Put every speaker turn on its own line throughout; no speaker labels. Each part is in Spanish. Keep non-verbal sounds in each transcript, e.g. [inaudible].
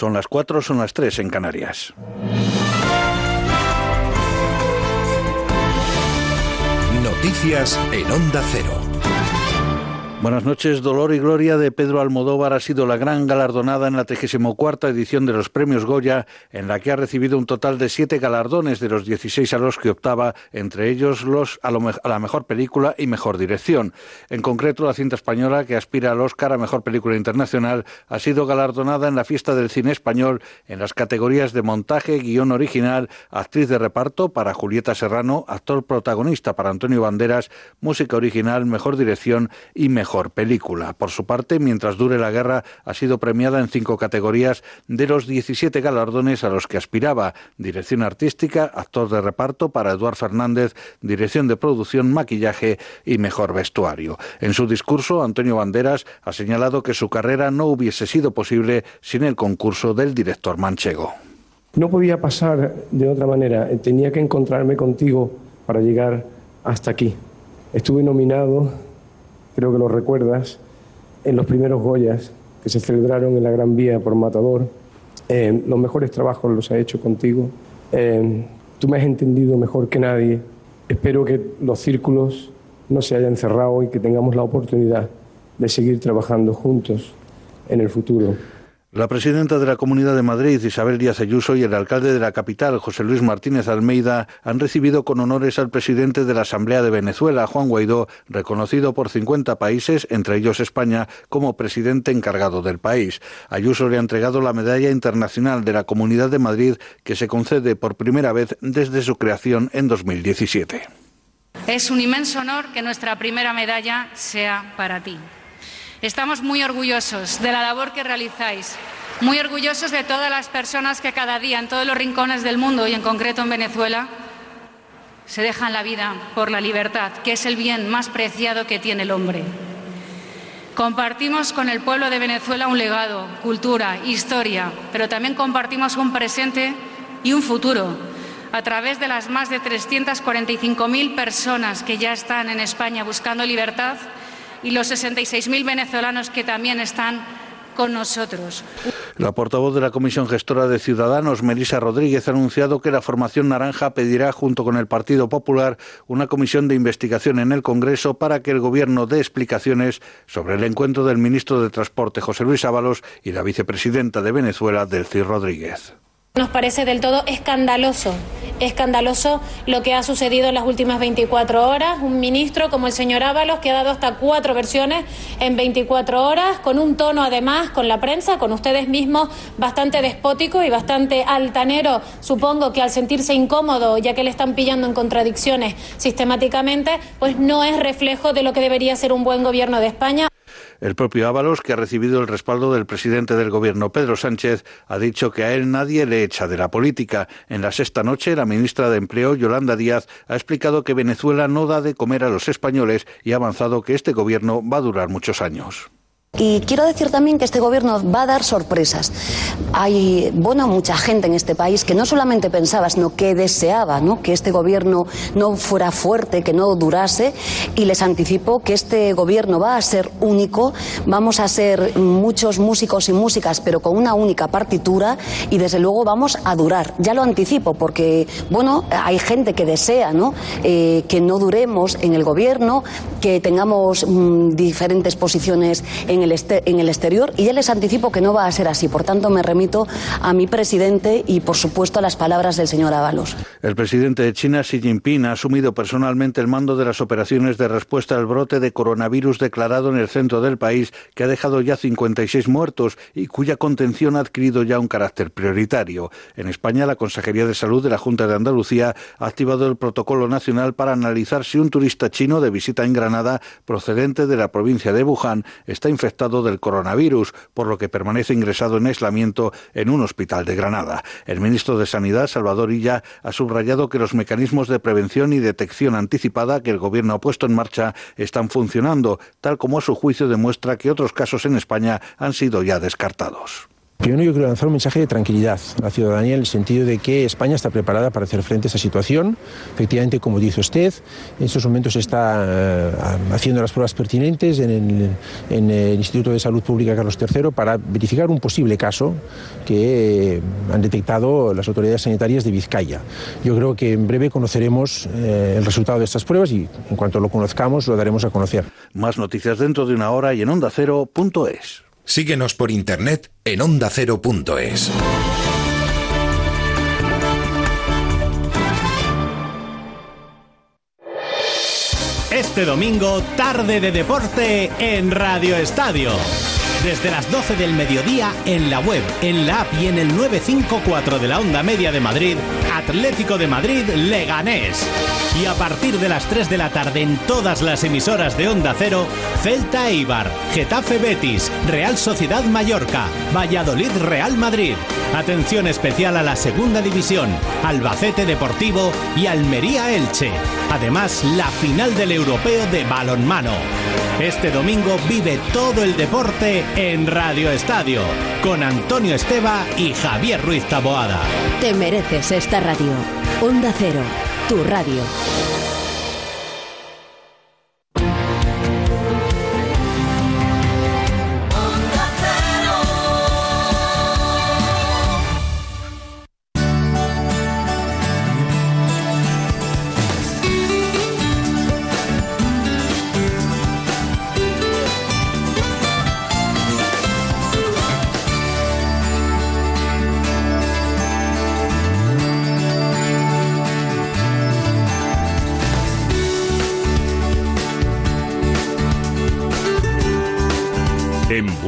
Son las cuatro, son las tres en Canarias.
Noticias en Onda Cero.
Buenas noches. Dolor y Gloria de Pedro Almodóvar ha sido la gran galardonada en la 34 edición de los premios Goya, en la que ha recibido un total de siete galardones de los 16 a los que optaba, entre ellos los a, la mejor película y mejor dirección. En concreto, la cinta española, que aspira al Oscar a mejor película internacional, ha sido galardonada en la fiesta del cine español en las categorías de montaje, guion original, actriz de reparto para Julieta Serrano, actor protagonista para Antonio Banderas, música original, mejor dirección y mejor mejor película. Por su parte, Mientras dure la guerra ha sido premiada en cinco categorías de los 17 galardones a los que aspiraba. Dirección artística, actor de reparto para Eduard Fernández, dirección de producción, maquillaje y mejor vestuario. En su discurso, Antonio Banderas ha señalado que su carrera no hubiese sido posible sin el concurso del director manchego.
No podía pasar de otra manera. Tenía que encontrarme contigo para llegar hasta aquí. Estuve nominado creo que lo recuerdas, en los primeros Goyas que se celebraron en la Gran Vía por Matador. Eh, los mejores trabajos los he hecho contigo. Eh, tú me has entendido mejor que nadie. Espero que los círculos no se hayan cerrado y que tengamos la oportunidad de seguir trabajando juntos en el futuro.
La presidenta de la Comunidad de Madrid, Isabel Díaz Ayuso, y el alcalde de la capital, José Luis Martínez Almeida, han recibido con honores al presidente de la Asamblea de Venezuela, Juan Guaidó, reconocido por 50 países, entre ellos España, como presidente encargado del país. Ayuso le ha entregado la Medalla Internacional de la Comunidad de Madrid, que se concede por primera vez desde su creación en 2017.
Es un inmenso honor que nuestra primera medalla sea para ti. Estamos muy orgullosos de la labor que realizáis, muy orgullosos de todas las personas que cada día en todos los rincones del mundo y en concreto en Venezuela se dejan la vida por la libertad, que es el bien más preciado que tiene el hombre. Compartimos con el pueblo de Venezuela un legado, cultura, historia, pero también compartimos un presente y un futuro a través de las más de 345.000 personas que ya están en España buscando libertad y los 66.000 venezolanos que también están con nosotros.
La portavoz de la Comisión Gestora de Ciudadanos, Melisa Rodríguez, ha anunciado que la Formación Naranja pedirá, junto con el Partido Popular, una comisión de investigación en el Congreso para que el Gobierno dé explicaciones sobre el encuentro del ministro de Transporte, José Luis Ábalos, y la vicepresidenta de Venezuela, Delcy Rodríguez.
Nos parece del todo escandaloso, escandaloso lo que ha sucedido en las últimas 24 horas. Un ministro como el señor Ábalos que ha dado hasta cuatro versiones en 24 horas, con un tono además con la prensa, con ustedes mismos, bastante despótico y bastante altanero. Supongo que al sentirse incómodo, ya que le están pillando en contradicciones sistemáticamente, pues no es reflejo de lo que debería ser un buen gobierno de España.
El propio Ábalos, que ha recibido el respaldo del presidente del gobierno, Pedro Sánchez, ha dicho que a él nadie le echa de la política. En la sexta noche, la ministra de Empleo, Yolanda Díaz, ha explicado que Venezuela no da de comer a los españoles y ha avanzado que este gobierno va a durar muchos años.
Y quiero decir también que este gobierno va a dar sorpresas. Hay, bueno, mucha gente en este país que no solamente pensaba, sino que deseaba ¿no? que este gobierno no fuera fuerte, que no durase, y les anticipo que este gobierno va a ser único, vamos a ser muchos músicos y músicas, pero con una única partitura, y desde luego vamos a durar. Ya lo anticipo, porque, bueno, hay gente que desea ¿no? Eh, que no duremos en el gobierno, que tengamos mm, diferentes posiciones en en el, en el exterior y ya les anticipo que no va a ser así. Por tanto, me remito a mi presidente y, por supuesto, a las palabras del señor Ábalos.
El presidente de China, Xi Jinping, ha asumido personalmente el mando de las operaciones de respuesta al brote de coronavirus declarado en el centro del país, que ha dejado ya 56 muertos y cuya contención ha adquirido ya un carácter prioritario. En España, la Consejería de Salud de la Junta de Andalucía ha activado el protocolo nacional para analizar si un turista chino de visita en Granada procedente de la provincia de Wuhan está infectado del coronavirus, por lo que permanece ingresado en aislamiento en un hospital de Granada. El ministro de Sanidad, Salvador Illa, ha subrayado que los mecanismos de prevención y detección anticipada que el Gobierno ha puesto en marcha están funcionando, tal como a su juicio demuestra que otros casos en España han sido ya descartados.
Primero yo quiero lanzar un mensaje de tranquilidad a la ciudadanía en el sentido de que España está preparada para hacer frente a esta situación. Efectivamente, como dice usted, en estos momentos se está eh, haciendo las pruebas pertinentes en el, Instituto de Salud Pública Carlos III para verificar un posible caso que eh, han detectado las autoridades sanitarias de Vizcaya. Yo creo que en breve conoceremos eh, el resultado de estas pruebas y en cuanto lo conozcamos lo daremos a conocer.
Más noticias dentro de una hora y en ondacero.es.
Síguenos por internet en ondacero.es.
Este domingo, tarde de deporte en Radio Estadio. Desde las 12 del mediodía en la web, en la app y en el 954 de la onda media de Madrid, Atlético de Madrid Leganés. Y a partir de las 3 de la tarde en todas las emisoras de Onda Cero, Celta Eibar, Getafe Betis, Real Sociedad Mallorca, Valladolid Real Madrid. Atención especial a la segunda división, Albacete Deportivo y Almería Elche. Además, la final del europeo de balonmano. Este domingo vive todo el deporte en Radio Estadio, con Antonio Esteba y Javier Ruiz Taboada.
Te mereces esta radio. Onda Cero, tu radio.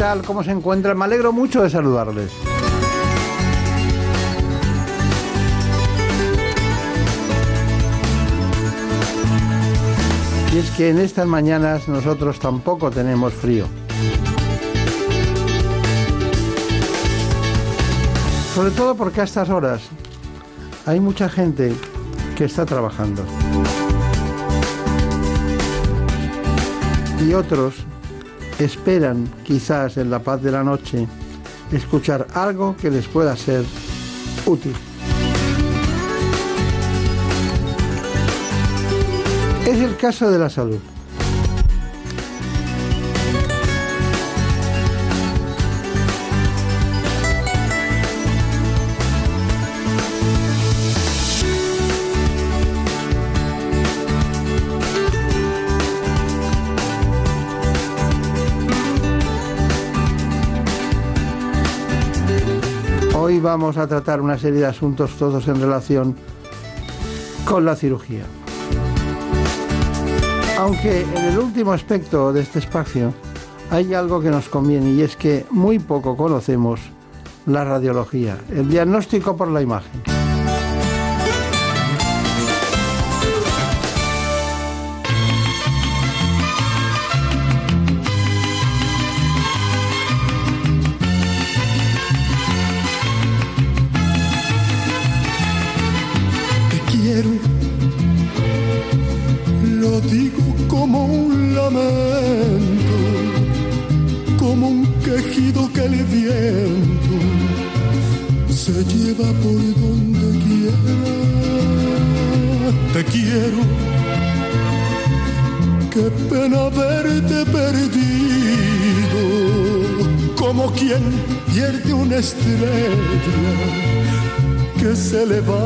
Tal? ¿Cómo se encuentran? Me alegro mucho de saludarles. Y es que en estas mañanas nosotros tampoco tenemos frío. Sobre todo porque a estas horas hay mucha gente que está trabajando. Y otros esperan, quizás en la paz de la noche, escuchar algo que les pueda ser útil. Es el caso de la salud. Vamos a tratar una serie de asuntos todos en relación con la cirugía. Aunque en el último aspecto de este espacio hay algo que nos conviene y es que muy poco conocemos la radiología, el diagnóstico por la imagen.
Que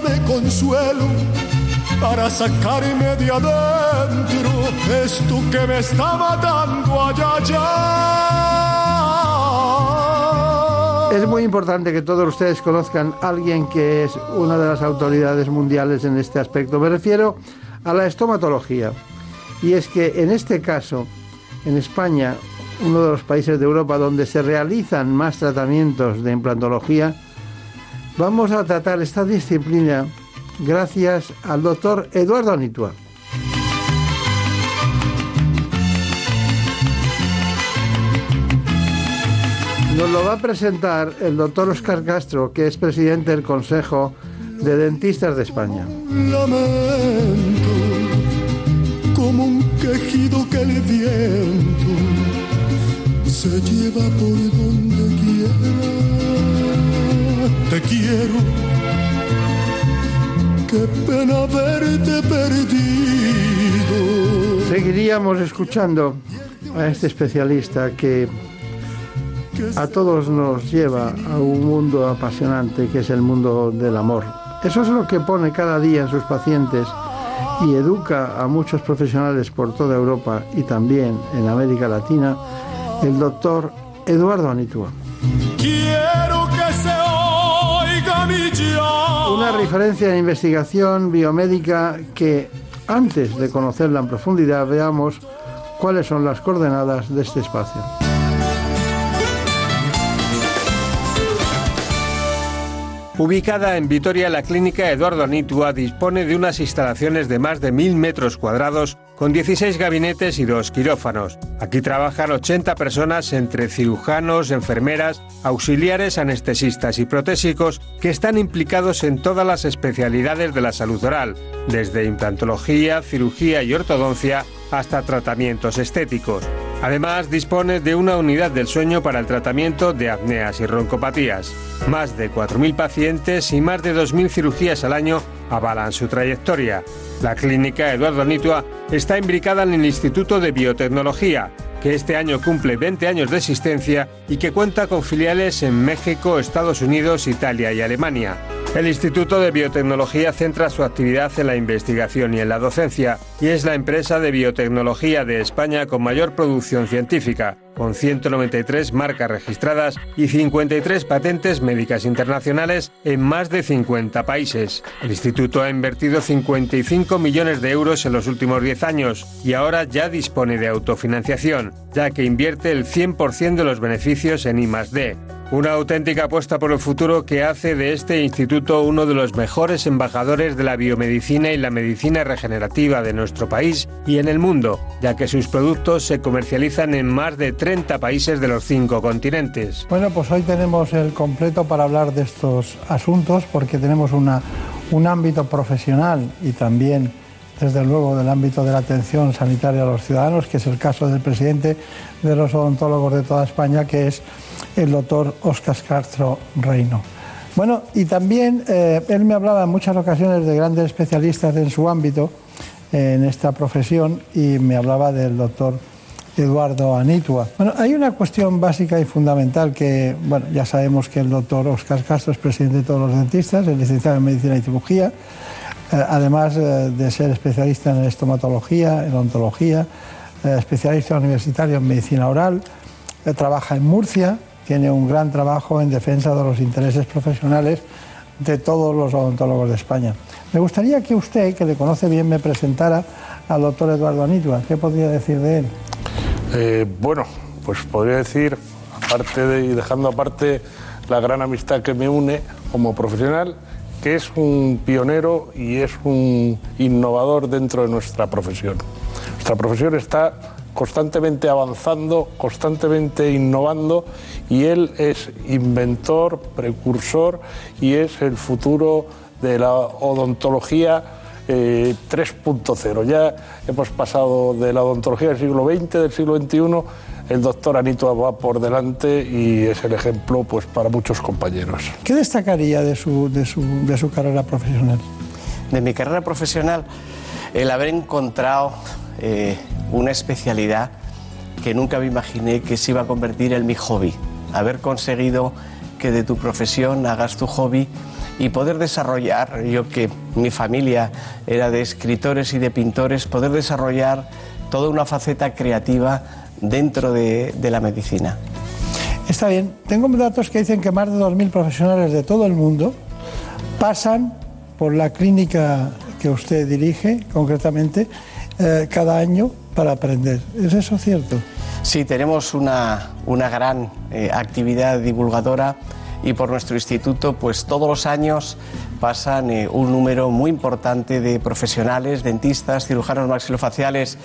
dame consuelo para sacarme de adentro esto que me está matando allá allá.
Es muy importante que todos ustedes conozcan a alguien que es una de las autoridades mundiales en este aspecto. Me refiero a la estomatología. Y es que en este caso, en España, uno de los países de Europa donde se realizan más tratamientos de implantología, vamos a tratar esta disciplina gracias al doctor Eduardo Anitua. Nos lo va a presentar el doctor Oscar Castro, que es presidente del Consejo de Dentistas de España.
Lamento como un quejido que el viento se lleva por donde. Te quiero, qué pena verte perdido.
Seguiríamos escuchando a este especialista que a todos nos lleva a un mundo apasionante que es el mundo del amor. Eso es lo que pone cada día en sus pacientes y educa a muchos profesionales por toda Europa y también en América Latina el doctor Eduardo Anitua.
Quiero
Una referencia en investigación biomédica que antes de conocerla en profundidad veamos cuáles son las coordenadas de este espacio.
Ubicada en Vitoria, la clínica Eduardo Anitua dispone de unas instalaciones de más de mil metros cuadrados con 16 gabinetes y dos quirófanos. Aquí trabajan 80 personas entre cirujanos, enfermeras, auxiliares, anestesistas y protésicos que están implicados en todas las especialidades de la salud oral, desde implantología, cirugía y ortodoncia hasta tratamientos estéticos. Además, dispone de una unidad del sueño para el tratamiento de apneas y roncopatías. Más de 4.000 pacientes y más de 2.000 cirugías al año avalan su trayectoria. La clínica Eduardo Nitua está imbricada en el Instituto de Biotecnología, que este año cumple 20 años de existencia y que cuenta con filiales en México, Estados Unidos, Italia y Alemania. El Instituto de Biotecnología centra su actividad en la investigación y en la docencia y es la empresa de biotecnología de España con mayor producción científica, con 193 marcas registradas y 53 patentes médicas internacionales en más de 50 países. El instituto ha invertido 55 millones de euros en los últimos 10 años y ahora ya dispone de autofinanciación, ya que invierte el 100% de los beneficios en I+D. Una auténtica apuesta por el futuro que hace de este instituto uno de los mejores embajadores de la biomedicina y la medicina regenerativa de nuestro país y en el mundo, ya que sus productos se comercializan en más de 30 países de los cinco continentes.
Bueno, pues hoy tenemos el completo para hablar de estos asuntos porque tenemos una, un ámbito profesional y también desde luego del ámbito de la atención sanitaria a los ciudadanos, que es el caso del presidente de los odontólogos de toda España, que es el doctor Oscar Castro Reino. Bueno, y también eh, él me hablaba en muchas ocasiones de grandes especialistas en su ámbito, en esta profesión, y me hablaba del doctor Eduardo Anitua. Bueno, hay una cuestión básica y fundamental que, bueno, ya sabemos que el doctor Oscar Castro es presidente de todos los dentistas, es licenciado en Medicina y Cirugía, eh, además eh, de ser especialista en estomatología, en odontología, eh, especialista universitario en medicina oral, trabaja en Murcia, tiene un gran trabajo en defensa de los intereses profesionales de todos los odontólogos de España. Me gustaría que usted, que le conoce bien, me presentara al doctor Eduardo Anitua. ¿Qué podría decir de él?
Bueno, pues podría decir, aparte de, y dejando aparte la gran amistad que me une como profesional, que es un pionero y es un innovador dentro de nuestra profesión. Nuestra profesión está constantemente avanzando, constantemente innovando y él es inventor, precursor y es el futuro de la odontología 3.0. Ya hemos pasado de la odontología del siglo XX, del siglo XXI el doctor Anito va por delante y es el ejemplo pues, para muchos compañeros.
¿Qué destacaría de su, de su, de su carrera profesional?
De mi carrera profesional, el haber encontrado eh, una especialidad que nunca me imaginé que se iba a convertir en mi hobby. Haber conseguido que de tu profesión hagas tu hobby y poder desarrollar, yo que mi familia era de escritores y de pintores, poder desarrollar toda una faceta creativa dentro de, de la medicina.
Está bien. Tengo datos que dicen que más de 2.000 profesionales de todo el mundo pasan por la clínica que usted dirige, concretamente, eh, cada año para aprender. ¿Es eso cierto?
Sí, tenemos una, una gran eh, actividad divulgadora y por nuestro instituto, pues todos los años pasan eh, un número muy importante de profesionales, dentistas, cirujanos maxilofaciales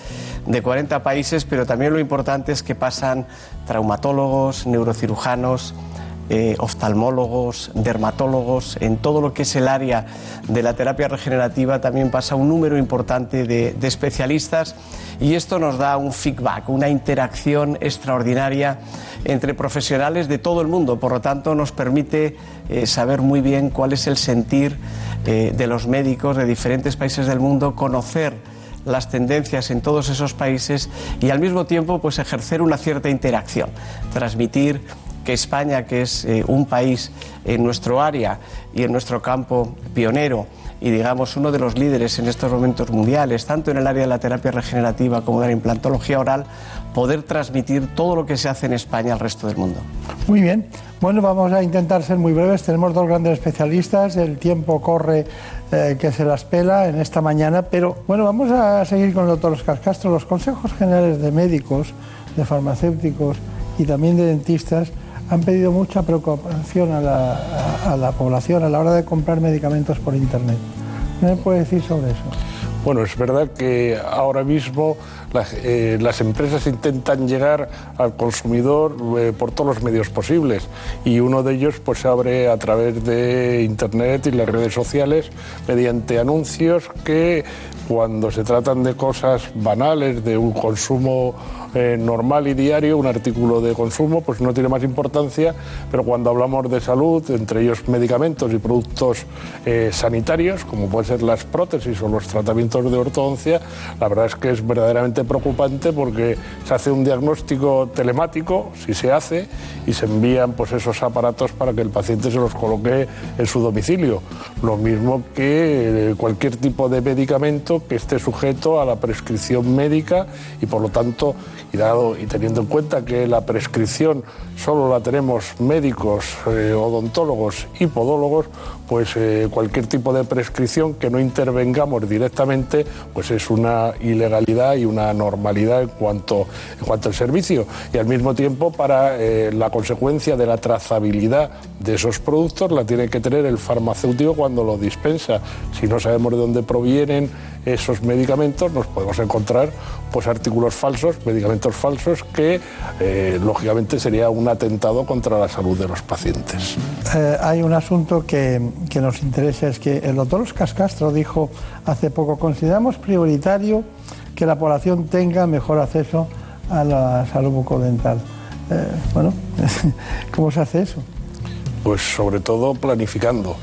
de 40 países, pero también lo importante es que pasan traumatólogos, neurocirujanos, eh, oftalmólogos, dermatólogos, en todo lo que es el área de la terapia regenerativa también pasa un número importante de, especialistas y esto nos da un feedback, una interacción extraordinaria entre profesionales de todo el mundo. Por lo tanto, nos permite eh, saber muy bien cuál es el sentir eh, de los médicos de diferentes países del mundo, conocer las tendencias en todos esos países y al mismo tiempo pues ejercer una cierta interacción, transmitir que España, que es eh, un país en nuestro área y en nuestro campo pionero, y digamos uno de los líderes en estos momentos mundiales, tanto en el área de la terapia regenerativa como de la implantología oral, poder transmitir todo lo que se hace en España al resto del mundo.
Muy bien. Bueno, vamos a intentar ser muy breves. Tenemos dos grandes especialistas. El tiempo corre eh, que se las pela en esta mañana. Pero bueno, vamos a seguir con el doctor Oscar Castro. Los consejos generales de médicos, de farmacéuticos y también de dentistas han pedido mucha preocupación a la, a, la población a la hora de comprar medicamentos por Internet. ¿Qué me puede decir sobre eso?
Bueno, es verdad que ahora mismo eh, las empresas intentan llegar al consumidor eh, por todos los medios posibles y uno de ellos pues se abre a través de internet y las redes sociales mediante anuncios que cuando se tratan de cosas banales, de un consumo eh, normal y diario, un artículo de consumo, pues no tiene más importancia, pero cuando hablamos de salud, entre ellos medicamentos y productos eh, sanitarios, como pueden ser las prótesis o los tratamientos de ortodoncia, la verdad es que es verdaderamente preocupante porque se hace un diagnóstico telemático, si se hace, y se envían pues esos aparatos para que el paciente se los coloque en su domicilio. Lo mismo que eh, cualquier tipo de medicamento que esté sujeto a la prescripción médica y por lo tanto, y teniendo en cuenta que la prescripción solo la tenemos médicos, eh, odontólogos y podólogos, pues eh, cualquier tipo de prescripción que no intervengamos directamente, pues es una ilegalidad y una normalidad en cuanto, en cuanto al servicio. Y al mismo tiempo, para eh, la consecuencia de la trazabilidad de esos productos, la tiene que tener el farmacéutico cuando lo dispensa. Si no sabemos de dónde provienen esos medicamentos, nos podemos encontrar pues artículos falsos, medicamentos falsos, que eh, lógicamente sería un atentado contra la salud de los pacientes.
Hay un asunto que, que nos interesa, es que el doctor Oscar Castro dijo hace poco, consideramos prioritario que la población tenga mejor acceso a la salud bucodental. Eh, bueno, [laughs] ¿cómo se hace eso?
Pues sobre todo planificando.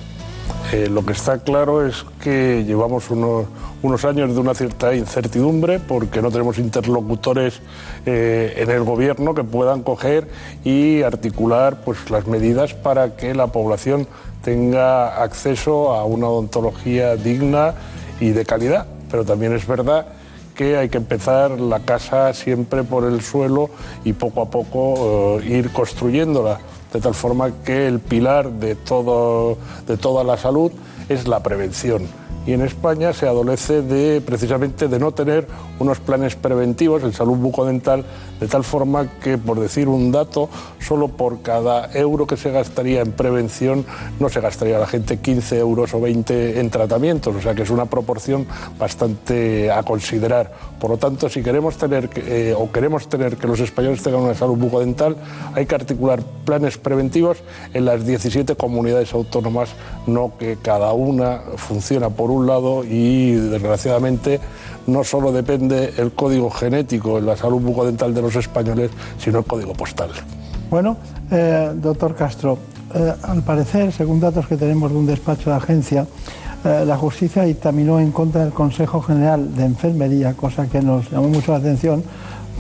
Eh, lo que está claro es que llevamos unos, unos años de una cierta incertidumbre porque no tenemos interlocutores eh, en el gobierno que puedan coger y articular pues, las medidas para que la población tenga acceso a una odontología digna y de calidad. Pero también es verdad que hay que empezar la casa siempre por el suelo y poco a poco eh, ir construyéndola, de tal forma que el pilar de, todo, de toda la salud es la prevención. Y en España se adolece de precisamente de no tener unos planes preventivos en salud bucodental, de tal forma que, por decir un dato, solo por cada euro que se gastaría en prevención no se gastaría la gente 15 euros o 20 en tratamientos, o sea que es una proporción bastante a considerar. Por lo tanto, si queremos tener eh, o queremos tener que los españoles tengan una salud bucodental, hay que articular planes preventivos en las 17 comunidades autónomas, no que cada una funciona por un lado y desgraciadamente no solo depende el código genético en la salud bucodental de los españoles, sino el código postal.
Bueno, eh, doctor Castro, eh, al parecer, según datos que tenemos de un despacho de agencia, eh, la justicia dictaminó en contra del Consejo General de Enfermería, cosa que nos llamó mucho la atención,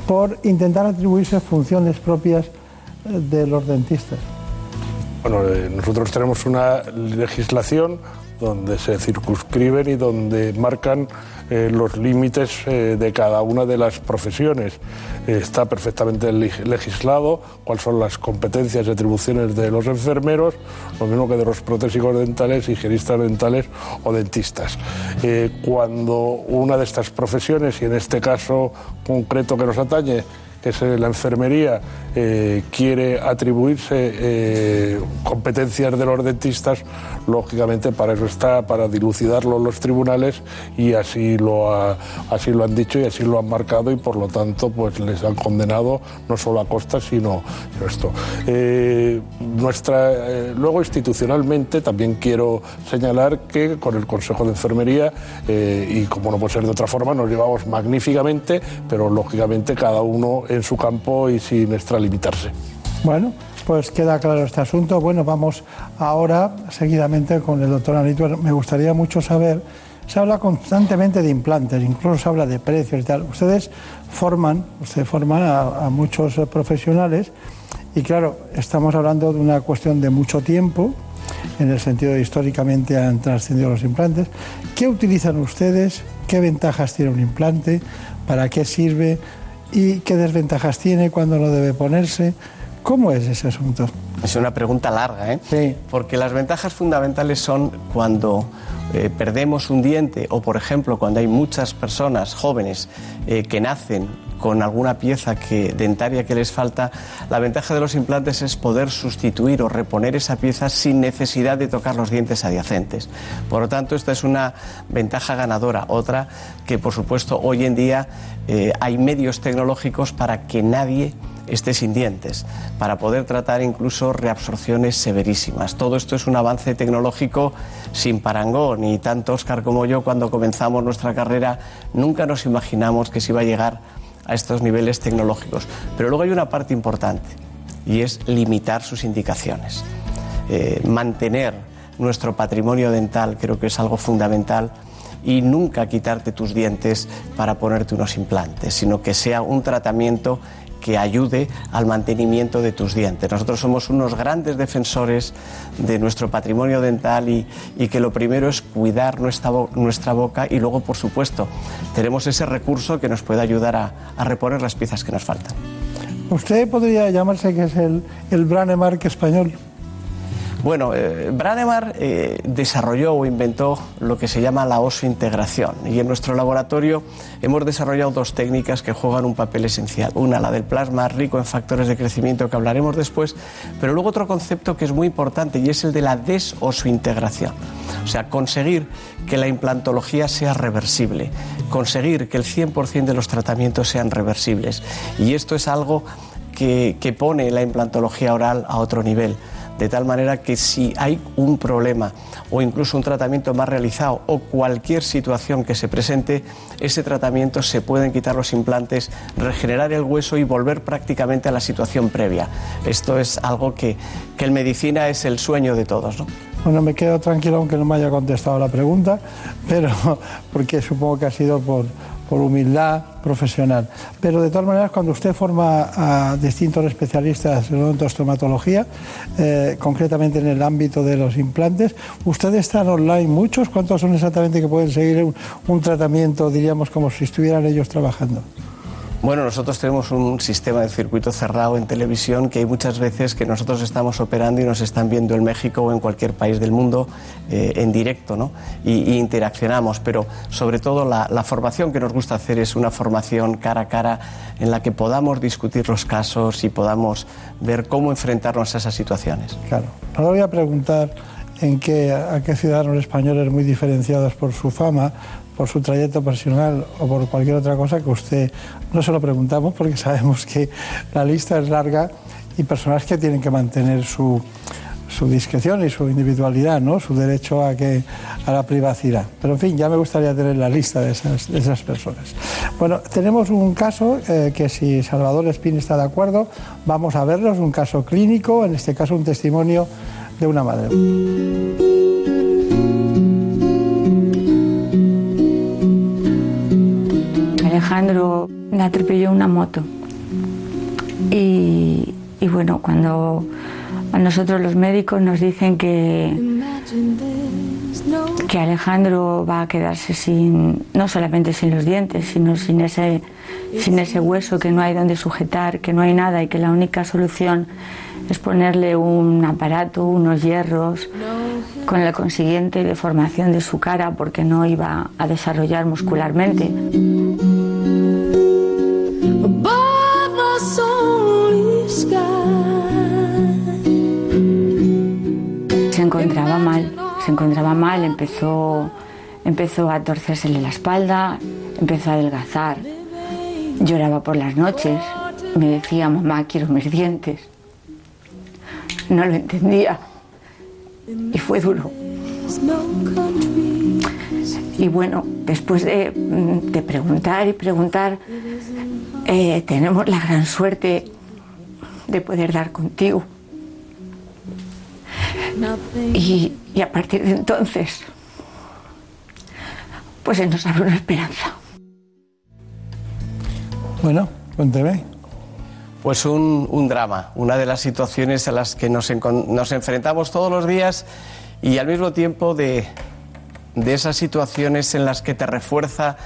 por intentar atribuirse funciones propias de los dentistas.
Bueno, nosotros tenemos una legislación donde se circunscriben y donde marcan eh, los límites eh, de cada una de las profesiones. Eh, está perfectamente leg- legislado cuáles son las competencias y atribuciones de los enfermeros, lo mismo que de los protésicos dentales, higienistas dentales o dentistas. Cuando una de estas profesiones, y en este caso concreto que nos atañe, que es eh, la enfermería, eh, quiere atribuirse eh, competencias de los dentistas, lógicamente para eso está, para dilucidarlo los tribunales y así lo, ha- así lo han dicho y así lo han marcado y por lo tanto pues les han condenado no solo a costa sino esto. Eh, nuestra, luego institucionalmente también quiero señalar que con el Consejo de Enfermería y como no puede ser de otra forma nos llevamos magníficamente, pero lógicamente cada uno en su campo y sin extralimitarse.
Bueno, pues queda claro este asunto. Bueno, vamos ahora seguidamente con el doctor Anito. Me gustaría mucho saber, se habla constantemente de implantes, incluso se habla de precios y tal. Ustedes forman, ustedes forman a, a muchos profesionales y claro, estamos hablando de una cuestión de mucho tiempo, en el sentido de históricamente han trascendido los implantes. ¿Qué utilizan ustedes? ¿Qué ventajas tiene un implante? ¿Para qué sirve? ¿Y qué desventajas tiene cuando no debe ponerse? ¿Cómo es ese asunto?
Es una pregunta larga, ¿eh? Porque las ventajas fundamentales son cuando eh, perdemos un diente o, por ejemplo, cuando hay muchas personas jóvenes eh, que nacen con alguna pieza que, dentaria que les falta, la ventaja de los implantes es poder sustituir o reponer esa pieza sin necesidad de tocar los dientes adyacentes. Por lo tanto, esta es una ventaja ganadora. Otra que, por supuesto, hoy en día eh, hay medios tecnológicos para que nadie esté sin dientes, para poder tratar incluso reabsorciones severísimas. Todo esto es un avance tecnológico sin parangón y tanto Oscar como yo cuando comenzamos nuestra carrera nunca nos imaginamos que se iba a llegar a estos niveles tecnológicos. Pero luego hay una parte importante y es limitar sus indicaciones. Eh, mantener nuestro patrimonio dental creo que es algo fundamental y nunca quitarte tus dientes para ponerte unos implantes, sino que sea un tratamiento que ayude al mantenimiento de tus dientes. Nosotros somos unos grandes defensores de nuestro patrimonio dental y, y que lo primero es cuidar nuestra, nuestra boca y luego, por supuesto, tenemos ese recurso que nos puede ayudar a, a reponer las piezas que nos faltan.
Usted podría llamarse que es el, el Branemark español.
Bueno, eh, Branemar eh, desarrolló o inventó lo que se llama la osointegración y en nuestro laboratorio hemos desarrollado dos técnicas que juegan un papel esencial. Una, la del plasma rico en factores de crecimiento que hablaremos después, pero luego otro concepto que es muy importante y es el de la desosointegración. O sea, conseguir que la implantología sea reversible, conseguir que el 100% de los tratamientos sean reversibles. Y esto es algo que pone la implantología oral a otro nivel de tal manera que si hay un problema o incluso un tratamiento más realizado o cualquier situación que se presente, ese tratamiento se pueden quitar los implantes, regenerar el hueso y volver prácticamente a la situación previa. Esto es algo que, que en medicina es el sueño de todos. ¿no?
Bueno, me quedo tranquilo aunque no me haya contestado la pregunta, pero [laughs] porque supongo que ha sido por, por humildad profesional. Pero de todas maneras, cuando usted forma a distintos especialistas en odontostomatología, eh, concretamente en el ámbito de los implantes, ¿ustedes están online muchos? ¿Cuántos son exactamente que pueden seguir un, un tratamiento, diríamos, como si estuvieran ellos trabajando?
Bueno, nosotros tenemos un sistema de circuito cerrado en televisión que hay muchas veces que nosotros estamos operando y nos están viendo en México o en cualquier país del mundo eh, en directo, ¿no? Y, interaccionamos, pero sobre todo la, la formación que nos gusta hacer es una formación cara a cara en la que podamos discutir los casos y podamos ver cómo enfrentarnos a esas situaciones.
Claro. Ahora voy a preguntar en qué, a qué ciudadanos españoles muy diferenciados por su fama, por su trayecto personal o por cualquier otra cosa que usted no se lo preguntamos porque sabemos que la lista es larga y personas que tienen que mantener su, su discreción y su individualidad, ¿no? su derecho a, que, a la privacidad. Pero en fin, ya me gustaría tener la lista de esas, de esas personas. Bueno, tenemos un caso eh, que si Salvador Espín está de acuerdo, vamos a verlo, es un caso clínico, en este caso un testimonio de una madre.
Alejandro le atropelló una moto. Y, y bueno, cuando a nosotros los médicos nos dicen que, que Alejandro va a quedarse sin, no solamente sin los dientes, sino sin ese, sin ese hueso que no hay donde sujetar, que no hay nada y que la única solución es ponerle un aparato, unos hierros, con la consiguiente deformación de su cara porque no iba a desarrollar muscularmente. Encontraba mal, empezó, empezó a torcérsele la espalda, empezó a adelgazar, lloraba por las noches, me decía, mamá, quiero mis dientes. No lo entendía y fue duro. Y bueno, después de, de preguntar y preguntar, eh, tenemos la gran suerte de poder dar contigo. Y, y a partir de entonces, pues se nos abre una esperanza.
Bueno, cuénteme.
Pues un, un drama, una de las situaciones a las que nos, nos enfrentamos todos los días y al mismo tiempo de, de esas situaciones en las que te refuerza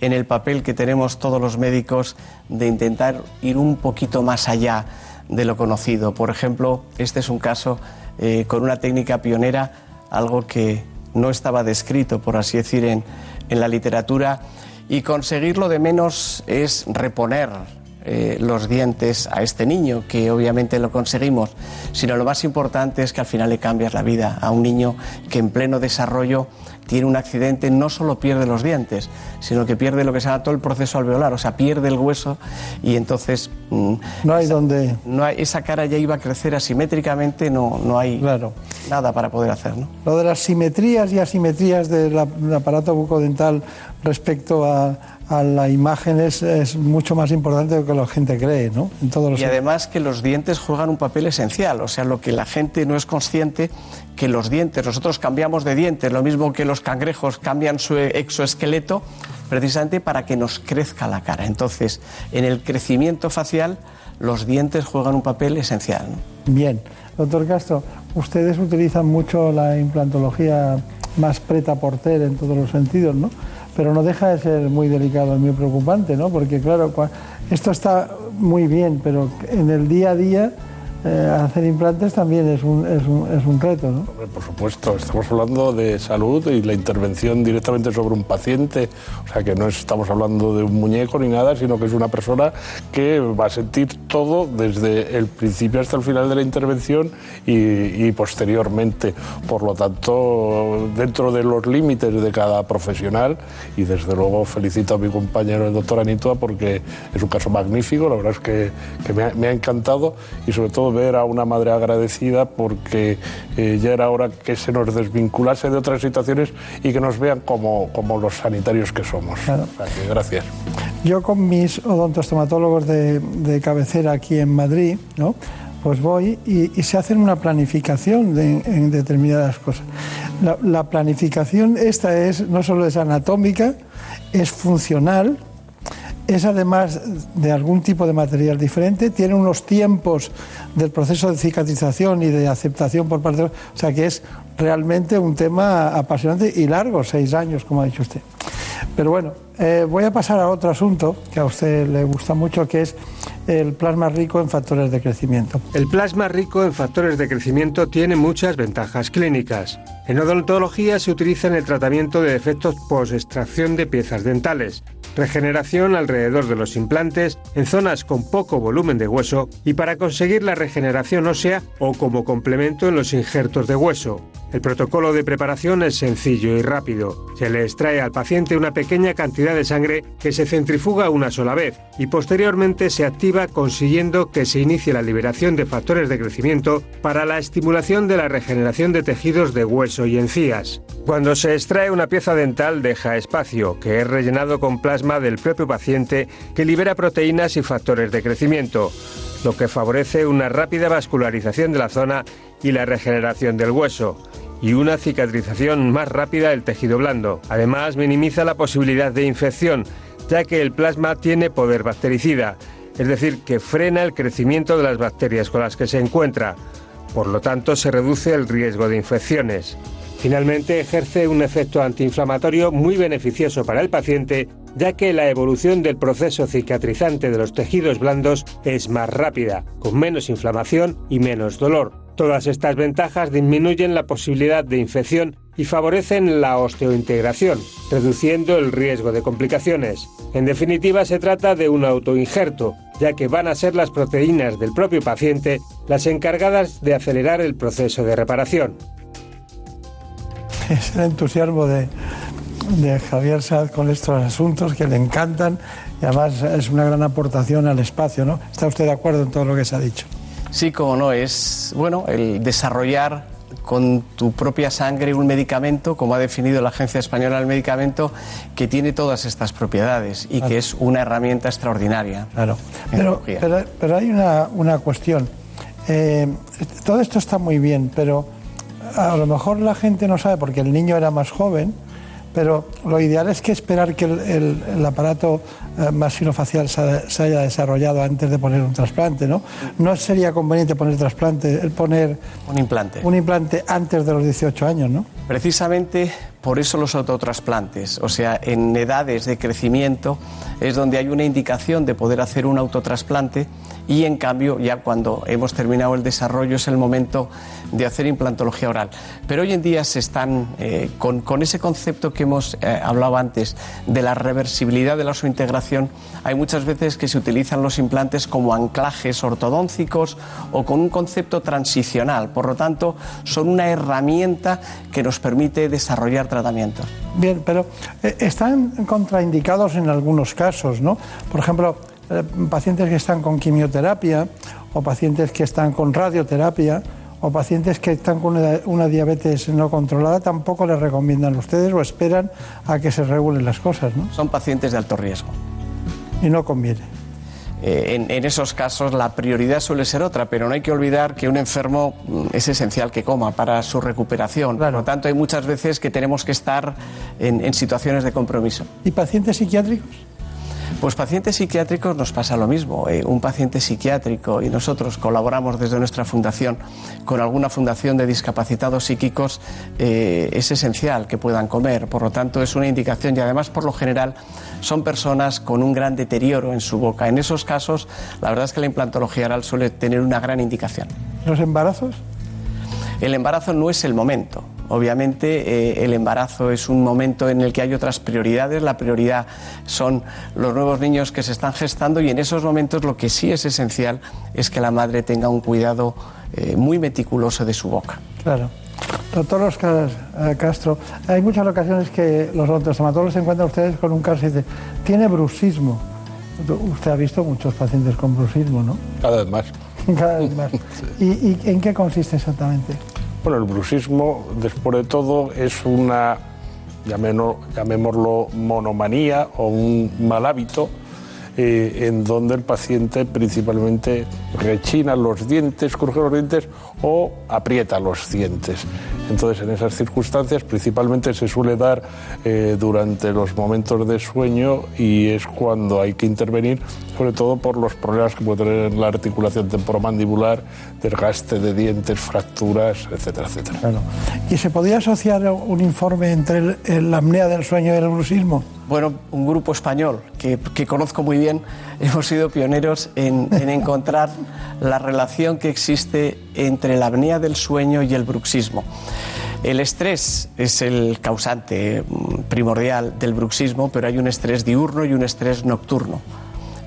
en el papel que tenemos todos los médicos de intentar ir un poquito más allá de lo conocido. Por ejemplo, este es un caso eh, con una técnica pionera, algo que no estaba descrito, por así decir, en, en la literatura, y conseguirlo de menos es reponer eh, los dientes a este niño, que obviamente lo conseguimos, sino lo más importante es que al final le cambias la vida a un niño que en pleno desarrollo tiene un accidente, no solo pierde los dientes, sino que pierde lo que se llama todo el proceso alveolar, o sea, pierde el hueso y entonces... mm,
No hay donde...
no hay, esa cara ya iba a crecer asimétricamente, no, no hay nada para poder hacer. ¿no?
Lo de las simetrías y asimetrías del aparato bucodental respecto a, a la imagen es, es mucho más importante de lo que la gente cree, ¿no? En todos los
Y además que los dientes juegan un papel esencial, o sea, lo que la gente no es consciente, que los dientes, nosotros cambiamos de dientes, lo mismo que los cangrejos cambian su exoesqueleto, precisamente para que nos crezca la cara. Entonces, en el crecimiento facial, los dientes juegan un papel esencial. ¿no?
Bien. Doctor Castro, ustedes utilizan mucho la implantología más preta porter en todos los sentidos, ¿no? Pero no deja de ser muy delicado y muy preocupante, ¿no? Porque, claro, esto está muy bien, pero en el día a día eh, hacer implantes también es un, es un, es un reto, ¿no?
Por supuesto, estamos hablando de salud y la intervención directamente sobre un paciente, o sea que no estamos hablando de un muñeco ni nada, sino que es una persona que va a sentir todo desde el principio hasta el final de la intervención y, posteriormente. Por lo tanto, dentro de los límites de cada profesional, y desde luego felicito a mi compañero el doctor Anitua porque es un caso magnífico, la verdad es que, que me ha encantado y sobre todo ver a una madre agradecida porque eh, ya era hora que se nos desvinculase de otras situaciones y que nos vean como, como los sanitarios que somos.
Claro.
O sea que gracias.
Yo con mis odontostomatólogos de, de cabecera aquí en Madrid, ¿no? pues voy y, y se hacen una planificación de- en determinadas cosas. La, la planificación esta es no solo es anatómica, es funcional, es además de algún tipo de material diferente, tiene unos tiempos del proceso de cicatrización y de aceptación por parte de... O sea que es realmente un tema apasionante y largo, seis años, como ha dicho usted. Pero bueno, eh, voy a pasar a otro asunto que a usted le gusta mucho, que es el plasma rico en factores de crecimiento.
El plasma rico en factores de crecimiento tiene muchas ventajas clínicas. En odontología se utiliza en el tratamiento de defectos post-extracción de piezas dentales, regeneración alrededor de los implantes en zonas con poco volumen de hueso y para conseguir la regeneración ósea o como complemento en los injertos de hueso. El protocolo de preparación es sencillo y rápido. Se le extrae al paciente una pequeña cantidad de sangre que se centrifuga una sola vez y posteriormente se activa consiguiendo que se inicie la liberación de factores de crecimiento para la estimulación de la regeneración de tejidos de hueso y encías. Cuando se extrae una pieza dental deja espacio, que es rellenado con plasma del propio paciente que libera proteínas y factores de crecimiento. lo que favorece una rápida vascularización de la zona y la regeneración del hueso y una cicatrización más rápida del tejido blando. Además, minimiza la posibilidad de infección, ya que el plasma tiene poder bactericida, es decir, que frena el crecimiento de las bacterias con las que se encuentra. Por lo tanto, se reduce el riesgo de infecciones. Finalmente, ejerce un efecto antiinflamatorio muy beneficioso para el paciente, ya que la evolución del proceso cicatrizante de los tejidos blandos es más rápida, con menos inflamación y menos dolor. Todas estas ventajas disminuyen la posibilidad de infección y favorecen la osteointegración, reduciendo el riesgo de complicaciones. En definitiva, se trata de un autoinjerto, ya que van a ser las proteínas del propio paciente las encargadas de acelerar el proceso de reparación.
Es el entusiasmo de, de Javier Saad con estos asuntos que le encantan y además es una gran aportación al espacio, ¿no? ¿Está usted de acuerdo en todo lo que se ha dicho?
Sí, como no, es bueno el desarrollar con tu propia sangre un medicamento, como ha definido la Agencia Española del Medicamento, que tiene todas estas propiedades y que es una herramienta extraordinaria.
Claro. Pero, pero, pero, hay una, una cuestión. Eh, todo esto está muy bien, pero a lo mejor la gente no sabe porque el niño era más joven pero lo ideal es que esperar que el, el, el aparato eh, maxilofacial se, se, haya desarrollado antes de poner un trasplante, ¿no? No sería conveniente poner trasplante, el poner
un implante.
Un implante antes de los 18 años, ¿no?
Precisamente por eso los autotrasplantes, o sea, en edades de crecimiento es donde hay una indicación de poder hacer un autotrasplante y en cambio ya cuando hemos terminado el desarrollo es el momento de hacer implantología oral. Pero hoy en día se están eh, con, con, ese concepto que hemos eh, hablado antes de la reversibilidad de la integración, hay muchas veces que se utilizan los implantes como anclajes ortodóncicos o con un concepto transicional. Por lo tanto, son una herramienta que nos permite desarrollar tratamientos.
Bien, pero eh, están contraindicados en algunos casos, ¿no? Por ejemplo, eh, pacientes que están con quimioterapia o pacientes que están con radioterapia o pacientes que están con una, una, diabetes no controlada tampoco les recomiendan ustedes o esperan a que se regulen las cosas, ¿no?
Son pacientes de alto riesgo.
Y no conviene.
Eh, en, en, esos casos la prioridad suele ser otra, pero no hay que olvidar que un enfermo mm, es esencial que coma para su recuperación.
Claro.
Por lo tanto, hay muchas veces que tenemos que estar en, en situaciones de compromiso.
¿Y pacientes psiquiátricos?
Pues pacientes psiquiátricos nos pasa lo mismo. Eh, un paciente psiquiátrico y nosotros colaboramos desde nuestra fundación con alguna fundación de discapacitados psíquicos, eh, es esencial que puedan comer. Por lo tanto, es una indicación y además, por lo general, son personas con un gran deterioro en su boca. En esos casos, la verdad es que la implantología oral suele tener una gran indicación.
¿Los embarazos?
El embarazo no es el momento. Obviamente eh, el embarazo es un momento en el que hay otras prioridades. La prioridad son los nuevos niños que se están gestando y en esos momentos lo que sí es esencial es que la madre tenga un cuidado eh, muy meticuloso de su boca.
Claro. Doctor Oscar eh, Castro, hay muchas ocasiones que los odontostomatólogos se encuentran ustedes con un caso y dicen, tiene bruxismo. Usted ha visto muchos pacientes con bruxismo, ¿no?
Cada vez más. [laughs]
Cada vez más. [laughs] ¿Y, ¿Y en qué consiste exactamente?
Bueno, el bruxismo, después de todo, es una, llamémoslo, monomanía o un mal hábito eh, en donde el paciente principalmente rechina los dientes, cruje los dientes o aprieta los dientes. Entonces, en esas circunstancias, principalmente se suele dar eh, durante los momentos de sueño y es cuando hay que intervenir, sobre todo por los problemas que puede tener la articulación temporomandibular, desgaste de dientes, fracturas, etcétera, etcétera.
Claro. ¿Y se podría asociar un informe entre el, el, la apnea del sueño y el bruxismo?
Bueno, un grupo español que, que conozco muy bien, [laughs] hemos sido pioneros en, en encontrar la relación que existe entre la apnea del sueño y el bruxismo. El estrés es el causante primordial del bruxismo, pero hay un estrés diurno y un estrés nocturno.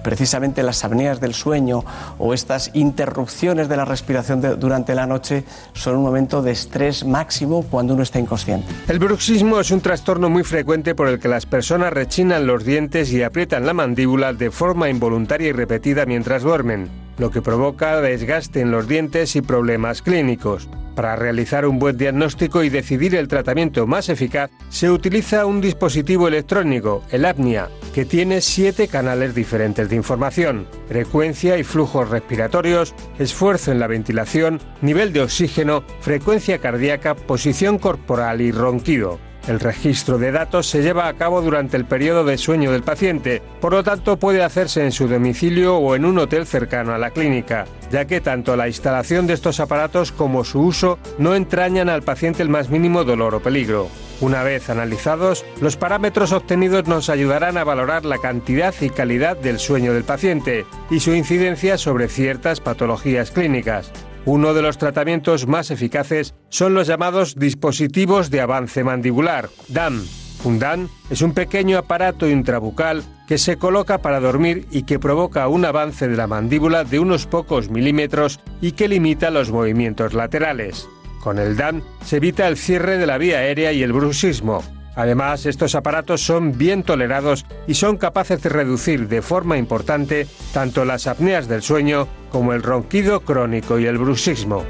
Precisamente las apneas del sueño o estas interrupciones de la respiración durante la noche son un momento de estrés máximo cuando uno está inconsciente.
El bruxismo es un trastorno muy frecuente por el que las personas rechinan los dientes y aprietan la mandíbula de forma involuntaria y repetida mientras duermen. Lo que provoca desgaste en los dientes y problemas clínicos. Para realizar un buen diagnóstico y decidir el tratamiento más eficaz, se utiliza un dispositivo electrónico, el apnea, que tiene siete canales diferentes de información, frecuencia y flujos respiratorios, esfuerzo en la ventilación, nivel de oxígeno, frecuencia cardíaca, posición corporal y ronquido. El registro de datos se lleva a cabo durante el periodo de sueño del paciente, por lo tanto puede hacerse en su domicilio o en un hotel cercano a la clínica, ya que tanto la instalación de estos aparatos como su uso no entrañan al paciente el más mínimo dolor o peligro. Una vez analizados, los parámetros obtenidos nos ayudarán a valorar la cantidad y calidad del sueño del paciente y su incidencia sobre ciertas patologías clínicas. Uno de los tratamientos más eficaces son los llamados dispositivos de avance mandibular, DAM. Un DAM es un pequeño aparato intrabucal que se coloca para dormir y que provoca un avance de la mandíbula de unos pocos milímetros y que limita los movimientos laterales. Con el DAM se evita el cierre de la vía aérea y el bruxismo. Además, estos aparatos son bien tolerados y son capaces de reducir de forma importante tanto las apneas del sueño como el ronquido crónico y el bruxismo.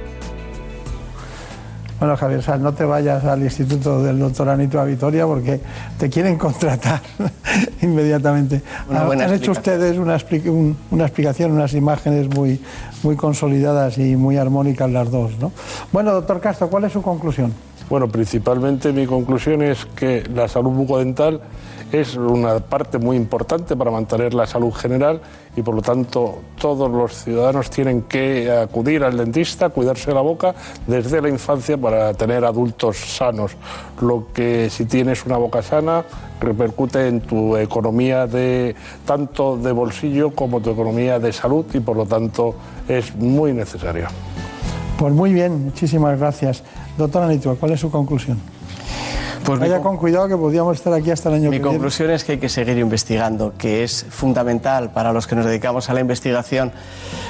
Bueno, Javier no te vayas al instituto del doctor Anito a Vitoria porque te quieren contratar [laughs] inmediatamente.
Una buena
Han hecho ustedes una, expli- un- una explicación, unas imágenes muy, muy consolidadas y muy armónicas las dos. ¿no? Bueno, doctor Castro, ¿cuál es su conclusión?
Bueno, principalmente mi conclusión es que la salud bucodental es una parte muy importante para mantener la salud general y por lo tanto todos los ciudadanos tienen que acudir al dentista, cuidarse la boca desde la infancia para tener adultos sanos. Lo que si tienes una boca sana repercute en tu economía de tanto de bolsillo como tu economía de salud y por lo tanto es muy necesaria.
Pues muy bien, muchísimas gracias. Doctor Anito, ¿cuál es su conclusión?
Pues mi
Vaya
con-
cuidado que podríamos estar aquí hasta el año
Mi
que viene.
conclusión es que hay que seguir investigando, que es fundamental para los que nos dedicamos a la investigación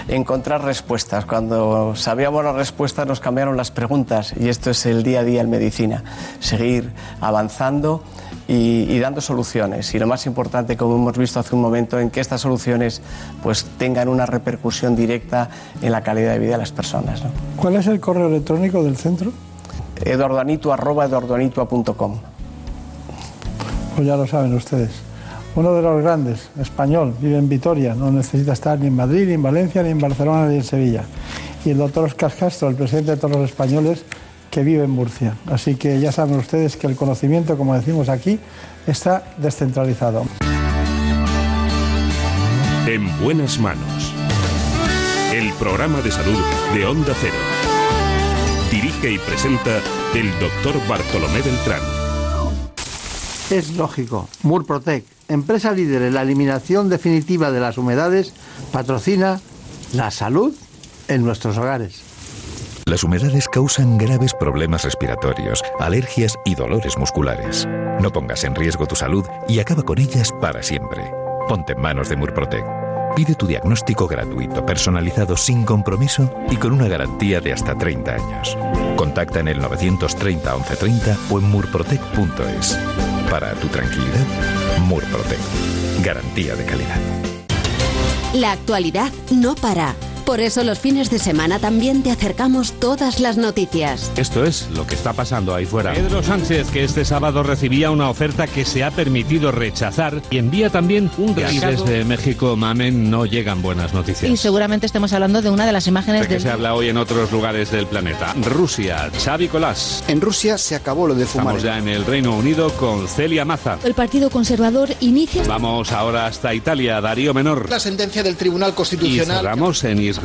encontrar respuestas. Cuando sabíamos las respuestas nos cambiaron las preguntas y esto es el día a día en medicina. Seguir avanzando y, y dando soluciones. Y lo más importante, como hemos visto hace un momento, en que estas soluciones pues tengan una repercusión directa en la calidad de vida de las personas. ¿no?
¿Cuál es el correo electrónico del centro?
eduardoanitua.com.
Pues ya lo saben ustedes. Uno de los grandes, español, vive en Vitoria, no necesita estar ni en Madrid, ni en Valencia, ni en Barcelona, ni en Sevilla. Y el doctor Oscar Castro, el presidente de todos los españoles, que vive en Murcia. Así que ya saben ustedes que el conocimiento, como decimos aquí, está descentralizado.
En buenas manos. El programa de salud de Onda Cero. Dirige y presenta el doctor Bartolomé Beltrán.
Es lógico. Murprotec, empresa líder en la eliminación definitiva de las humedades, patrocina la salud en nuestros hogares.
Las humedades causan graves problemas respiratorios, alergias y dolores musculares. No pongas en riesgo tu salud y acaba con ellas para siempre. Ponte en manos de Murprotec. Pide tu diagnóstico gratuito, personalizado sin compromiso y con una garantía de hasta 30 años. Contacta en el 930 1130 o en murprotec.es. Para tu tranquilidad, Murprotec. Garantía de calidad.
La actualidad no para. Por eso los fines de semana también te acercamos todas las noticias.
Esto es lo que está pasando ahí fuera.
Pedro Sánchez, que este sábado recibía una oferta que se ha permitido rechazar y envía también un
Y
recado. desde México, Mamen, no llegan buenas noticias.
Y seguramente estemos hablando de una de las imágenes
¿De qué
del...
se habla hoy en otros lugares del planeta? Rusia, Xavi Colás.
En Rusia se acabó lo de fumar.
Estamos ya en el Reino Unido con Celia Maza.
El Partido Conservador inicia...
Vamos ahora hasta Italia, Darío Menor.
La sentencia del Tribunal
Y
Constitucional.
cerramos en Israel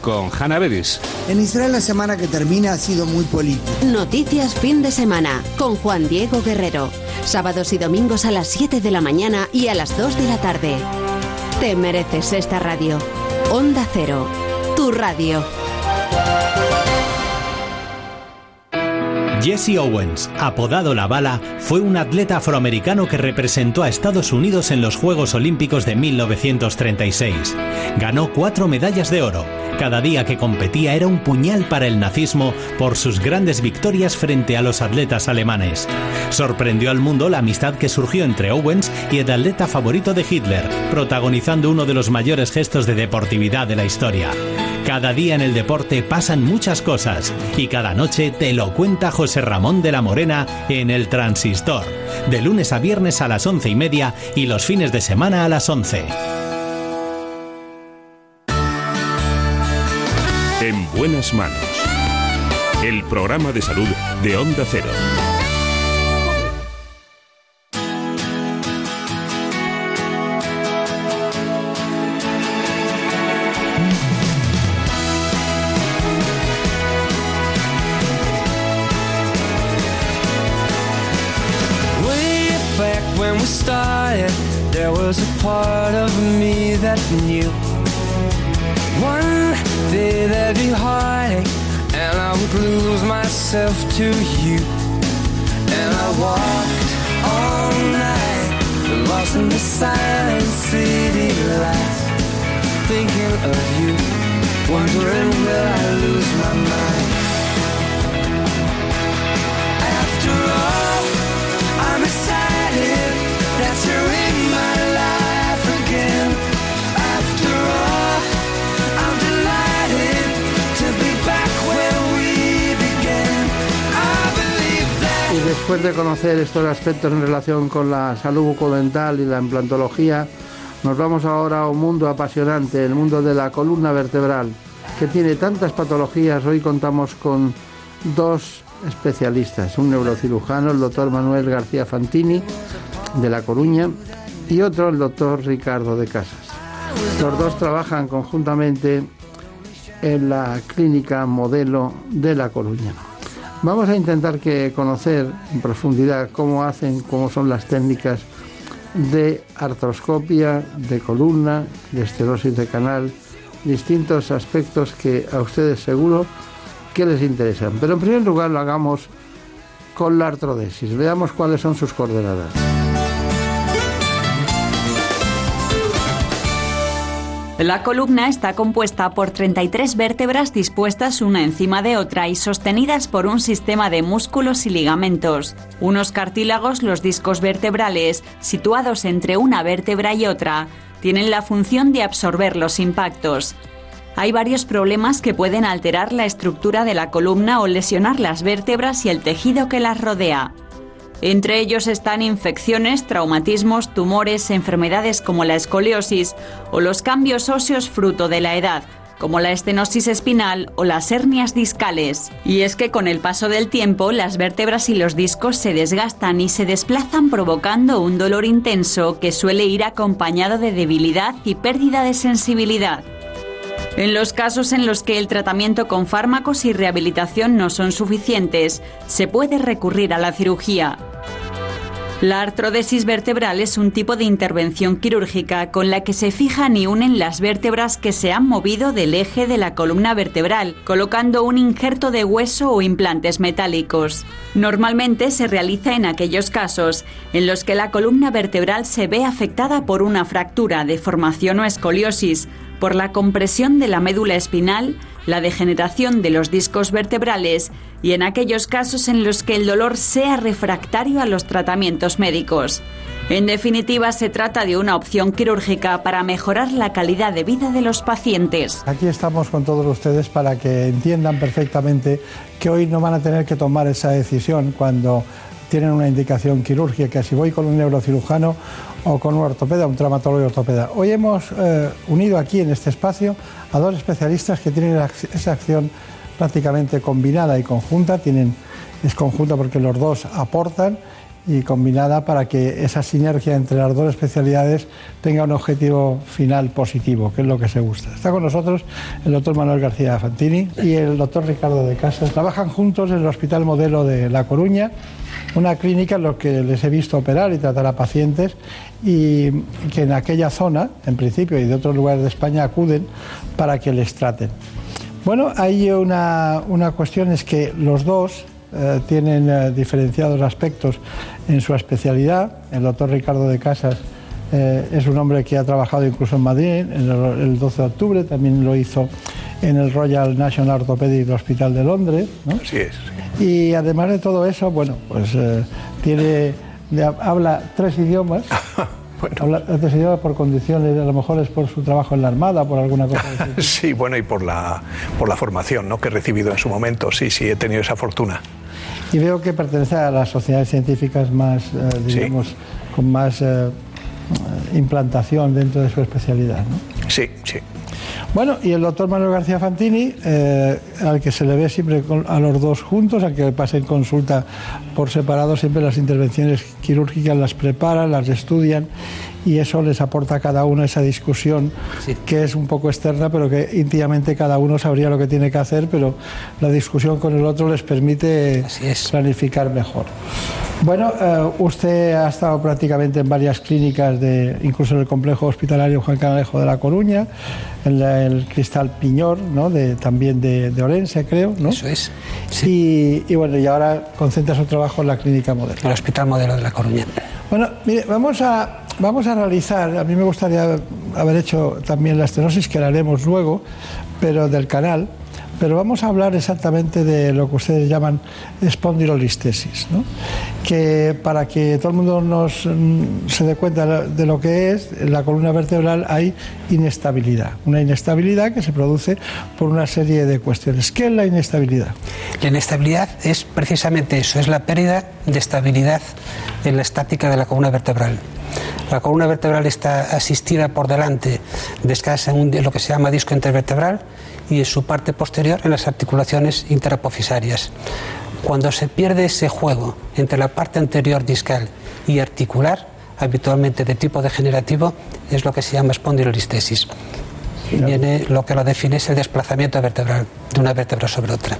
con Hanna Beris.
En Israel la semana que termina ha sido muy política.
Noticias fin de semana con Juan Diego Guerrero. Sábados y domingos a las 7 de la mañana y a las 2 de la tarde. Te mereces esta radio. Onda Cero, tu radio.
Jesse Owens, apodado La Bala, fue un atleta afroamericano que representó a Estados Unidos en los Juegos Olímpicos de 1936. Ganó cuatro medallas de oro. Cada día que competía era un puñal para el nazismo por sus grandes victorias frente a los atletas alemanes. Sorprendió al mundo la amistad que surgió entre Owens y el atleta favorito de Hitler, protagonizando uno de los mayores gestos de deportividad de la historia. Cada día en el deporte pasan muchas cosas y cada noche te lo cuenta José Ramón de la Morena en el Transistor, de lunes a viernes a las once y media y los fines de semana a las once.
En buenas manos. El programa de salud de Onda Cero.
De conocer estos aspectos en relación con la salud bucodental y la implantología, nos vamos ahora a un mundo apasionante, el mundo de la columna vertebral, que tiene tantas patologías. Hoy contamos con dos especialistas, un neurocirujano, el doctor Manuel García Fantini, de La Coruña, y otro, el doctor Ricardo de Casas. Los dos trabajan conjuntamente en la clínica modelo de La Coruña. Vamos a intentar que conocer en profundidad cómo hacen, cómo son las técnicas de artroscopia, de columna, de esterosis de canal, distintos aspectos que a ustedes seguro que les interesan. Pero en primer lugar lo hagamos con la artrodesis. Veamos cuáles son sus coordenadas.
La columna está compuesta por 33 vértebras dispuestas una encima de otra y sostenidas por un sistema de músculos y ligamentos. Unos cartílagos, los discos vertebrales, situados entre una vértebra y otra, tienen la función de absorber los impactos. Hay varios problemas que pueden alterar la estructura de la columna o lesionar las vértebras y el tejido que las rodea. Entre ellos están infecciones, traumatismos, tumores, enfermedades como la escoliosis o los cambios óseos fruto de la edad, como la estenosis espinal o las hernias discales. Y es que con el paso del tiempo las vértebras y los discos se desgastan y se desplazan provocando un dolor intenso que suele ir acompañado de debilidad y pérdida de sensibilidad. En los casos en los que el tratamiento con fármacos y rehabilitación no son suficientes, se puede recurrir a la cirugía. La artrodesis vertebral es un tipo de intervención quirúrgica con la que se fijan y unen las vértebras que se han movido del eje de la columna vertebral, colocando un injerto de hueso o implantes metálicos. Normalmente se realiza en aquellos casos en los que la columna vertebral se ve afectada por una fractura, deformación o escoliosis, por la compresión de la médula espinal, la degeneración de los discos vertebrales y en aquellos casos en los que el dolor sea refractario a los tratamientos médicos. En definitiva, se trata de una opción quirúrgica para mejorar la calidad de vida de los pacientes.
Aquí estamos con todos ustedes para que entiendan perfectamente que hoy no van a tener que tomar esa decisión cuando tienen una indicación quirúrgica, si voy con un neurocirujano o con un ortopeda, un traumatólogo y ortopeda. Hoy hemos eh, unido aquí en este espacio a dos especialistas que tienen esa acción prácticamente combinada y conjunta, tienen, es conjunta porque los dos aportan y combinada para que esa sinergia entre las dos especialidades tenga un objetivo final positivo, que es lo que se gusta. Está con nosotros el doctor Manuel García Fantini y el doctor Ricardo de Casas. Trabajan juntos en el Hospital Modelo de La Coruña, una clínica en la que les he visto operar y tratar a pacientes y que en aquella zona, en principio, y de otros lugares de España acuden para que les traten. Bueno, hay una, una cuestión, es que los dos eh, tienen eh, diferenciados aspectos en su especialidad. El doctor Ricardo de Casas eh, es un hombre que ha trabajado incluso en Madrid en el, el 12 de octubre, también lo hizo en el Royal National Orthopedic Hospital de Londres. ¿no?
Así es.
Y además de todo eso, bueno, pues eh, tiene, de- habla tres idiomas. [laughs] Habla tres idiomas por condiciones, a lo mejor es por su trabajo en la Armada, por alguna cosa. [laughs]
Sí, bueno, y por la, por la formación ¿no? que he recibido en su momento. Sí, sí, he tenido esa fortuna.
Y veo que pertenece a las sociedades científicas más, eh, digamos, con más eh, implantación dentro de su especialidad. ¿no?
Sí, sí.
Bueno, y el doctor Manuel García Fantini, eh, al que se le ve siempre a los dos juntos, al que pasen consulta por separado, siempre las intervenciones quirúrgicas las preparan, las estudian y eso les aporta a cada uno esa discusión que es un poco externa, pero que íntimamente cada uno sabría lo que tiene que hacer, pero la discusión con el otro les permite planificar mejor. Bueno, eh, usted ha estado prácticamente en varias clínicas, de, incluso en el complejo hospitalario Juan Canalejo de La Coruña, en la- el Cristal Piñor, ¿no? de, también de, de Orense, creo. ¿no? Eso es. Y, y bueno, y ahora concentra su trabajo en la clínica modelo.
El Hospital Modelo de La Coruña.
Bueno, mire, vamos a, vamos a realizar, a mí me gustaría haber hecho también la estenosis, que la haremos luego, pero del canal, pero vamos a hablar exactamente de lo que ustedes llaman espondilolistesis, ¿no? que para que todo el mundo nos, mm, se dé cuenta de lo que es, en la columna vertebral hay inestabilidad, una inestabilidad que se produce por una serie de cuestiones. ¿Qué es la inestabilidad?
La inestabilidad es precisamente eso, es la pérdida de estabilidad en la estática de la columna vertebral. La columna vertebral está asistida por delante, en lo que se llama disco intervertebral y en su parte posterior en las articulaciones interapofisarias. Cuando se pierde ese juego entre la parte anterior discal y articular, habitualmente de tipo degenerativo, es lo que se llama espondilolistesis. Y viene, lo que lo define es el desplazamiento vertebral de una vértebra sobre otra.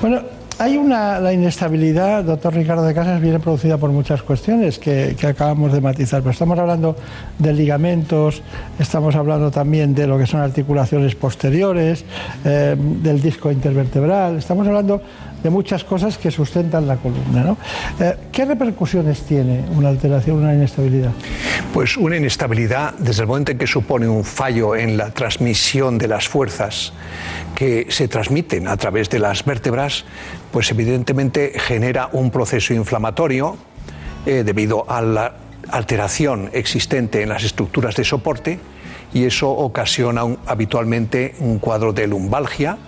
Bueno, hay una, la inestabilidad, doctor Ricardo de Casas, viene producida por muchas cuestiones que, acabamos de matizar, pero estamos hablando de ligamentos, estamos hablando también de lo que son articulaciones posteriores, eh, del disco intervertebral, estamos hablando de muchas cosas que sustentan la columna. ¿no? Eh, ¿Qué repercusiones tiene una alteración, una inestabilidad?
Pues una inestabilidad desde el momento en que supone un fallo en la transmisión de las fuerzas que se transmiten a través de las vértebras, pues evidentemente genera un proceso inflamatorio eh, debido a la alteración existente en las estructuras de soporte y eso ocasiona habitualmente un cuadro de lumbalgia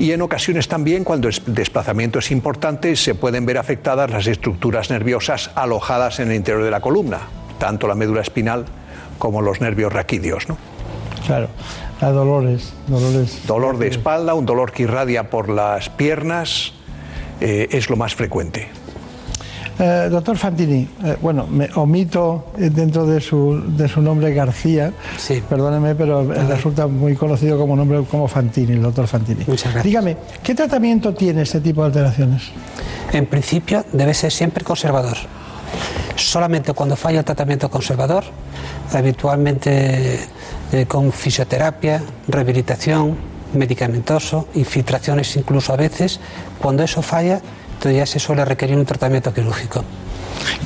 y en ocasiones también cuando el desplazamiento es importante se pueden ver afectadas las estructuras nerviosas alojadas en el interior de la columna, tanto la médula espinal como los nervios raquídeos. ¿no?
Claro, a dolores, dolores.
Dolor de espalda, un dolor que irradia por las piernas, eh, es lo más frecuente.
Eh, doctor Fantini, eh, bueno, me omito eh, dentro de su, de su nombre García, perdóneme, pero resulta muy conocido como nombre como Fantini, el doctor Fantini. Dígame, ¿qué tratamiento tiene este tipo de alteraciones?
En principio debe ser siempre conservador. Solamente cuando falla el tratamiento conservador, habitualmente eh, con fisioterapia, rehabilitación, medicamentoso, infiltraciones incluso a veces, cuando eso falla, entonces ya se suele requerir un tratamiento quirúrgico.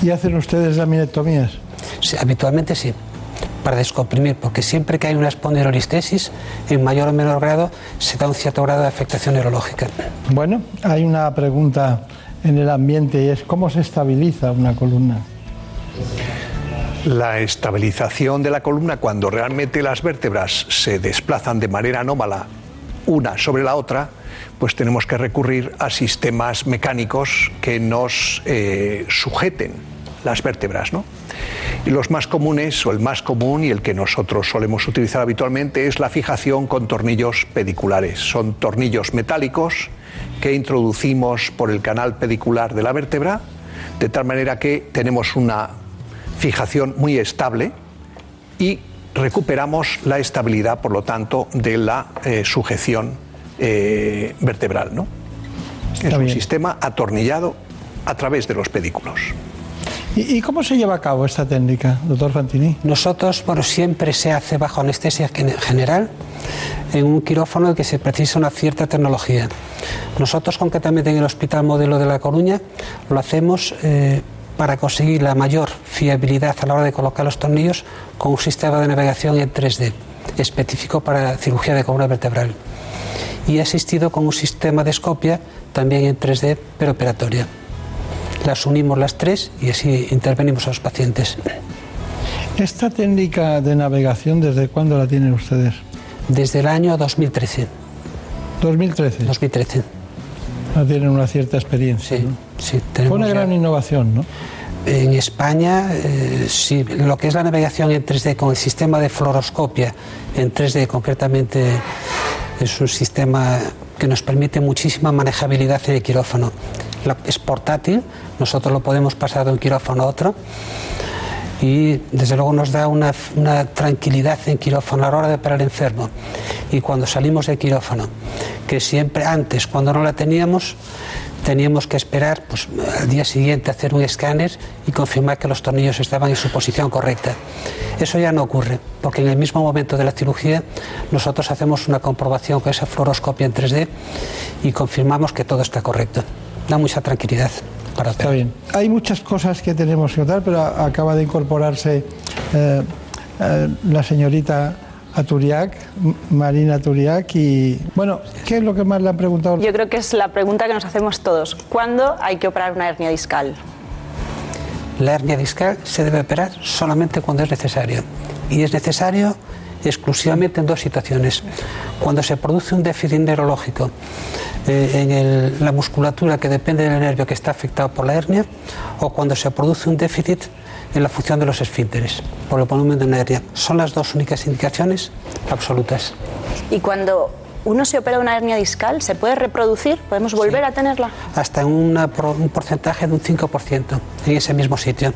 ¿Y hacen ustedes laminectomías?
Sí, habitualmente sí, para descomprimir, porque siempre que hay una espondilolistesis, en mayor o menor grado, se da un cierto grado de afectación neurológica.
Bueno, hay una pregunta en el ambiente y es ¿cómo se estabiliza una columna?
La estabilización de la columna cuando realmente las vértebras se desplazan de manera anómala una sobre la otra, pues tenemos que recurrir a sistemas mecánicos que nos eh, sujeten las vértebras. ¿no? Y los más comunes, o el más común y el que nosotros solemos utilizar habitualmente, es la fijación con tornillos pediculares. Son tornillos metálicos que introducimos por el canal pedicular de la vértebra, de tal manera que tenemos una fijación muy estable y recuperamos la estabilidad, por lo tanto, de la eh, sujeción eh, vertebral. ¿no? es un sistema atornillado a través de los pedículos.
¿Y, cómo se lleva a cabo esta técnica, doctor Fantini?
Nosotros, bueno, siempre se hace bajo anestesia general en un quirófano en que se precisa una cierta tecnología. Nosotros, concretamente en el Hospital Modelo de La Coruña, lo hacemos eh, para conseguir la mayor fiabilidad a la hora de colocar los tornillos con un sistema de navegación en 3D específico para cirugía de columna vertebral. Y he asistido con un sistema de escopia también en 3D, pero operatoria las unimos las tres y así intervenimos a los pacientes.
¿Esta técnica de navegación desde cuándo la tienen ustedes?
Desde el año 2013.
¿2013?
2013.
Ya tienen una cierta experiencia.
Sí, sí.
Fue una gran innovación, ¿no?
En España, eh, sí, lo que es la navegación en 3D con el sistema de fluoroscopia en 3D concretamente es un sistema que nos permite muchísima manejabilidad en el quirófano es portátil, nosotros lo podemos pasar de un quirófano a otro y desde luego nos da una, tranquilidad en quirófano a la hora de operar enfermo. Y cuando salimos del quirófano, que siempre antes, cuando no la teníamos, teníamos que esperar pues, al día siguiente hacer un escáner y confirmar que los tornillos estaban en su posición correcta. Eso ya no ocurre, porque en el mismo momento de la cirugía nosotros hacemos una comprobación con esa fluoroscopia en 3D y confirmamos que todo está correcto da mucha tranquilidad para
Está bien. Hay muchas cosas que tenemos que notar, pero acaba de incorporarse eh, eh, la señorita Aturiac, Marina Aturiac, y bueno, ¿qué es lo que más le han preguntado?
Yo creo que es la pregunta que nos hacemos todos. ¿Cuándo hay que operar una hernia discal?
La hernia discal se debe operar solamente cuando es necesario. Y es necesario exclusivamente en dos situaciones. Cuando se produce un déficit neurológico eh, en la musculatura que depende del nervio que está afectado por la hernia o cuando se produce un déficit en la función de los esfínteres por el volumen de una hernia. Son las dos únicas indicaciones absolutas.
¿Y cuando uno se opera una hernia discal, se puede reproducir? ¿Podemos volver a tenerla?
Hasta en un porcentaje de un 5% en ese mismo sitio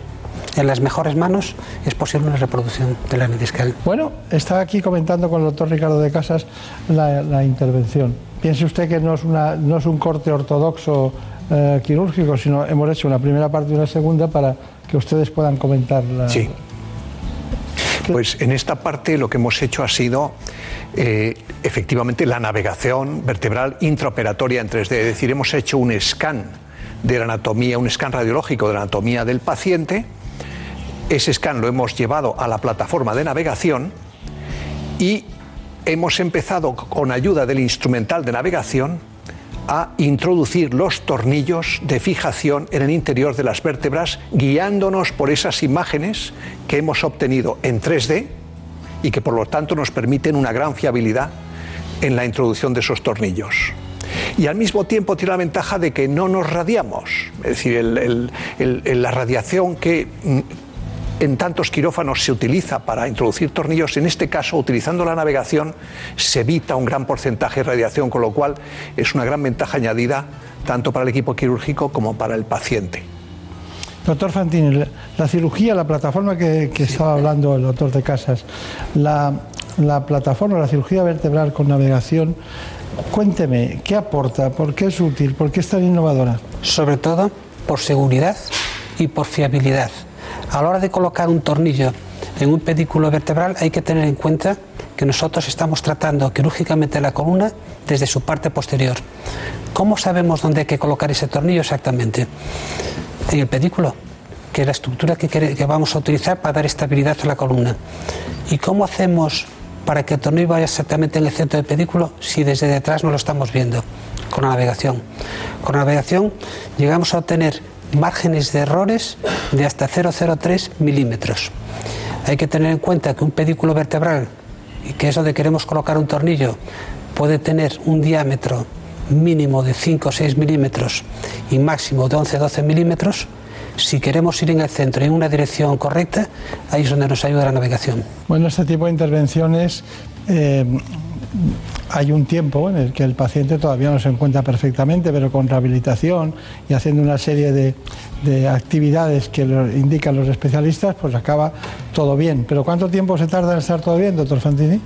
en las mejores manos es posible una reproducción de la hernia discal.
Bueno, estaba aquí comentando con el doctor Ricardo de Casas la, intervención. Piense usted que no es, una, no es un corte ortodoxo eh, quirúrgico, sino hemos hecho una primera parte y una segunda para que ustedes puedan comentar.
Sí. Pues en esta parte lo que hemos hecho ha sido eh, efectivamente la navegación vertebral intraoperatoria en 3D, es decir, hemos hecho un scan de la anatomía, un scan radiológico de la anatomía del paciente ese scan lo hemos llevado a la plataforma de navegación y hemos empezado con ayuda del instrumental de navegación a introducir los tornillos de fijación en el interior de las vértebras, guiándonos por esas imágenes que hemos obtenido en 3D y que por lo tanto nos permiten una gran fiabilidad en la introducción de esos tornillos. Y al mismo tiempo tiene la ventaja de que no nos radiamos, es decir, la radiación que en tantos quirófanos se utiliza para introducir tornillos, en este caso, utilizando la navegación, se evita un gran porcentaje de radiación, con lo cual es una gran ventaja añadida tanto para el equipo quirúrgico como para el paciente.
Doctor Fantini, la cirugía, la plataforma que, estaba hablando el doctor de Casas, la, la plataforma, la cirugía vertebral con navegación, cuénteme, ¿qué aporta? ¿Por qué es útil? ¿Por qué es tan innovadora?
Sobre todo por seguridad y por fiabilidad. A la hora de colocar un tornillo en un pedículo vertebral hay que tener en cuenta que nosotros estamos tratando quirúrgicamente la columna desde su parte posterior. ¿Cómo sabemos dónde hay que colocar ese tornillo exactamente? En el pedículo, que es la estructura que, vamos a utilizar para dar estabilidad a la columna. ¿Y cómo hacemos para que el tornillo vaya exactamente en el centro del pedículo si desde detrás no lo estamos viendo? Con la navegación. Con la navegación llegamos a obtener márgenes de errores de hasta 0,03 milímetros. Hay que tener en cuenta que un pedículo vertebral, que es donde queremos colocar un tornillo, puede tener un diámetro mínimo de 5 o 6 milímetros y máximo de 11-12 milímetros. Si queremos ir en el centro en una dirección correcta, ahí es donde nos ayuda la navegación.
Bueno, este tipo de intervenciones eh, hay un tiempo en el que el paciente todavía no se encuentra perfectamente, pero con rehabilitación y haciendo una serie de, actividades que lo indican los especialistas, pues acaba todo bien. Pero ¿cuánto tiempo se tarda en estar todo bien, doctor Fantini?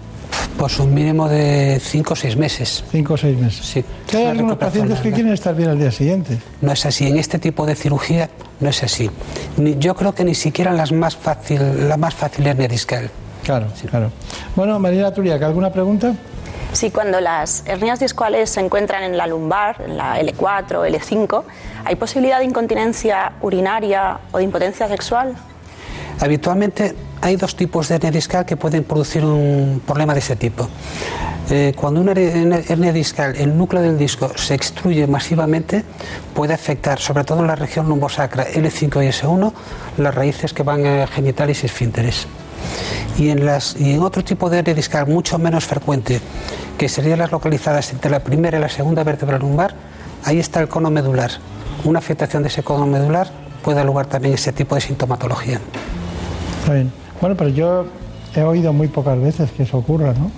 Pues un mínimo de 5 o 6 meses.
5 o 6 meses.
Sí.
Que hay algunos pacientes que quieren estar bien al día siguiente.
No es así. En este tipo de cirugía no es así. Ni- yo creo que ni siquiera las más fácil, la más fácil hernia discal.
Claro, claro. Bueno, Marina Turiac, ¿alguna pregunta?
Sí, cuando las hernias discales se encuentran en la lumbar, en la L4 o L5, ¿hay posibilidad de incontinencia urinaria o de impotencia sexual?
Habitualmente hay dos tipos de hernia discal que pueden producir un problema de ese tipo. Eh, cuando una hernia discal, el núcleo del disco se extruye masivamente, puede afectar, sobre todo en la región lumbosacra L5 y S1, las raíces que van a genitales y esfínteres. Y en, las, y en otro tipo de hernia discal mucho menos frecuente, que serían las localizadas entre la primera y la segunda vértebra lumbar, ahí está el cono medular. Una afectación de ese cono medular puede dar lugar también a ese tipo de sintomatología.
Está bien. Bueno, pero yo he oído muy pocas veces que eso ocurra, ¿no?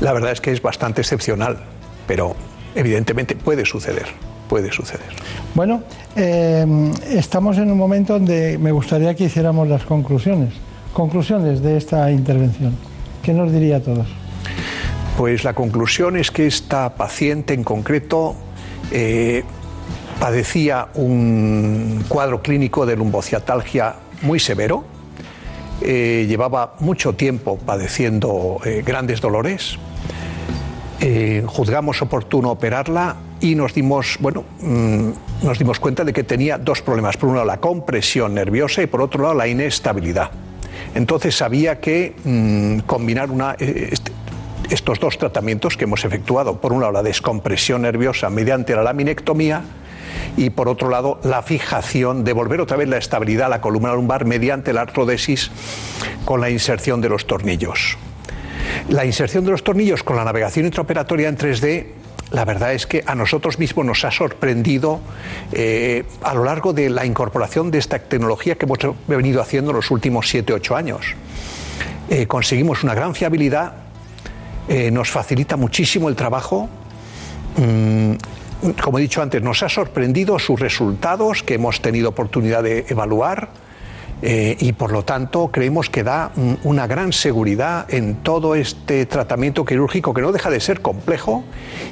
La verdad es que es bastante excepcional, pero evidentemente puede suceder, puede suceder.
Bueno, eh, estamos en un momento donde me gustaría que hiciéramos las conclusiones. Conclusiones de esta intervención. ¿Qué nos diría a todos?
Pues la conclusión es que esta paciente en concreto eh, padecía un cuadro clínico de lumbociatalgia muy severo, eh, llevaba mucho tiempo padeciendo eh, grandes dolores, juzgamos oportuno operarla y nos dimos, bueno, mm, nos dimos cuenta de que tenía dos problemas. Por un lado la compresión nerviosa y por otro lado la inestabilidad. Entonces había que mm, combinar eh, este- estos dos tratamientos que hemos efectuado. Por un lado la descompresión nerviosa mediante la laminectomía y por otro lado la fijación, devolver otra vez la estabilidad a la columna lumbar mediante la artrodesis con la inserción de los tornillos. La inserción de los tornillos con la navegación intraoperatoria en 3D, la verdad es que a nosotros mismos nos ha sorprendido eh, a lo largo de la incorporación de esta tecnología que hemos venido haciendo en los últimos 7-8 años. Eh, conseguimos una gran fiabilidad, eh, nos facilita muchísimo el trabajo. Mm, como he dicho antes, nos ha sorprendido sus resultados que hemos tenido oportunidad de evaluar. Eh, y por lo tanto creemos que da mm, una gran seguridad en todo este tratamiento quirúrgico que no deja de ser complejo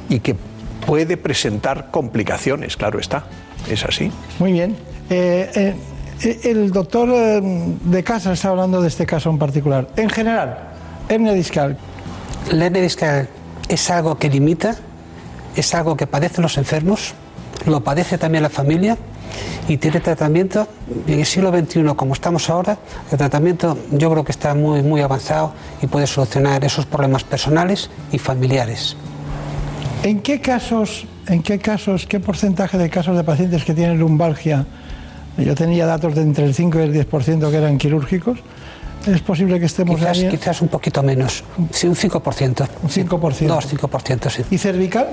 y que puede presentar complicaciones, claro está, es así.
Muy bien. Eh, eh, el doctor de casa está hablando de este caso en particular. En general, hernia discal.
La hernia discal es algo que limita, es algo que padecen los enfermos, lo padece también la familia y tiene tratamiento. En el siglo XXI, como estamos ahora, el tratamiento yo creo que está muy, muy avanzado y puede solucionar esos problemas personales y familiares.
¿En qué casos, en qué casos, qué porcentaje de casos de pacientes que tienen lumbalgia? Yo tenía datos de entre el 5 y el 10% que eran quirúrgicos. ¿Es posible que estemos
Quizás, quizás un poquito menos, sí, un 5%.
Un 5%.
Dos, 5%, sí.
¿Y cervical?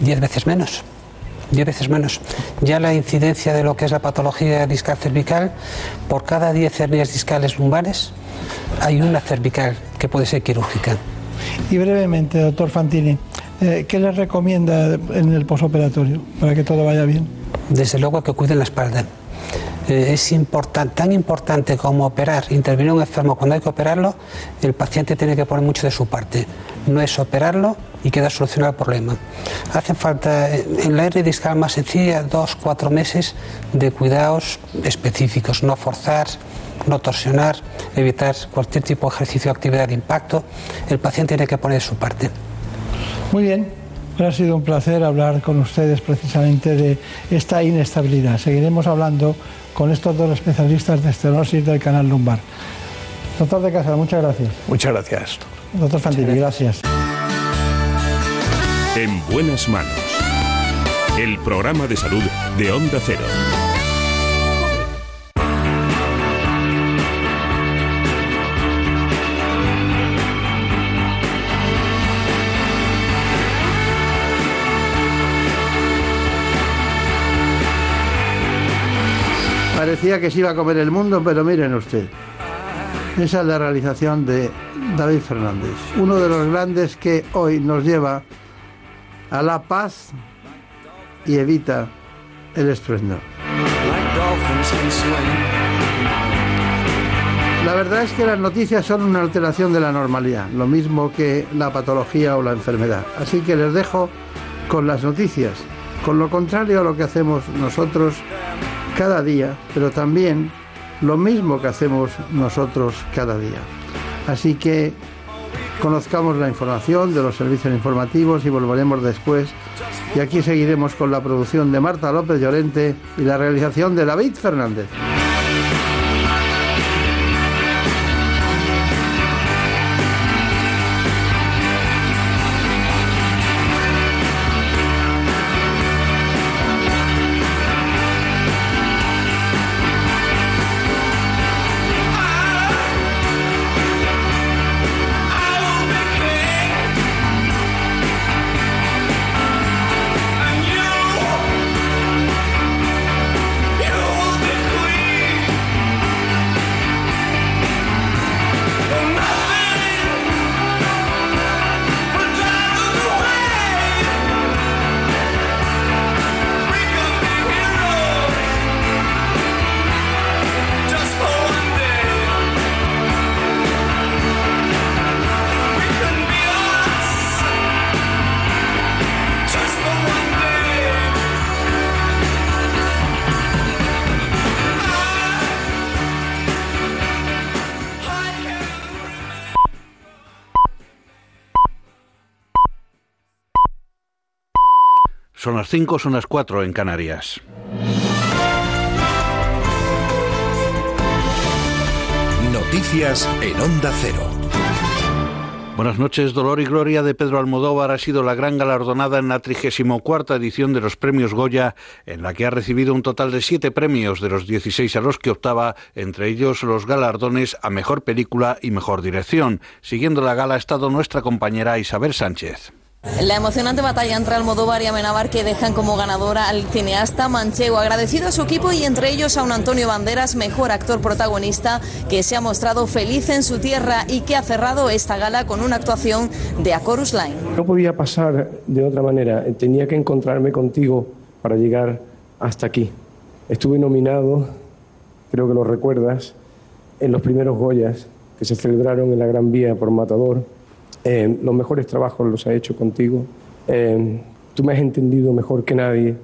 Diez veces menos. Diez veces menos. Ya la incidencia de lo que es la patología discal cervical, por cada 10 hernias discales lumbares, hay una cervical que puede ser quirúrgica.
Y brevemente, doctor Fantini, eh, ¿qué les recomienda en el posoperatorio para que todo vaya bien?
Desde luego que cuiden la espalda. Eh, es importante, tan importante como operar, intervenir a un enfermo cuando hay que operarlo, el paciente tiene que poner mucho de su parte. No es operarlo y queda solucionado el problema. Hacen falta, en la hernia discal más sencilla, dos, cuatro meses de cuidados específicos, no forzar, no torsionar, evitar cualquier tipo de ejercicio o actividad de impacto. El paciente tiene que poner su parte.
Muy bien, pues ha sido un placer hablar con ustedes precisamente de esta inestabilidad. Seguiremos hablando con estos dos especialistas de estenosis del canal lumbar. Doctor de Casa, muchas gracias.
Muchas gracias.
Doctor Fantini, gracias.
En buenas manos. El programa de salud de Onda Cero.
Parecía que se iba a comer el mundo, pero miren usted. Esa es la realización de David Fernández, uno de los grandes que hoy nos lleva a la paz y evita el estruendo.
La verdad es que las noticias son una alteración de la normalidad, lo mismo que la patología o la enfermedad. Así que les dejo con las noticias, con lo contrario a lo que hacemos nosotros cada día, pero también lo mismo que hacemos nosotros cada día. Así que conozcamos la información de los servicios informativos y volveremos después. Y aquí seguiremos con la producción de Marta López Llorente y la realización de David Fernández.
Son las 5, son las 4 en Canarias.
Noticias en Onda Cero.
Buenas noches. Dolor y Gloria de Pedro Almodóvar ha sido la gran galardonada en la 34 edición de los premios Goya, en la que ha recibido un total de siete premios de los 16 a los que optaba, entre ellos los galardones a Mejor Película y Mejor Dirección. Siguiendo la gala ha estado nuestra compañera Isabel Sánchez.
La emocionante batalla entre Almodóvar y Amenábar que dejan como ganadora al cineasta manchego, agradecido a su equipo y entre ellos a un Antonio Banderas, mejor actor protagonista, que se ha mostrado feliz en su tierra y que ha cerrado esta gala con una actuación de A Chorus Line.
No podía pasar de otra manera, tenía que encontrarme contigo para llegar hasta aquí. Estuve nominado, creo que lo recuerdas, en los primeros Goyas que se celebraron en la Gran Vía por Matador eh, los mejores trabajos los ha hecho contigo. Eh, tú me has entendido mejor que nadie.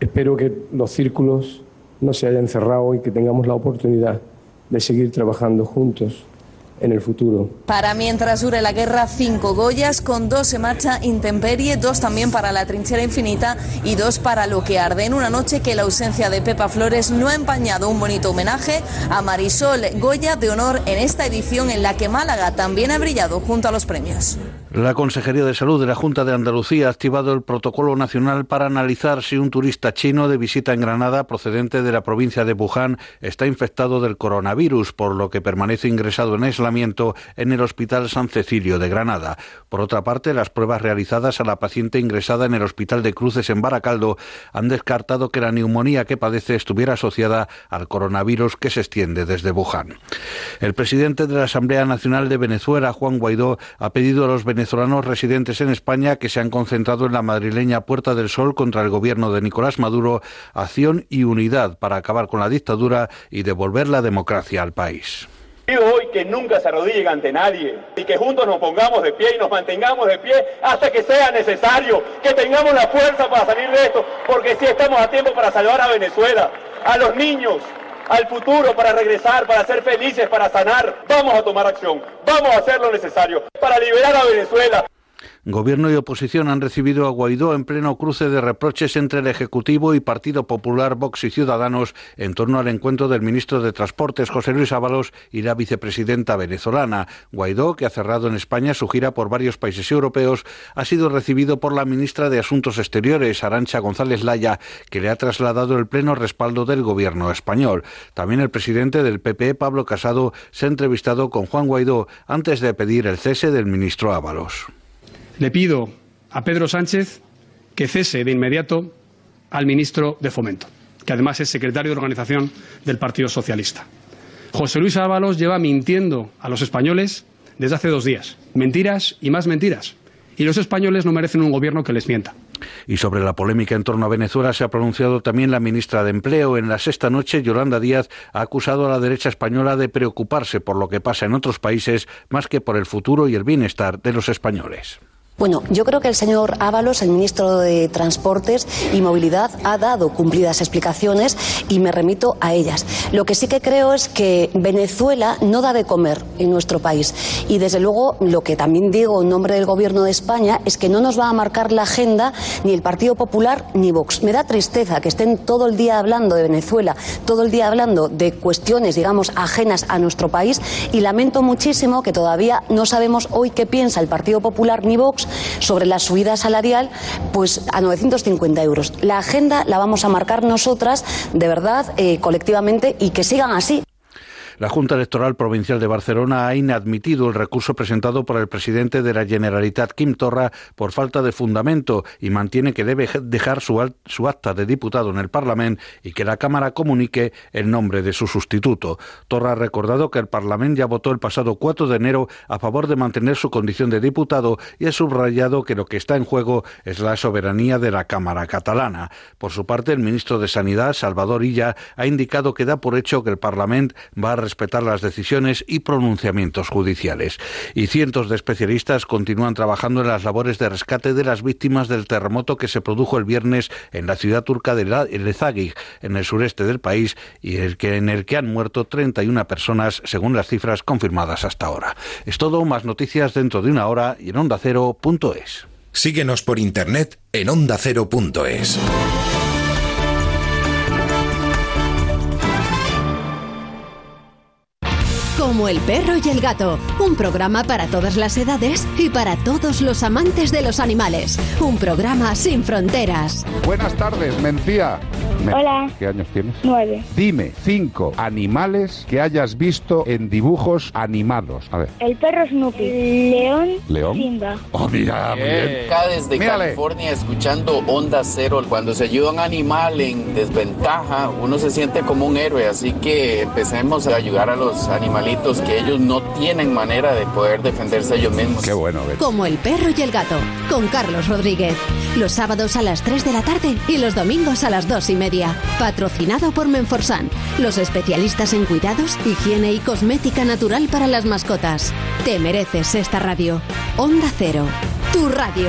Espero que los círculos no se hayan cerrado y que tengamos la oportunidad de seguir trabajando juntos en el futuro.
Para mientras dure la guerra, cinco Goyas, con dos en marcha Intemperie, dos también para la trinchera infinita y dos para lo que arde en una noche que la ausencia de Pepa Flores no ha empañado un bonito homenaje a Marisol Goya de honor en esta edición en la que Málaga también ha brillado junto a los premios.
La Consejería de Salud de la Junta de Andalucía ha activado el protocolo nacional para analizar si un turista chino de visita en Granada procedente de la provincia de Wuhan está infectado del coronavirus, por lo que permanece ingresado en aislamiento en el Hospital San Cecilio de Granada. Por otra parte, las pruebas realizadas a la paciente ingresada en el Hospital de Cruces en Baracaldo han descartado que la neumonía que padece estuviera asociada al coronavirus que se extiende desde Wuhan. El presidente de la Asamblea Nacional de Venezuela, Juan Guaidó, ha pedido a los venezolanos residentes en España que se han concentrado en la madrileña Puerta del Sol contra el gobierno de Nicolás Maduro, acción y unidad para acabar con la dictadura y devolver la democracia al país.
Pido hoy que nunca se arrodillen ante nadie y que juntos nos pongamos de pie y nos mantengamos de pie hasta que sea necesario, que tengamos la fuerza para salir de esto, porque sí estamos a tiempo para salvar a Venezuela, a los niños, al futuro, para regresar, para ser felices, para sanar. Vamos a tomar acción, vamos a hacer lo necesario para liberar a Venezuela.
Gobierno y oposición han recibido a Guaidó en pleno cruce de reproches entre el Ejecutivo y Partido Popular, Vox y Ciudadanos en torno al encuentro del ministro de Transportes, José Luis Ábalos, y la vicepresidenta venezolana. Guaidó, que ha cerrado en España su gira por varios países europeos, ha sido recibido por la ministra de Asuntos Exteriores, Arancha González Laya, que le ha trasladado el pleno respaldo del Gobierno español. También el presidente del PP, Pablo Casado, se ha entrevistado con Juan Guaidó antes de pedir el cese del ministro Ábalos.
Le pido a Pedro Sánchez que cese de inmediato al ministro de Fomento, que además es secretario de organización del Partido Socialista. José Luis Ábalos lleva mintiendo a los españoles desde hace dos días. Mentiras y más mentiras. Y los españoles no merecen un gobierno que les mienta.
Y sobre la polémica en torno a Venezuela se ha pronunciado también la ministra de Empleo. En la sexta noche, Yolanda Díaz ha acusado a la derecha española de preocuparse por lo que pasa en otros países más que por el futuro y el bienestar de los españoles.
Bueno, yo creo que el señor Ábalos, el ministro de Transportes y Movilidad, ha dado cumplidas explicaciones y me remito a ellas. Lo que sí que creo es que Venezuela no da de comer en nuestro país. Y desde luego, lo que también digo en nombre del Gobierno de España es que no nos va a marcar la agenda ni el Partido Popular ni Vox. Me da tristeza que estén todo el día hablando de Venezuela, todo el día hablando de cuestiones, digamos, ajenas a nuestro país y lamento muchísimo que todavía no sabemos hoy qué piensa el Partido Popular ni Vox sobre la subida salarial pues a 950 euros. La agenda la vamos a marcar nosotras, de verdad, eh, colectivamente, y que sigan así.
La Junta Electoral Provincial de Barcelona ha inadmitido el recurso presentado por el presidente de la Generalitat, Quim Torra, por falta de fundamento y mantiene que debe dejar su, acta de diputado en el Parlamento y que la Cámara comunique el nombre de su sustituto. Torra ha recordado que el Parlamento ya votó el pasado 4 de enero a favor de mantener su condición de diputado y ha subrayado que lo que está en juego es la soberanía de la Cámara catalana. Por su parte, el ministro de Sanidad, Salvador Illa, ha indicado que da por hecho que el Parlamento va a respetar las decisiones y pronunciamientos judiciales. Y cientos de especialistas continúan trabajando en las labores de rescate de las víctimas del terremoto que se produjo el viernes en la ciudad turca de Lezagig, en el sureste del país, y en el que han muerto 31 personas, según las cifras confirmadas hasta ahora. Es todo, más noticias dentro de una hora y en ondacero.es.
Síguenos por internet en ondacero.es.
Como el perro y el gato, un programa para todas las edades y para todos los amantes de los animales. Un programa sin fronteras.
Buenas tardes, Mencía.
Hola.
¿Qué años tienes?
Nueve.
Dime cinco animales que hayas visto en dibujos animados. A ver.
El perro Snoopy. León.
León.
Simba.
Oh, mira, muy bien.
Acá desde
Mírale.
California escuchando Onda Cero. Cuando se ayuda a un animal en desventaja, uno se siente como un héroe. Así que empecemos a ayudar a los animalitos que ellos no tienen manera de poder defenderse ellos mismos.
Qué bueno,
Como el perro y el gato, con Carlos Rodríguez. Los sábados a las 3 de la tarde y los domingos a las 2 y media. Patrocinado por Menforsan, los especialistas en cuidados, higiene y cosmética natural para las mascotas. Te mereces esta radio. Onda Cero, tu radio.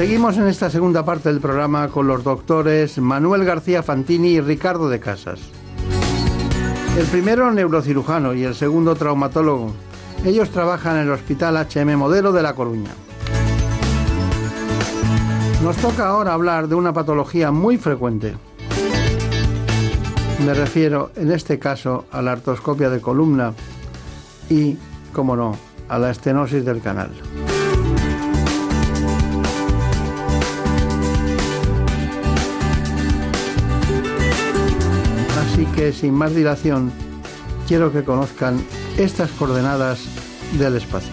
Seguimos en esta segunda parte del programa con los doctores Manuel García Fantini y Ricardo de Casas. El primero neurocirujano y el segundo traumatólogo. Ellos trabajan en el Hospital HM Modelo de La Coruña. Nos toca ahora hablar de una patología muy frecuente. Me refiero en este caso a la artroscopia de columna y, como no, a la estenosis del canal. Que sin más dilación, quiero que conozcan estas coordenadas del espacio.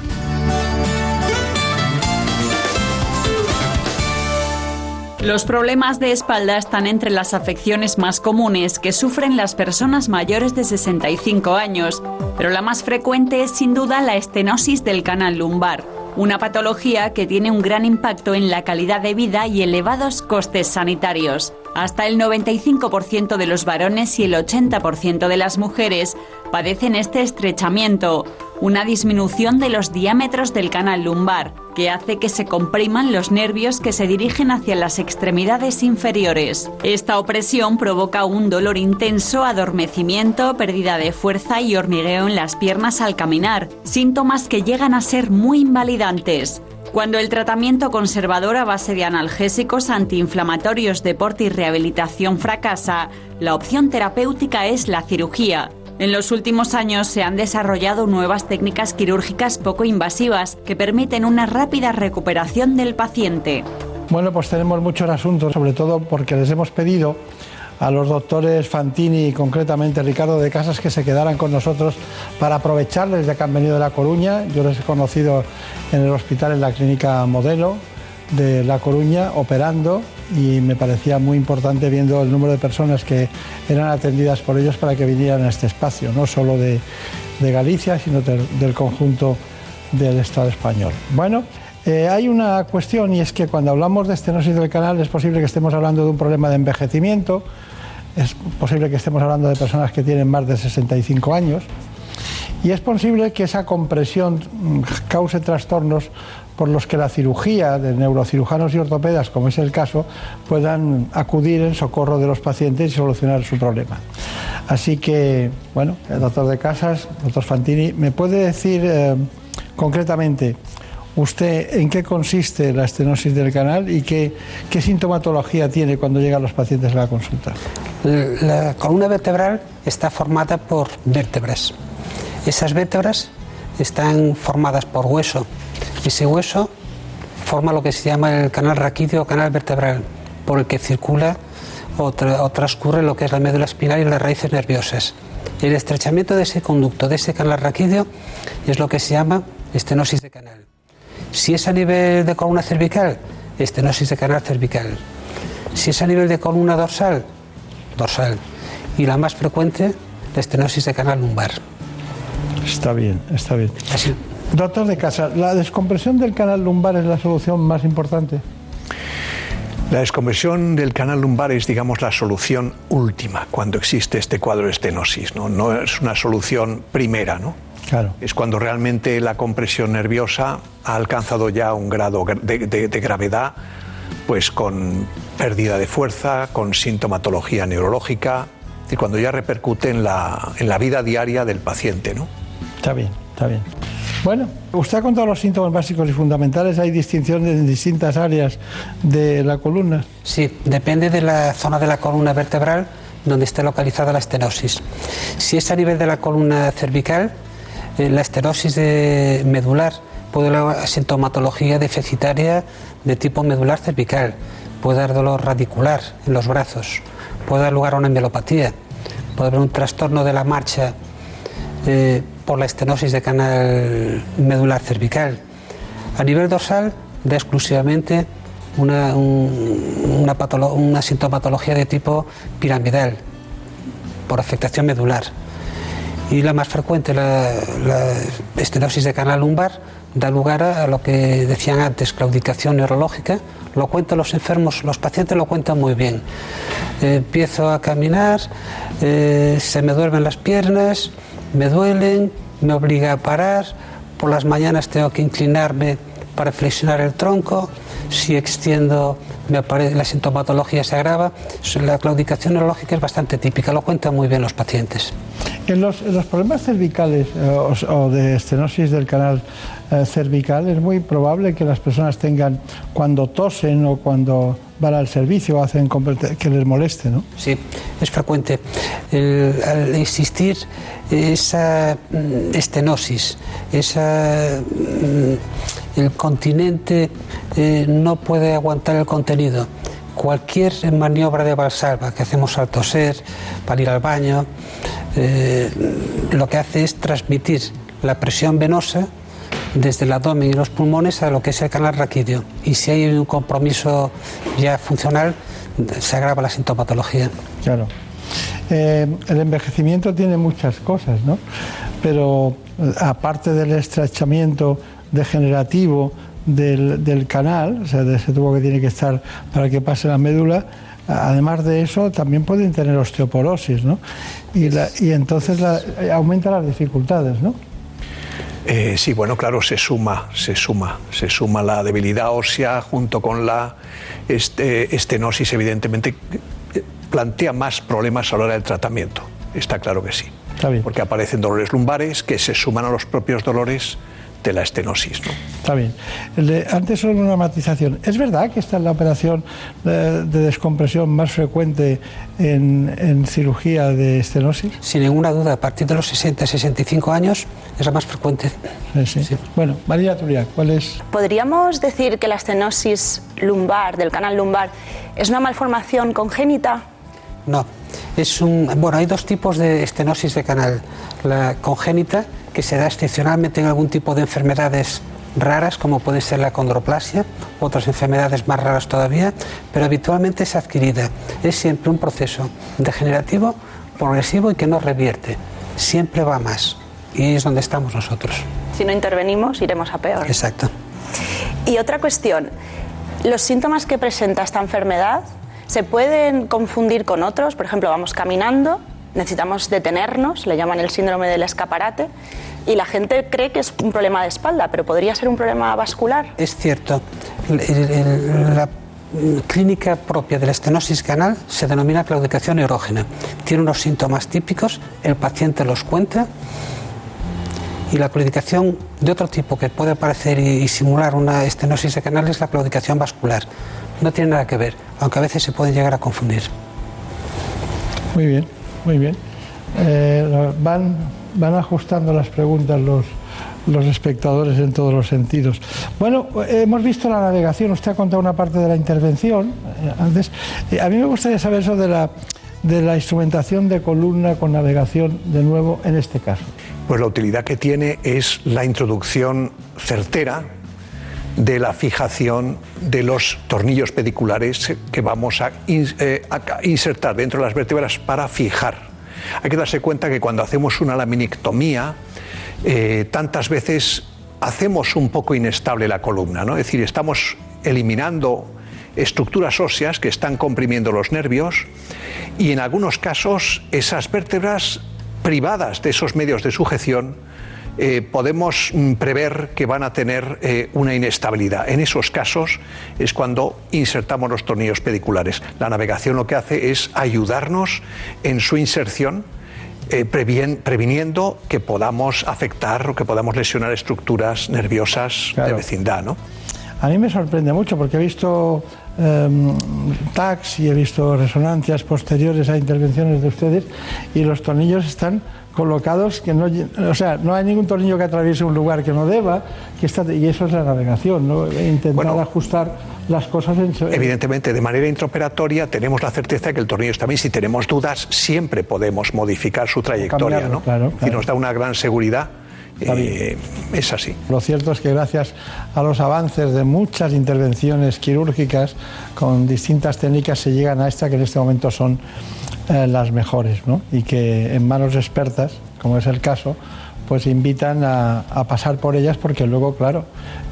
Los problemas de espalda están entre las afecciones más comunes que sufren las personas mayores de 65 años, pero la más frecuente es sin duda la estenosis del canal lumbar, una patología que tiene un gran impacto en la calidad de vida y elevados costes sanitarios. Hasta el 95% de los varones y el 80% de las mujeres padecen este estrechamiento,
una disminución de los diámetros del canal lumbar, que hace que se compriman los nervios que se dirigen hacia las extremidades inferiores. Esta opresión provoca un dolor intenso, adormecimiento, pérdida de fuerza y hormigueo en las piernas al caminar, síntomas que llegan a ser muy invalidantes. Cuando el tratamiento conservador a base de analgésicos antiinflamatorios, deporte y rehabilitación fracasa, la opción terapéutica es la cirugía. En los últimos años se han desarrollado nuevas técnicas quirúrgicas poco invasivas que permiten una rápida recuperación del paciente.
Bueno, pues tenemos muchos asuntos, sobre todo porque les hemos pedido a los doctores Fantini y concretamente Ricardo de Casas que se quedaran con nosotros para aprovecharles ya que han venido de La Coruña. Yo les he conocido en el hospital, en la clínica Modelo de La Coruña, operando y me parecía muy importante viendo el número de personas que eran atendidas por ellos para que vinieran a este espacio, no solo de, Galicia, sino del, del conjunto del Estado español. Bueno, eh, hay una cuestión y es que cuando hablamos de estenosis del canal es posible que estemos hablando de un problema de envejecimiento, es posible que estemos hablando de personas que tienen más de 65 años y es posible que esa compresión mm, cause trastornos por los que la cirugía de neurocirujanos y ortopedas, como es el caso, puedan acudir en socorro de los pacientes y solucionar su problema. Así que, bueno, el doctor de Casas, doctor Fantini, ¿me puede decir eh, concretamente usted en qué consiste la estenosis del canal y qué, qué sintomatología tiene cuando llegan los pacientes a la consulta?
La columna vertebral está formada por vértebras. Esas vértebras están formadas por hueso. Ese hueso forma lo que se llama el canal raquídeo o canal vertebral, por el que circula o, tra o transcurre lo que es la médula espinal y las raíces nerviosas. El estrechamiento de ese conducto, de ese canal raquídeo, es lo que se llama estenosis de canal. Si es a nivel de columna cervical, estenosis de canal cervical. Si es a nivel de columna dorsal, dorsal. Y la más frecuente, la estenosis de canal lumbar.
Está bien, está bien. Doctor de Casa, ¿la descompresión del canal lumbar es la solución más importante?
La descompresión del canal lumbar es, digamos, la solución última cuando existe este cuadro de estenosis, ¿no? No es una solución primera, ¿no?
Claro.
Es cuando realmente la compresión nerviosa ha alcanzado ya un grado de, de, de gravedad, pues con pérdida de fuerza, con sintomatología neurológica, y cuando ya repercute en la, en la vida diaria del paciente, ¿no?
Está bien, está bien. Bueno, usted ha contado los síntomas básicos y fundamentales. ¿Hay distinciones en distintas áreas de la columna?
Sí, depende de la zona de la columna vertebral donde esté localizada la estenosis. Si es a nivel de la columna cervical, eh, la estenosis medular puede dar sintomatología deficitaria de tipo medular cervical, puede dar dolor radicular en los brazos, puede dar lugar a una mielopatía, puede haber un trastorno de la marcha eh, por la estenosis de canal medular cervical. A nivel dorsal, da exclusivamente una, un, una, una sintomatología de tipo piramidal, por afectación medular. Y la más frecuente, la, la estenosis de canal lumbar, da lugar a, a lo que decían antes, claudicación neurológica. Lo cuentan los enfermos, los pacientes lo cuentan muy bien. Eh, empiezo a caminar, eh, se me duermen las piernas, me duelen, me obliga a parar, por las mañanas tengo que inclinarme para flexionar el tronco, si extiendo me aparece, la sintomatología se agrava, la claudicación neurológica es bastante típica, lo cuentan muy bien los pacientes.
En los, en los problemas cervicales eh, o, de estenosis del canal eh, cervical es muy probable que las personas tengan, cuando tosen o cuando van al servicio, hacen que les moleste, ¿no?
Sí, es frecuente. Al existir esa mm, estenosis, esa, mm, el continente eh, no puede aguantar el contenido. Cualquier maniobra de valsalva que hacemos al toser, para ir al baño, eh, lo que hace es transmitir la presión venosa desde el abdomen y los pulmones a lo que es el canal raquídeo. Y si hay un compromiso ya funcional, se agrava la sintomatología.
Claro. Eh, el envejecimiento tiene muchas cosas, ¿no? Pero aparte del estrechamiento degenerativo del, del, canal, o sea, de ese tubo que tiene que estar para que pase la médula, además de eso también pueden tener osteoporosis, ¿no? Y, la, y entonces la, aumenta las dificultades, ¿no?
Eh, sí, bueno, claro, se suma, se suma, se suma la debilidad ósea junto con la este, estenosis, evidentemente, plantea más problemas a la hora del tratamiento. Está claro que sí. Porque aparecen dolores lumbares que se suman a los propios dolores de la estenosis. ¿no?
Está bien. Antes solo una matización. ¿Es verdad que esta es la operación eh, de descompresión más frecuente en, en cirugía de estenosis?
Sin ninguna duda, a partir de los 60-65 años es la más frecuente.
Sí, sí. Bueno, María Turia, ¿cuál es?
¿Podríamos decir que la estenosis lumbar, del canal lumbar, es una malformación congénita?
No, es un, bueno, hay dos tipos de estenosis de canal. La congénita, que se da excepcionalmente en algún tipo de enfermedades raras, como puede ser la condroplasia, otras enfermedades más raras todavía, pero habitualmente es adquirida. Es siempre un proceso degenerativo, progresivo y que no revierte. Siempre va más. Y es donde estamos nosotros.
Si no intervenimos, iremos a peor.
Exacto.
Y otra cuestión, ¿los síntomas que presenta esta enfermedad se pueden confundir con otros? Por ejemplo, vamos caminando, necesitamos detenernos, le llaman el síndrome del escaparate, y la gente cree que es un problema de espalda, pero podría ser un problema vascular.
Es cierto. La clínica propia de la estenosis canal se denomina claudicación erógena. Tiene unos síntomas típicos, el paciente los cuenta y la claudicación de otro tipo que puede parecer y, y simular una estenosis de canal es la claudicación vascular. No tiene nada que ver, aunque a veces se puede llegar a confundir.
Muy bien, muy bien. Eh, van, van ajustando las preguntas los, los espectadores en todos los sentidos. Bueno, hemos visto la navegación. Usted ha contado una parte de la intervención eh, antes. Eh, a mí me gustaría saber eso de la, de la instrumentación de columna con navegación de nuevo en este caso.
Pues la utilidad que tiene es la introducción certera de la fijación de los tornillos pediculares que vamos a, eh, insertar dentro de las vértebras para fijar. Hay que darse cuenta que cuando hacemos una laminectomía, eh, tantas veces hacemos un poco inestable la columna, ¿no? Es decir, estamos eliminando estructuras óseas que están comprimiendo los nervios y en algunos casos esas vértebras privadas de esos medios de sujeción eh, podemos mm, prever que van a tener eh, una inestabilidad. En esos casos es cuando insertamos los tornillos pediculares. La navegación lo que hace es ayudarnos en su inserción, eh, previen- previniendo que podamos afectar o que podamos lesionar estructuras nerviosas de vecindad. ¿no?
A mí me sorprende mucho porque he visto em, tags y he visto resonancias posteriores a intervenciones de ustedes y los tornillos están colocados que no, o sea, no hay ningún tornillo que atraviese un lugar que no deba, que está, y eso es la navegación, ¿no? intentar ajustar las cosas en su-
Evidentemente, de manera intraoperatoria tenemos la certeza de que el tornillo está bien. Si tenemos dudas, siempre podemos modificar su trayectoria. ¿no?
claro, claro.
nos da una gran seguridad. Eh, es así.
Lo cierto es que gracias a los avances de muchas intervenciones quirúrgicas con distintas técnicas se llegan a esta que en este momento son eh, las mejores ¿no? y que en manos expertas, como es el caso, pues invitan a, a pasar por ellas porque luego, claro,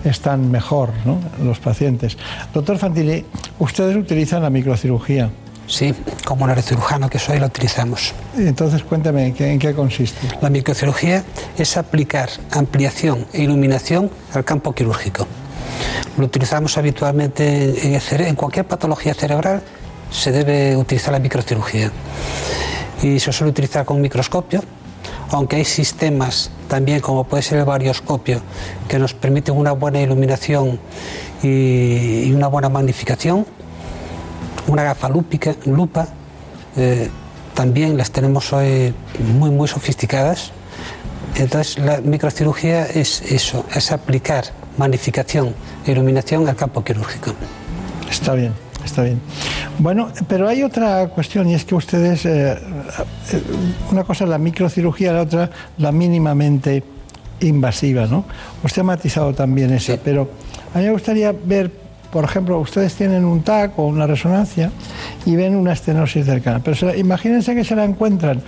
están mejor ¿no? los pacientes. Doctor Fantini, ustedes utilizan la microcirugía.
Sí, como neurocirujano que soy, la utilizamos.
Entonces cuéntame, ¿en qué, consiste?
La microcirugía es aplicar ampliación e iluminación al campo quirúrgico. Lo utilizamos habitualmente en, cere- en cualquier patología cerebral, se debe utilizar la microcirugía. Y se suele utilizar con un microscopio, aunque hay sistemas también, como puede ser el varioscopio, que nos permiten una buena iluminación y una buena magnificación. Una gafa lúpica, lupa, eh, también las tenemos hoy muy, muy sofisticadas. Entonces, la microcirugía es eso, es aplicar magnificación e iluminación al campo quirúrgico.
Está bien, está bien. Bueno, pero hay otra cuestión y es que ustedes, eh, eh, una cosa es la microcirugía, la otra la mínimamente invasiva, ¿no? Usted ha matizado también esa, pero a mí me gustaría ver, por ejemplo, ustedes tienen un TAC o una resonancia y ven una estenosis del canal, pero se la- imagínense que se la encuentran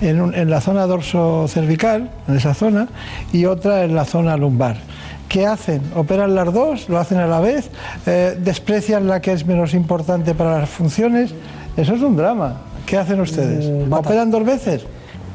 en, un- en la zona dorso cervical, en esa zona, y otra en la zona lumbar. ¿Qué hacen? ¿Operan las dos? ¿Lo hacen a la vez? Eh, ¿Desprecian la que es menos importante para las funciones? Eso es un drama. ¿Qué hacen ustedes? ¿Operan dos veces?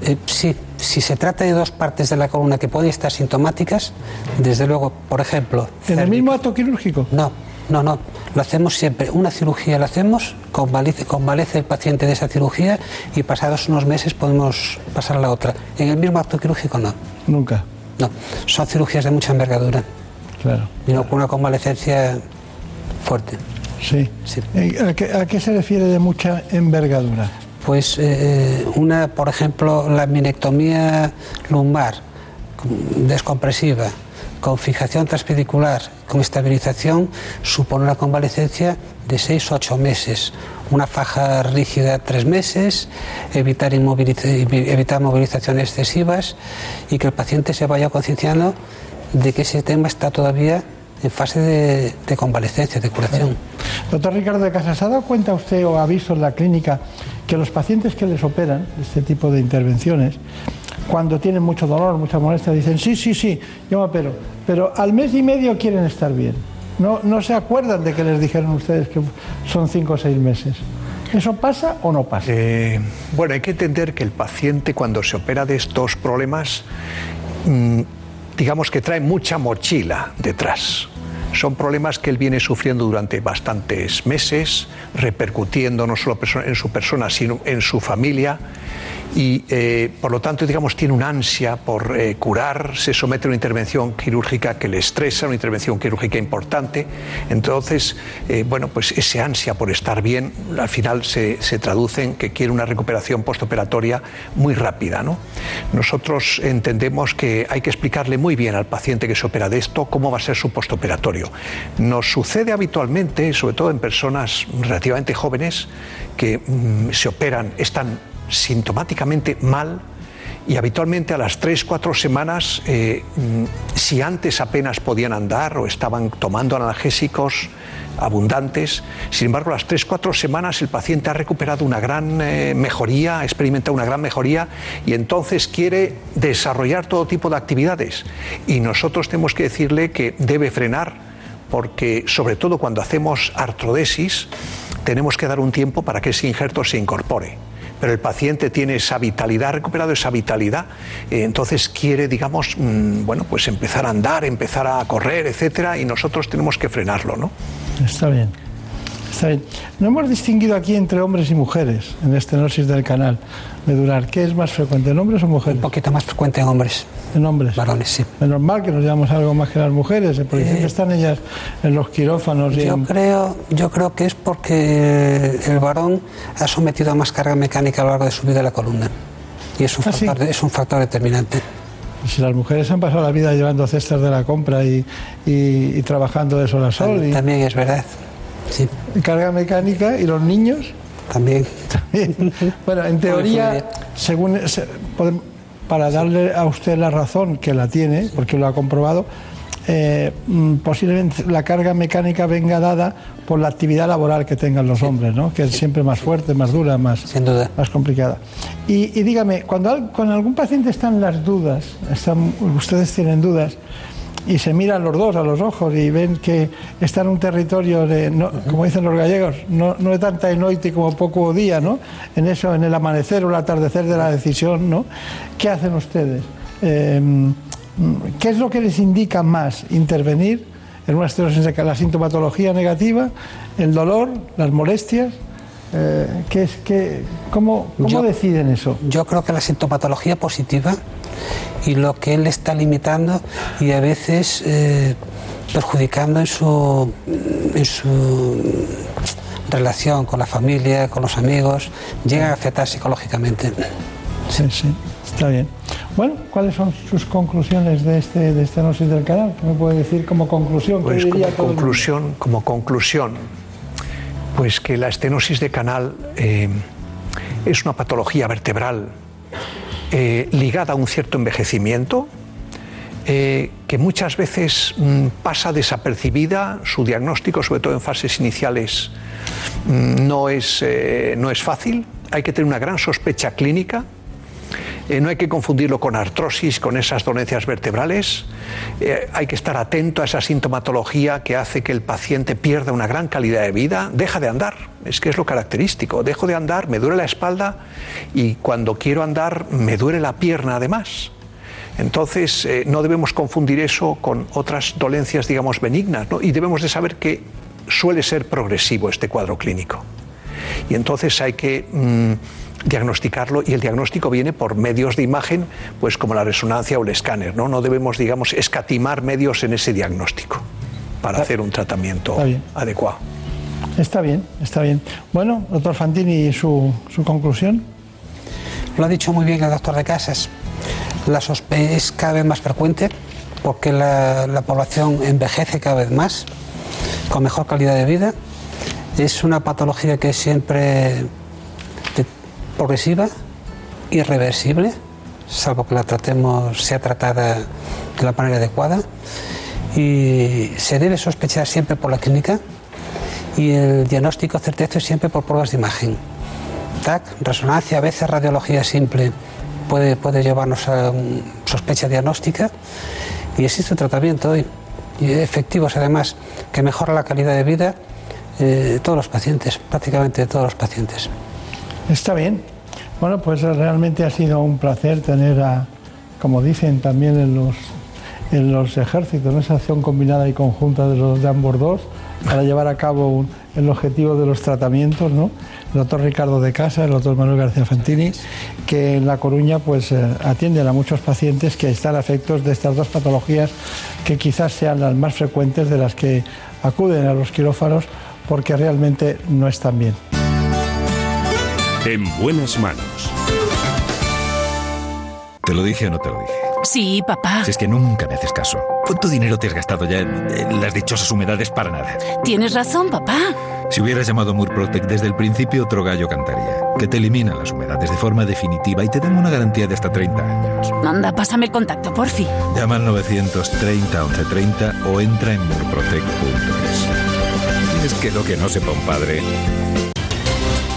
Eh, sí, si se trata de dos partes de la columna que pueden estar sintomáticas, desde luego, por ejemplo...
¿En el mismo acto quirúrgico?
No, no, no. Lo hacemos siempre. Una cirugía la hacemos, convalece, convalece el paciente de esa cirugía y pasados unos meses podemos pasar a la otra. En el mismo acto quirúrgico no.
Nunca.
No. Son cirugías de mucha envergadura.
Claro.
Y no con una convalecencia fuerte.
Sí. Eh, ¿A qué, ¿A qué se refiere de mucha envergadura?
Pues eh, una, por ejemplo, la minectomía lumbar descompresiva con fijación transpedicular, con estabilización, supone una convalecencia de 6 o 8 meses. Una faja rígida tres meses, evitar, inmoviliza- evitar movilizaciones excesivas y que el paciente se vaya concienciando de que ese tema está todavía en fase de, convalecencia, de curación.
Doctor Ricardo de Casas, ¿se ha dado cuenta usted o ha visto en la clínica que los pacientes que les operan este tipo de intervenciones, cuando tienen mucho dolor, mucha molestia, dicen, sí, sí, sí, yo me opero, pero al mes y medio quieren estar bien. No, no se acuerdan de que les dijeron ustedes que son cinco o seis meses. ¿Eso pasa o no pasa?
Eh, bueno, hay que entender que el paciente cuando se opera de estos problemas, mm, digamos que trae mucha mochila detrás. Son problemas que él viene sufriendo durante bastantes meses, repercutiendo no solo en su persona, sino en su familia. Y eh, por lo tanto, digamos, tiene una ansia por eh, curar, se somete a una intervención quirúrgica que le estresa, una intervención quirúrgica importante. Entonces, eh, bueno, pues ese ansia por estar bien al final se, se traduce en que quiere una recuperación postoperatoria muy rápida. ¿no? Nosotros entendemos que hay que explicarle muy bien al paciente que se opera de esto cómo va a ser su postoperatorio. Nos sucede habitualmente, sobre todo en personas relativamente jóvenes, que mm, se operan, están sintomáticamente mal y habitualmente a las 3-4 semanas, eh, mm, si antes apenas podían andar o estaban tomando analgésicos abundantes, sin embargo a las 3-4 semanas el paciente ha recuperado una gran eh, mejoría, ha experimentado una gran mejoría y entonces quiere desarrollar todo tipo de actividades. Y nosotros tenemos que decirle que debe frenar porque sobre todo cuando hacemos artrodesis tenemos que dar un tiempo para que ese injerto se incorpore pero el paciente tiene esa vitalidad, ha recuperado esa vitalidad, eh, entonces quiere, digamos, mm, bueno, pues empezar a andar, empezar a correr, etcétera, y nosotros tenemos que frenarlo, ¿no?
Está bien. Está bien. No hemos distinguido aquí entre hombres y mujeres en estenosis del canal medular. ¿Qué es más frecuente, en hombres o mujeres? Un
poquito más frecuente en hombres.
En hombres.
Varones, sí.
Es normal que nos llamamos algo más que las mujeres, porque siempre están ellas en los quirófanos y
Yo
en-
creo, yo creo que es porque el varón ha sometido a más carga mecánica a lo largo de su vida la columna. Y es un,
Ah, sí.
factor, es un factor determinante.
Si las mujeres han pasado la vida llevando cestas de la compra y, y- y trabajando de sol a sol. y,
También es verdad. Sí.
carga mecánica y los niños.
También. [laughs]
bueno, en teoría, según para darle a usted la razón que la tiene, porque lo ha comprobado, eh, mm, posiblemente la carga mecánica venga dada por la actividad laboral que tengan los hombres, ¿no? que es siempre más fuerte, más dura, más, más complicada. Y, y dígame, cuando, al- cuando algún paciente está en las dudas, están- ustedes tienen dudas, y se miran los dos a los ojos y ven que está en un territorio de, no- como dicen los gallegos, no, no de tanta noite como poco día, ¿no? En eso, en el amanecer o el atardecer de la decisión, ¿no? ¿Qué hacen ustedes? Eh, ¿Qué es lo que les indica más intervenir en una estenosis de la sintomatología negativa, el dolor, las molestias? Eh, ¿qué es, qué, ¿Cómo, cómo
Yo-
deciden eso?
Yo creo que la sintomatología positiva y lo que él está limitando y a veces eh, perjudicando en su, en su relación con la familia, con los amigos, llega a afectar psicológicamente.
Sí, sí, está bien. Bueno, ¿cuáles son sus conclusiones de este de estenosis del canal? ¿Qué me puede decir como conclusión? ¿Qué
Pues como conclusión, como conclusión, pues que la estenosis de canal eh, es una patología vertebral eh, ligada a un cierto envejecimiento, eh, que muchas veces mm, pasa desapercibida, su diagnóstico, sobre todo en fases iniciales, mm, no, es, eh, no es fácil, hay que tener una gran sospecha clínica. Eh, no hay que confundirlo con artrosis, con esas dolencias vertebrales. Eh, hay que estar atento a esa sintomatología que hace que el paciente pierda una gran calidad de vida, deja de andar. Es que es lo característico. Dejo de andar, me duele la espalda y cuando quiero andar me duele la pierna además. Entonces, eh, no debemos confundir eso con otras dolencias, digamos, benignas, y debemos de saber que suele ser progresivo este cuadro clínico. Y entonces hay que mm, diagnosticarlo y el diagnóstico viene por medios de imagen, pues como la resonancia o el escáner, ¿no? No debemos, digamos, escatimar medios en ese diagnóstico para hacer un tratamiento adecuado.
Está bien, está bien. Bueno, doctor Fantini, ¿su, su conclusión?
Lo ha dicho muy bien el doctor de Casas. La sospe es cada vez más frecuente porque la, la población envejece cada vez más, con mejor calidad de vida. Es una patología que siempre progresiva, irreversible, salvo que la tratemos, sea tratada de la manera adecuada. Y se debe sospechar siempre por la clínica y el diagnóstico certeza es siempre por pruebas de imagen. TAC, resonancia, a veces radiología simple puede, puede llevarnos a sospecha diagnóstica y existe un tratamiento hoy, efectivos además, que mejora la calidad de vida eh, de todos los pacientes, prácticamente de todos los pacientes.
Está bien. Bueno, pues realmente ha sido un placer tener a, como dicen también en los, en los ejércitos, esa acción combinada y conjunta de los de ambos dos para llevar a cabo el objetivo de los tratamientos, ¿no? El doctor Ricardo de Casa, el doctor Manuel García Fantini, que en La Coruña pues eh, atienden a muchos pacientes que están afectos de estas dos patologías que quizás sean las más frecuentes de las que acuden a los quirófanos porque realmente no están bien.
En buenas manos.
¿Te lo dije o no te lo dije?
Sí, papá.
Si es que nunca me haces caso. ¿Cuánto dinero te has gastado ya en, en las dichosas humedades para nada?
Tienes razón, papá.
Si hubieras llamado Murprotec desde el principio, otro gallo cantaría. Que te elimina las humedades de forma definitiva y te dan una garantía de hasta 30 años.
Anda, pásame el contacto, porfi.
Llama al 930 1130 o entra en murprotec.es. Es que lo que no sepa un padre.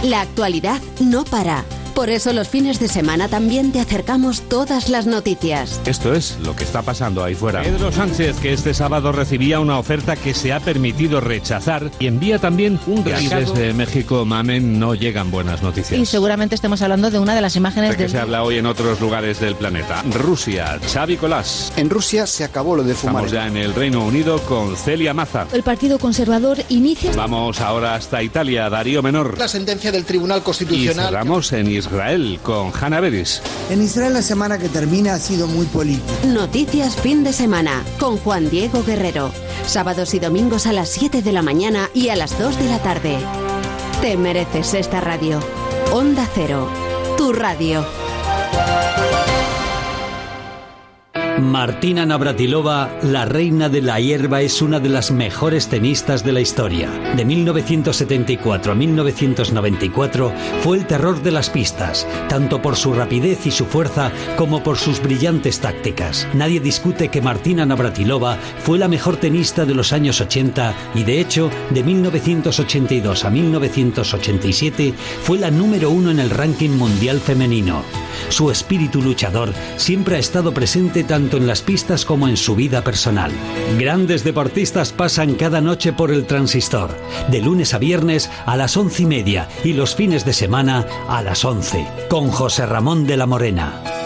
La actualidad no para. Por eso los fines de semana también te acercamos todas las noticias.
Esto es lo que está pasando ahí fuera.
Pedro Sánchez, que este sábado recibía una oferta que se ha permitido rechazar y envía también un
Y
desde México, Mamen, no llegan buenas noticias.
Y seguramente estemos hablando de una de las imágenes
¿De qué
del...
se habla hoy en otros lugares del planeta? Rusia, Xavi Colás.
En Rusia se acabó lo de fumar.
Estamos ya en el Reino Unido con Celia Maza.
El Partido Conservador inicia...
Vamos ahora hasta Italia, Darío Menor.
La sentencia del Tribunal
Y
Constitucional.
cerramos en Israel con Hanna Beris.
En Israel la semana que termina ha sido muy política.
Noticias fin de semana con Juan Diego Guerrero. Sábados y domingos a las 7 de la mañana y a las 2 de la tarde. Te mereces esta radio. Onda Cero, tu radio.
Martina Navratilova, la reina de la hierba, es una de las mejores tenistas de la historia. De 1974 a 1994 fue el terror de las pistas, tanto por su rapidez y su fuerza como por sus brillantes tácticas. Nadie discute que Martina Navratilova fue la mejor tenista de los años 80 y de hecho de 1982 a 1987 fue la número uno en el ranking mundial femenino. Su espíritu luchador siempre ha estado presente tanto en las pistas como en su vida personal. Grandes deportistas pasan cada noche por el transistor, de lunes a viernes a las once y media y los fines de semana a las once, con José Ramón de la Morena.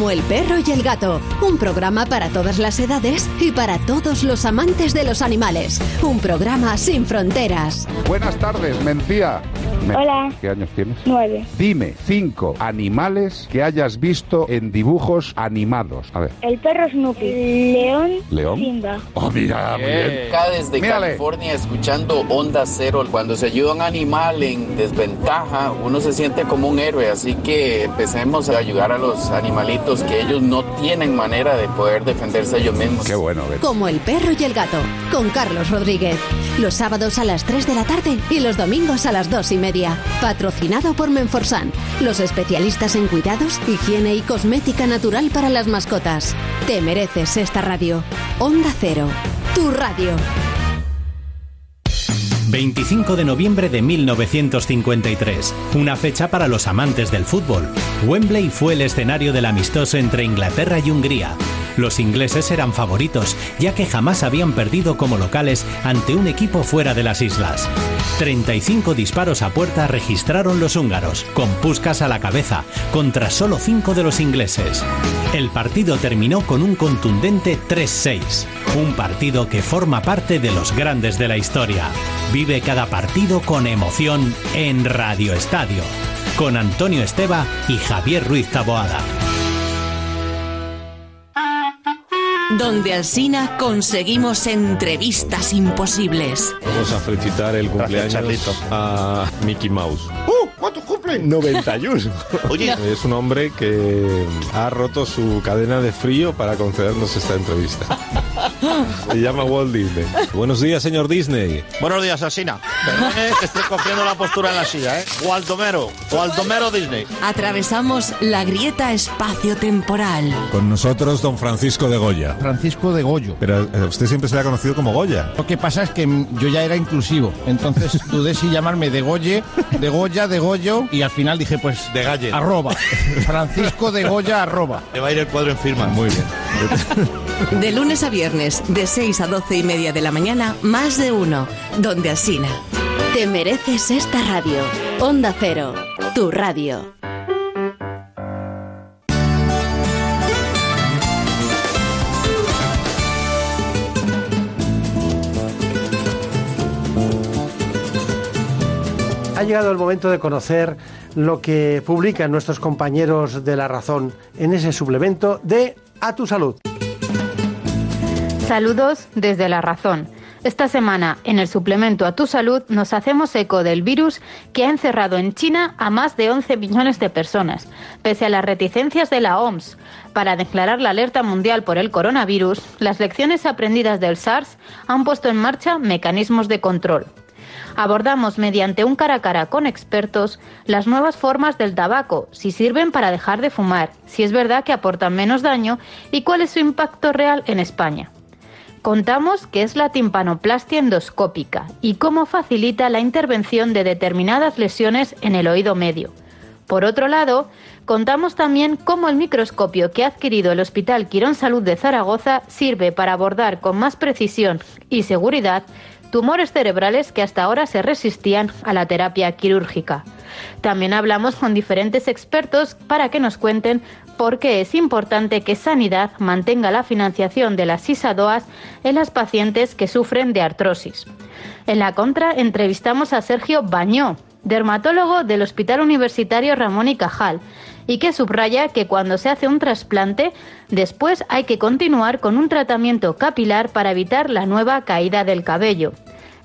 Como el perro y el gato, un programa para todas las edades y para todos los amantes de los animales. Un programa sin fronteras.
Buenas tardes, Mencía. Men-
Hola.
¿Qué años tienes?
Nueve.
Dime cinco animales que hayas visto en dibujos animados. A ver.
El perro Snoopy. León.
¿León?
Simba.
Oh, mira, muy bien.
Acá desde
Mírale.
California escuchando Onda Cero. Cuando se ayuda a un animal en desventaja, uno se siente como un héroe. Así que empecemos a ayudar a los animalitos que ellos no tienen manera de poder defenderse ellos mismos.
Qué bueno,
Como el perro y el gato, con Carlos Rodríguez. Los sábados a las 3 de la tarde y los domingos a las 2 y media. Patrocinado por Menforsan, los especialistas en cuidados, higiene y cosmética natural para las mascotas. Te mereces esta radio. Onda Cero, tu radio.
25 de noviembre de 1953, una fecha para los amantes del fútbol. Wembley fue el escenario del amistoso entre Inglaterra y Hungría. Los ingleses eran favoritos, ya que jamás habían perdido como locales ante un equipo fuera de las islas. 35 disparos a puerta registraron los húngaros, con Puskas a la cabeza, contra solo 5 de los ingleses. El partido terminó con un contundente 3-6, un partido que forma parte de los grandes de la historia. Vive cada partido con emoción en Radio Estadio, con Antonio Esteba y Javier Ruiz Taboada.
Donde Alsina conseguimos entrevistas imposibles.
Vamos a felicitar el cumpleaños a Mickey Mouse.
¡Uh! ¿Cuánto cumple?
91. [laughs]
Oye. [laughs]
Es un hombre que ha roto su cadena de frío para concedernos esta entrevista. Se llama Walt Disney. Buenos días, señor Disney.
Buenos días, Alsina. Perdone que estoy cogiendo la postura en la silla, ¿eh? Waldomero. Waldomero Disney.
Atravesamos la grieta espacio-temporal.
Con nosotros, don Francisco de Goya.
Francisco de Goyo.
Pero eh, usted siempre se le ha conocido como Goya.
Lo que pasa es que yo ya era inclusivo, entonces dudé si llamarme de Goye, de Goya, de Goyo, y al final dije, pues,
De Galle.
arroba. [laughs] Francisco de Goya, arroba.
Le va a ir el cuadro en firma. Muy bien.
De lunes a viernes, de 6 a 12 y media de la mañana, más de uno. Donde Alsina.
Te mereces esta radio. Onda Cero, tu radio.
Ha llegado el momento de conocer lo que publican nuestros compañeros de La Razón en ese suplemento de A tu Salud.
Saludos desde La Razón. Esta semana, en el suplemento A Tu Salud, nos hacemos eco del virus que ha encerrado en China a más de 11 millones de personas, pese a las reticencias de la OMS. Para declarar la alerta mundial por el coronavirus, las lecciones aprendidas del SARS han puesto en marcha mecanismos de control. Abordamos mediante un cara a cara con expertos las nuevas formas del tabaco, si sirven para dejar de fumar, si es verdad que aportan menos daño y cuál es su impacto real en España. Contamos qué es la timpanoplastia endoscópica y cómo facilita la intervención de determinadas lesiones en el oído medio. Por otro lado, contamos también cómo el microscopio que ha adquirido el Hospital Quirón Salud de Zaragoza sirve para abordar con más precisión y seguridad tumores cerebrales que hasta ahora se resistían a la terapia quirúrgica. También hablamos con diferentes expertos para que nos cuenten por qué es importante que Sanidad mantenga la financiación de las ISADOAS en las pacientes que sufren de artrosis. En la contra entrevistamos a Sergio Bañó, dermatólogo del Hospital Universitario Ramón y Cajal, y que subraya que cuando se hace un trasplante, después hay que continuar con un tratamiento capilar para evitar la nueva caída del cabello.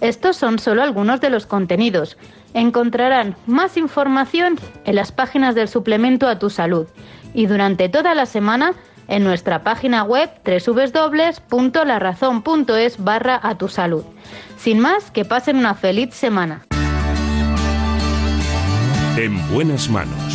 Estos son solo algunos de los contenidos. Encontrarán más información en las páginas del suplemento a tu salud y durante toda la semana en nuestra página web www.larazón.es barra a tu salud. Sin más, que pasen una feliz semana.
En buenas manos.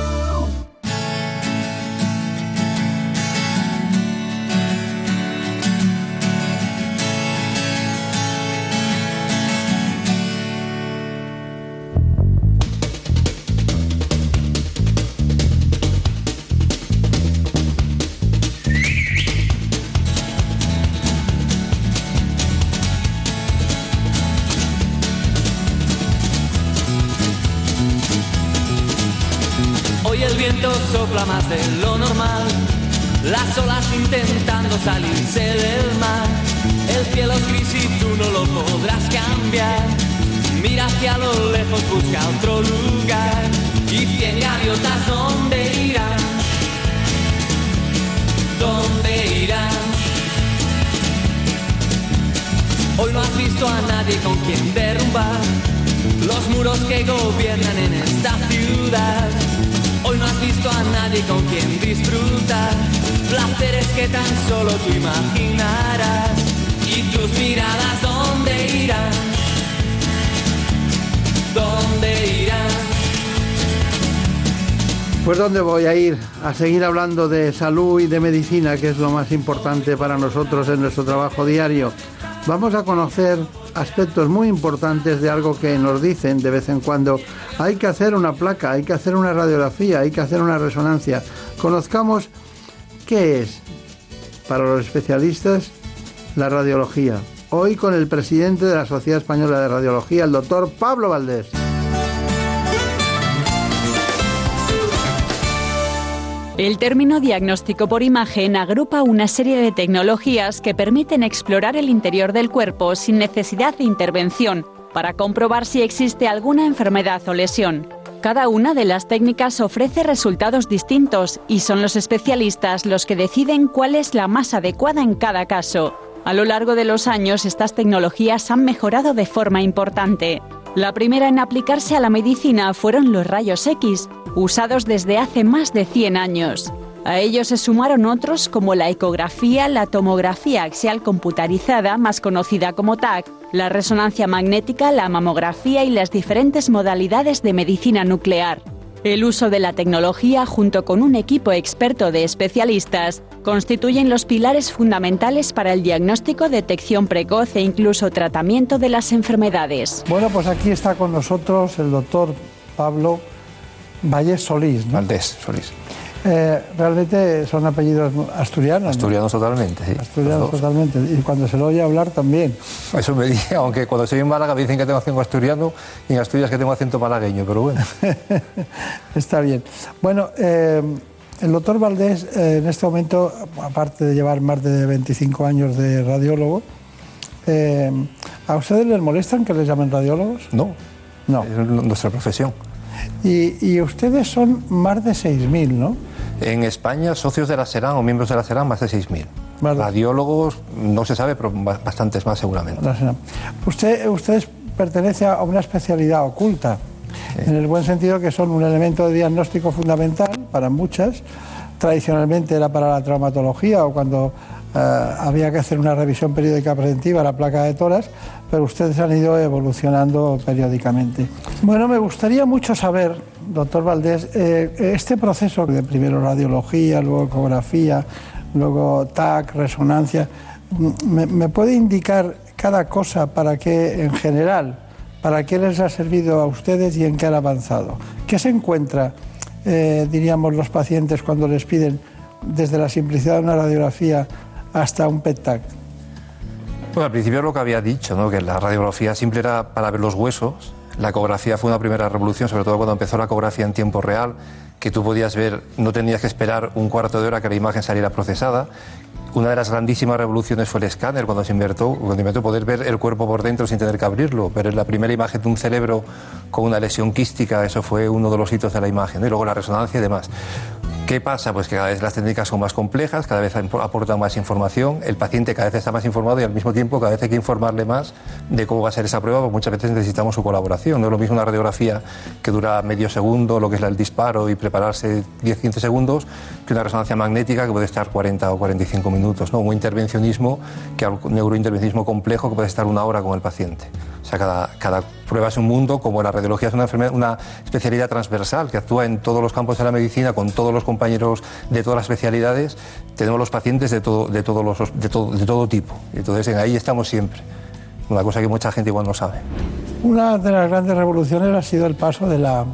Seguir hablando de salud y de medicina, que es lo más importante para nosotros en nuestro trabajo diario. Vamos a conocer aspectos muy importantes de algo que nos dicen de vez en cuando. Hay que hacer una placa, hay que hacer una radiografía, hay que hacer una resonancia. Conozcamos qué es para los especialistas la radiología. Hoy con el presidente de la Sociedad Española de Radiología, el doctor Pablo Valdés.
El término diagnóstico por imagen agrupa una serie de tecnologías que permiten explorar el interior del cuerpo sin necesidad de intervención para comprobar si existe alguna enfermedad o lesión. Cada una de las técnicas ofrece resultados distintos y son los especialistas los que deciden cuál es la más adecuada en cada caso. A lo largo de los años estas tecnologías han mejorado de forma importante. La primera en aplicarse a la medicina fueron los rayos X, usados desde hace más de 100 años. A ellos se sumaron otros como la ecografía, la tomografía axial computarizada, más conocida como TAC, la resonancia magnética, la mamografía y las diferentes modalidades de medicina nuclear. El uso de la tecnología junto con un equipo experto de especialistas constituyen los pilares fundamentales para el diagnóstico, detección precoz e incluso tratamiento de las enfermedades.
Bueno, pues aquí está con nosotros el doctor Pablo Valles Solís. ¿no?
Valdés Solís.
Eh, realmente son apellidos asturianos. ¿no?
Asturianos totalmente, sí.
Asturianos totalmente. Y cuando se lo oye hablar también.
Eso me dice, aunque cuando soy en Málaga me dicen que tengo acento asturiano y en Asturias que tengo acento malagueño, pero bueno. [laughs]
Está bien. Bueno, eh, el doctor Valdés eh, en este momento, aparte de llevar más de 25 años de radiólogo, ¿a ustedes les molestan que les llamen radiólogos?
No.
No.
Es nuestra profesión.
Y, y ustedes son más de 6.000, ¿no?
En España, socios de la SERAN o miembros de la SERAN, más de 6.000. Radiólogos, no se sabe, pero ba- bastantes más seguramente.
Usted, ustedes pertenece a una especialidad oculta, en el buen sentido que son un elemento de diagnóstico fundamental para muchas. Tradicionalmente era para la traumatología o cuando eh, había que hacer una revisión periódica preventiva, la placa de toras, pero ustedes han ido evolucionando periódicamente. Bueno, me gustaría mucho saber, doctor Valdés, eh, este proceso de primero radiología, luego ecografía, luego TAC, resonancia, ¿me, me puede indicar cada cosa para qué, en general, para qué les ha servido a ustedes y en qué han avanzado? ¿Qué se encuentra, eh, diríamos, los pacientes cuando les piden desde la simplicidad de una radiografía hasta un PET-TAC?
Bueno, al principio lo que había dicho, ¿no? que la radiografía simple era para ver los huesos. La ecografía fue una primera revolución, sobre todo cuando empezó la ecografía en tiempo real, que tú podías ver, no tenías que esperar un cuarto de hora que la imagen saliera procesada. Una de las grandísimas revoluciones fue el escáner, cuando se inventó, cuando inventó poder ver el cuerpo por dentro sin tener que abrirlo. Pero la primera imagen de un cerebro con una lesión quística, eso fue uno de los hitos de la imagen. ¿no? Y luego la resonancia y demás. ¿Qué pasa? Pues que cada vez las técnicas son más complejas, cada vez aportan más información, el paciente cada vez está más informado y al mismo tiempo cada vez hay que informarle más de cómo va a ser esa prueba, porque muchas veces necesitamos su colaboración. No es lo mismo una radiografía que dura medio segundo, lo que es el disparo y prepararse 10-15 segundos, que una resonancia magnética que puede estar 40 o 45 minutos. ¿No? Un intervencionismo, que, un neurointervencionismo complejo que puede estar una hora con el paciente. O sea, cada, cada prueba es un mundo, como la radiología es una, enfermedad, una especialidad transversal que actúa en todos los campos de la medicina, con todos los compañeros de todas las especialidades, tenemos los pacientes de todo, de los, de todo, de todo tipo. Entonces en ahí estamos siempre. Una cosa que mucha gente igual no sabe.
Una de las grandes revoluciones ha sido el paso de la,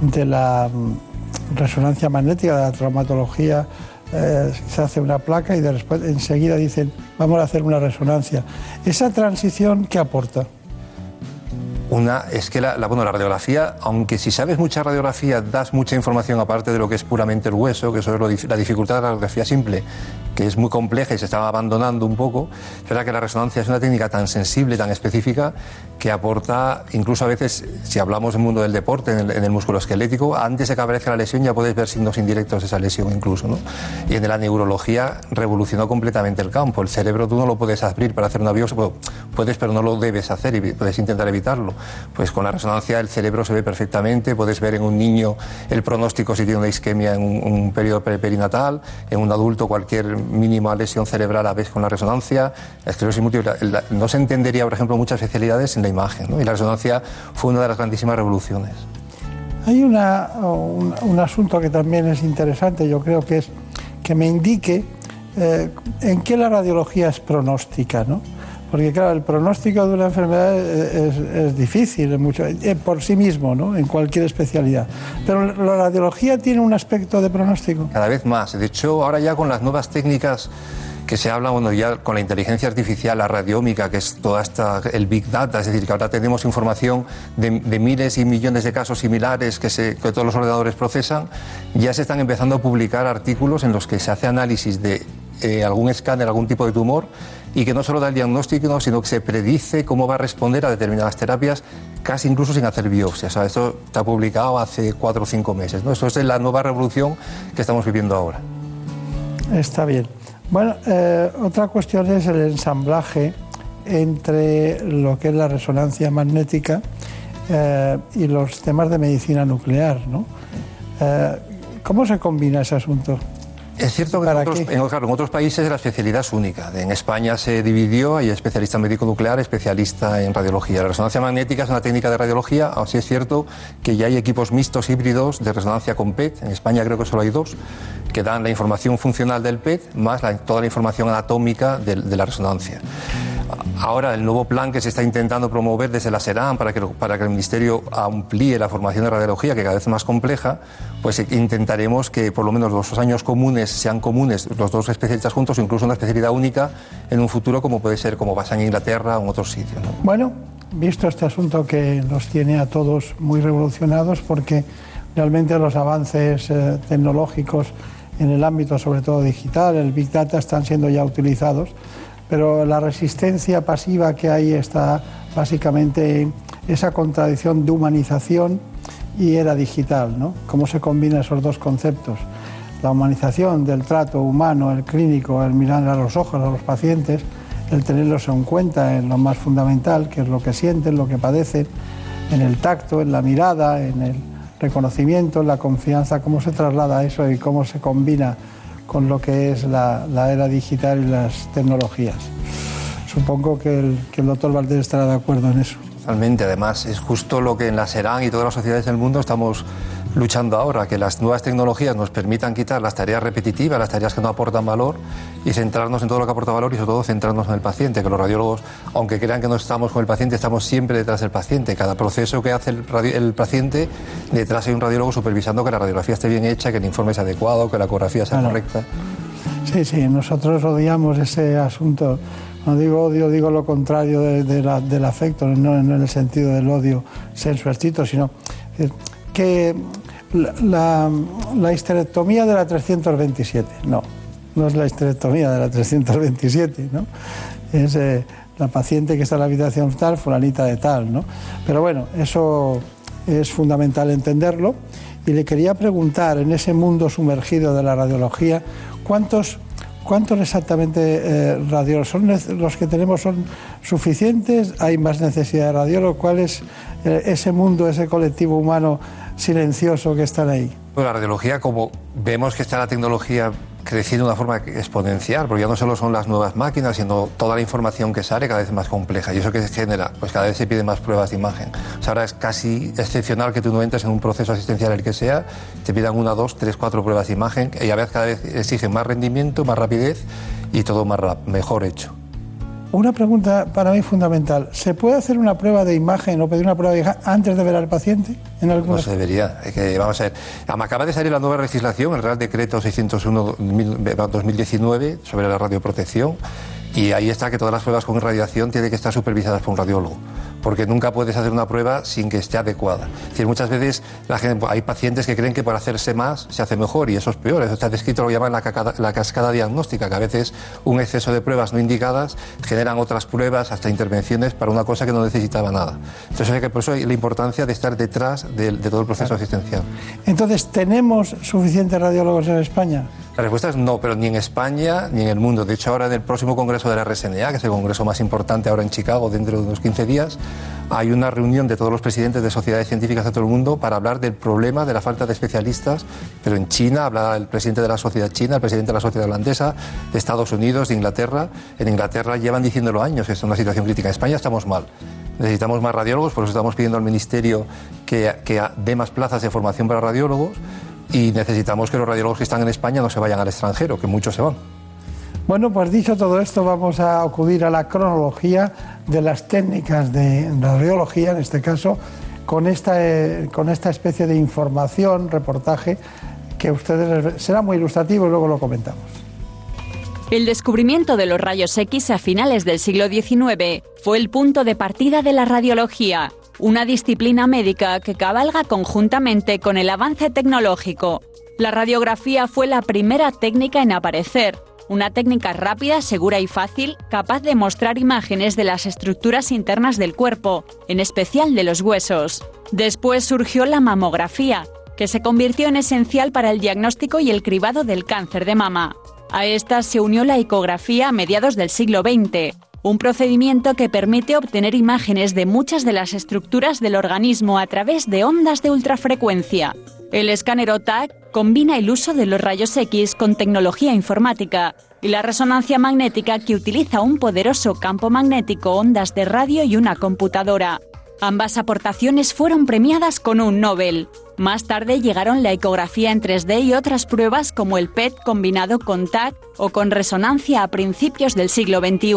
de la mm, resonancia magnética, de la traumatología. Eh, se hace una placa y después enseguida dicen, vamos a hacer una resonancia. ¿Esa transición qué aporta?
Una es que la, la, bueno, la radiografía, aunque si sabes mucha radiografía, das mucha información aparte de lo que es puramente el hueso, que eso es lo, la dificultad de la radiografía simple, que es muy compleja y se estaba abandonando un poco. Es verdad que la resonancia es una técnica tan sensible, tan específica, que aporta, incluso a veces, si hablamos del mundo del deporte, en el, en músculo esquelético, antes de que aparezca la lesión ya puedes ver signos indirectos de esa lesión incluso. ¿no? Y en la neurología revolucionó completamente el campo. El cerebro tú no lo puedes abrir para hacer una biopsia, puedes, pero no lo debes hacer y puedes intentar evitarlo. Pues con la resonancia el cerebro se ve perfectamente, puedes ver en un niño el pronóstico si tiene una isquemia en un, un periodo perinatal, en un adulto cualquier mínima lesión cerebral la ves con la resonancia, no se entendería, por ejemplo, muchas especialidades en la imagen, y la resonancia fue una de las grandísimas revoluciones.
Hay un asunto que también es interesante, yo creo que es que me indique eh, en qué la radiología es pronóstica, ¿no? Porque claro, el pronóstico de una enfermedad es, es difícil mucho, eh, por sí mismo, ¿no? En cualquier especialidad. Pero la radiología tiene un aspecto de pronóstico.
Cada vez más. De hecho, ahora ya con las nuevas técnicas que se habla, bueno, ya con la inteligencia artificial, la radiómica, que es toda esta, el big data, es decir, que ahora tenemos información de, de miles y millones de casos similares que, se, que todos los ordenadores procesan, ya se están empezando a publicar artículos en los que se hace análisis de eh, algún escáner, algún tipo de tumor, y que no solo da el diagnóstico, sino que se predice cómo va a responder a determinadas terapias, casi incluso sin hacer sea, esto está publicado hace cuatro o cinco meses. ¿no? Es la nueva revolución que estamos viviendo ahora.
Está bien. Bueno, eh, otra cuestión es el ensamblaje entre lo que es la resonancia magnética eh, y los temas de medicina nuclear. Eh, ¿Cómo se combina ese asunto?
Es cierto que en otros, en, claro, en otros, países la especialidad es única. En España se dividió, hay especialista en médico nuclear, especialista en radiología. La resonancia magnética es una técnica de radiología, así es cierto que ya hay equipos mixtos híbridos de resonancia con PET. En España creo que solo hay dos, que dan la información funcional del PET más la, toda la información anatómica de, de la resonancia. Ahora, el nuevo plan que se está intentando promover desde la SERAM para que, para que el Ministerio amplíe la formación de radiología, que cada vez es más compleja, pues intentaremos que por lo menos los dos años comunes sean comunes, los dos especialistas juntos, incluso una especialidad única en un futuro, como puede ser, como pasa en Inglaterra o en otros sitios. ¿no?
Bueno, visto este asunto que nos tiene a todos muy revolucionados, porque realmente los avances eh, tecnológicos en el ámbito, sobre todo digital, el Big Data, están siendo ya utilizados pero la resistencia pasiva que hay está básicamente en esa contradicción de humanización y era digital, ¿no? ¿Cómo se combinan esos dos conceptos? La humanización del trato humano, el clínico, el mirar a los ojos a los pacientes, el tenerlos en cuenta en lo más fundamental, que es lo que sienten, lo que padecen, en el tacto, en la mirada, en el reconocimiento, en la confianza, cómo se traslada eso y cómo se combina con lo que es la, era digital y las tecnologías. Supongo que el, que el doctor Valdés estará de acuerdo en eso.
Totalmente, además es justo lo que en la SERAN y todas las sociedades del mundo estamos luchando ahora, que las nuevas tecnologías nos permitan quitar las tareas repetitivas, las tareas que no aportan valor y centrarnos en todo lo que aporta valor y sobre todo centrarnos en el paciente, que los radiólogos, aunque crean que no estamos con el paciente, estamos siempre detrás del paciente. Cada proceso que hace el, el paciente, detrás hay un radiólogo supervisando que la radiografía esté bien hecha, que el informe sea adecuado, que la ecografía sea
Claro.
correcta.
Sí, sí, nosotros odiamos ese asunto. No digo odio, digo lo contrario del afecto, no en el sentido del odio sensu estricto, sino que la histerectomía de la 327, no, no es la histerectomía de la 327, ¿no? Es eh, la paciente que está en la habitación tal, fulanita de tal, ¿no? Pero bueno, eso es fundamental entenderlo. Y le quería preguntar, en ese mundo sumergido de la radiología, ¿cuántos, cuántos exactamente eh, radiólogos son los que tenemos son suficientes? ¿Hay más necesidad de radiólogos? ¿Cuál es eh, ese mundo, ese colectivo humano silencioso que están ahí?
Pues la radiología, como vemos que está la tecnología creciendo de una forma exponencial, porque ya no solo son las nuevas máquinas, sino toda la información que sale cada vez más compleja. ¿Y eso que genera? Pues cada vez se piden más pruebas de imagen. O sea, ahora es casi excepcional que tú no entres en un proceso asistencial el que sea, te pidan una, dos, tres, cuatro pruebas de imagen y a veces cada vez exigen más rendimiento, más rapidez y todo más mejor hecho.
Una pregunta para mí fundamental. ¿Se puede hacer una prueba de imagen o pedir una prueba de imagen antes de ver al paciente? En
No
algunas...
se debería. Es que, vamos a ver. Acaba de salir la nueva legislación, el Real Decreto 601-2019 sobre la radioprotección. Y ahí está que todas las pruebas con radiación tienen que estar supervisadas por un radiólogo. Porque nunca puedes hacer una prueba sin que esté adecuada. Es decir, muchas veces la gente, hay pacientes que creen que por hacerse más se hace mejor y eso es peor. Eso está descrito, lo llaman la, cacada- la cascada diagnóstica, que a veces un exceso de pruebas no indicadas generan otras pruebas, hasta intervenciones para una cosa que no necesitaba nada. Entonces, hay que- por eso hay la importancia de estar detrás de, de todo el proceso asistencial.
Entonces, ¿tenemos suficientes radiólogos en España?
La respuesta es no, pero ni en España ni en el mundo. De hecho, ahora en el próximo congreso de la RSNA, que es el congreso más importante ahora en Chicago, dentro de unos 15 días, hay una reunión de todos los presidentes de sociedades científicas de todo el mundo para hablar del problema de la falta de especialistas. Pero en China habla el presidente de la sociedad china, el presidente de la sociedad holandesa, de Estados Unidos, de Inglaterra. En Inglaterra llevan diciéndolo años es una situación crítica. En España estamos mal. Necesitamos más radiólogos, por eso estamos pidiendo al Ministerio que, que dé más plazas de formación para radiólogos y necesitamos que los radiólogos que están en España no se vayan al extranjero, que muchos se van.
Bueno, pues dicho todo esto, vamos a acudir a la cronología de las técnicas de radiología, en este caso, con esta, eh, con esta especie de información, reportaje, que ustedes será muy ilustrativo y luego lo comentamos.
El descubrimiento de los rayos X a finales del siglo XIX fue el punto de partida de la radiología, una disciplina médica que cabalga conjuntamente con el avance tecnológico. La radiografía fue la primera técnica en aparecer, una técnica rápida, segura y fácil, capaz de mostrar imágenes de las estructuras internas del cuerpo, en especial de los huesos. Después surgió la mamografía, que se convirtió en esencial para el diagnóstico y el cribado del cáncer de mama. A esta se unió la ecografía a mediados del siglo XX, un procedimiento que permite obtener imágenes de muchas de las estructuras del organismo a través de ondas de ultrafrecuencia. El escáner OTAC combina el uso de los rayos X con tecnología informática y la resonancia magnética que utiliza un poderoso campo magnético, ondas de radio y una computadora. Ambas aportaciones fueron premiadas con un Nobel. Más tarde llegaron la ecografía en 3D y otras pruebas como el PET combinado con TAC o con resonancia a principios del siglo XXI.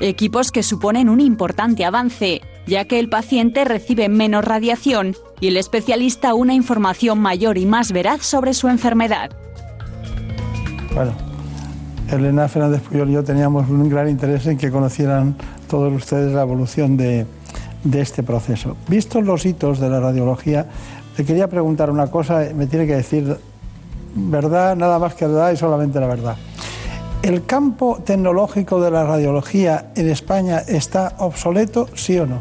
Equipos que suponen un importante avance, ya que el paciente recibe menos radiación y el especialista una información mayor y más veraz sobre su enfermedad.
Bueno, Elena Fernández Puyol y yo teníamos un gran interés en que conocieran todos ustedes la evolución de, este proceso. Vistos los hitos de la radiología, le quería preguntar una cosa, me tiene que decir verdad, nada más que verdad y solamente la verdad. ¿El campo tecnológico de la radiología en España está obsoleto, sí o no?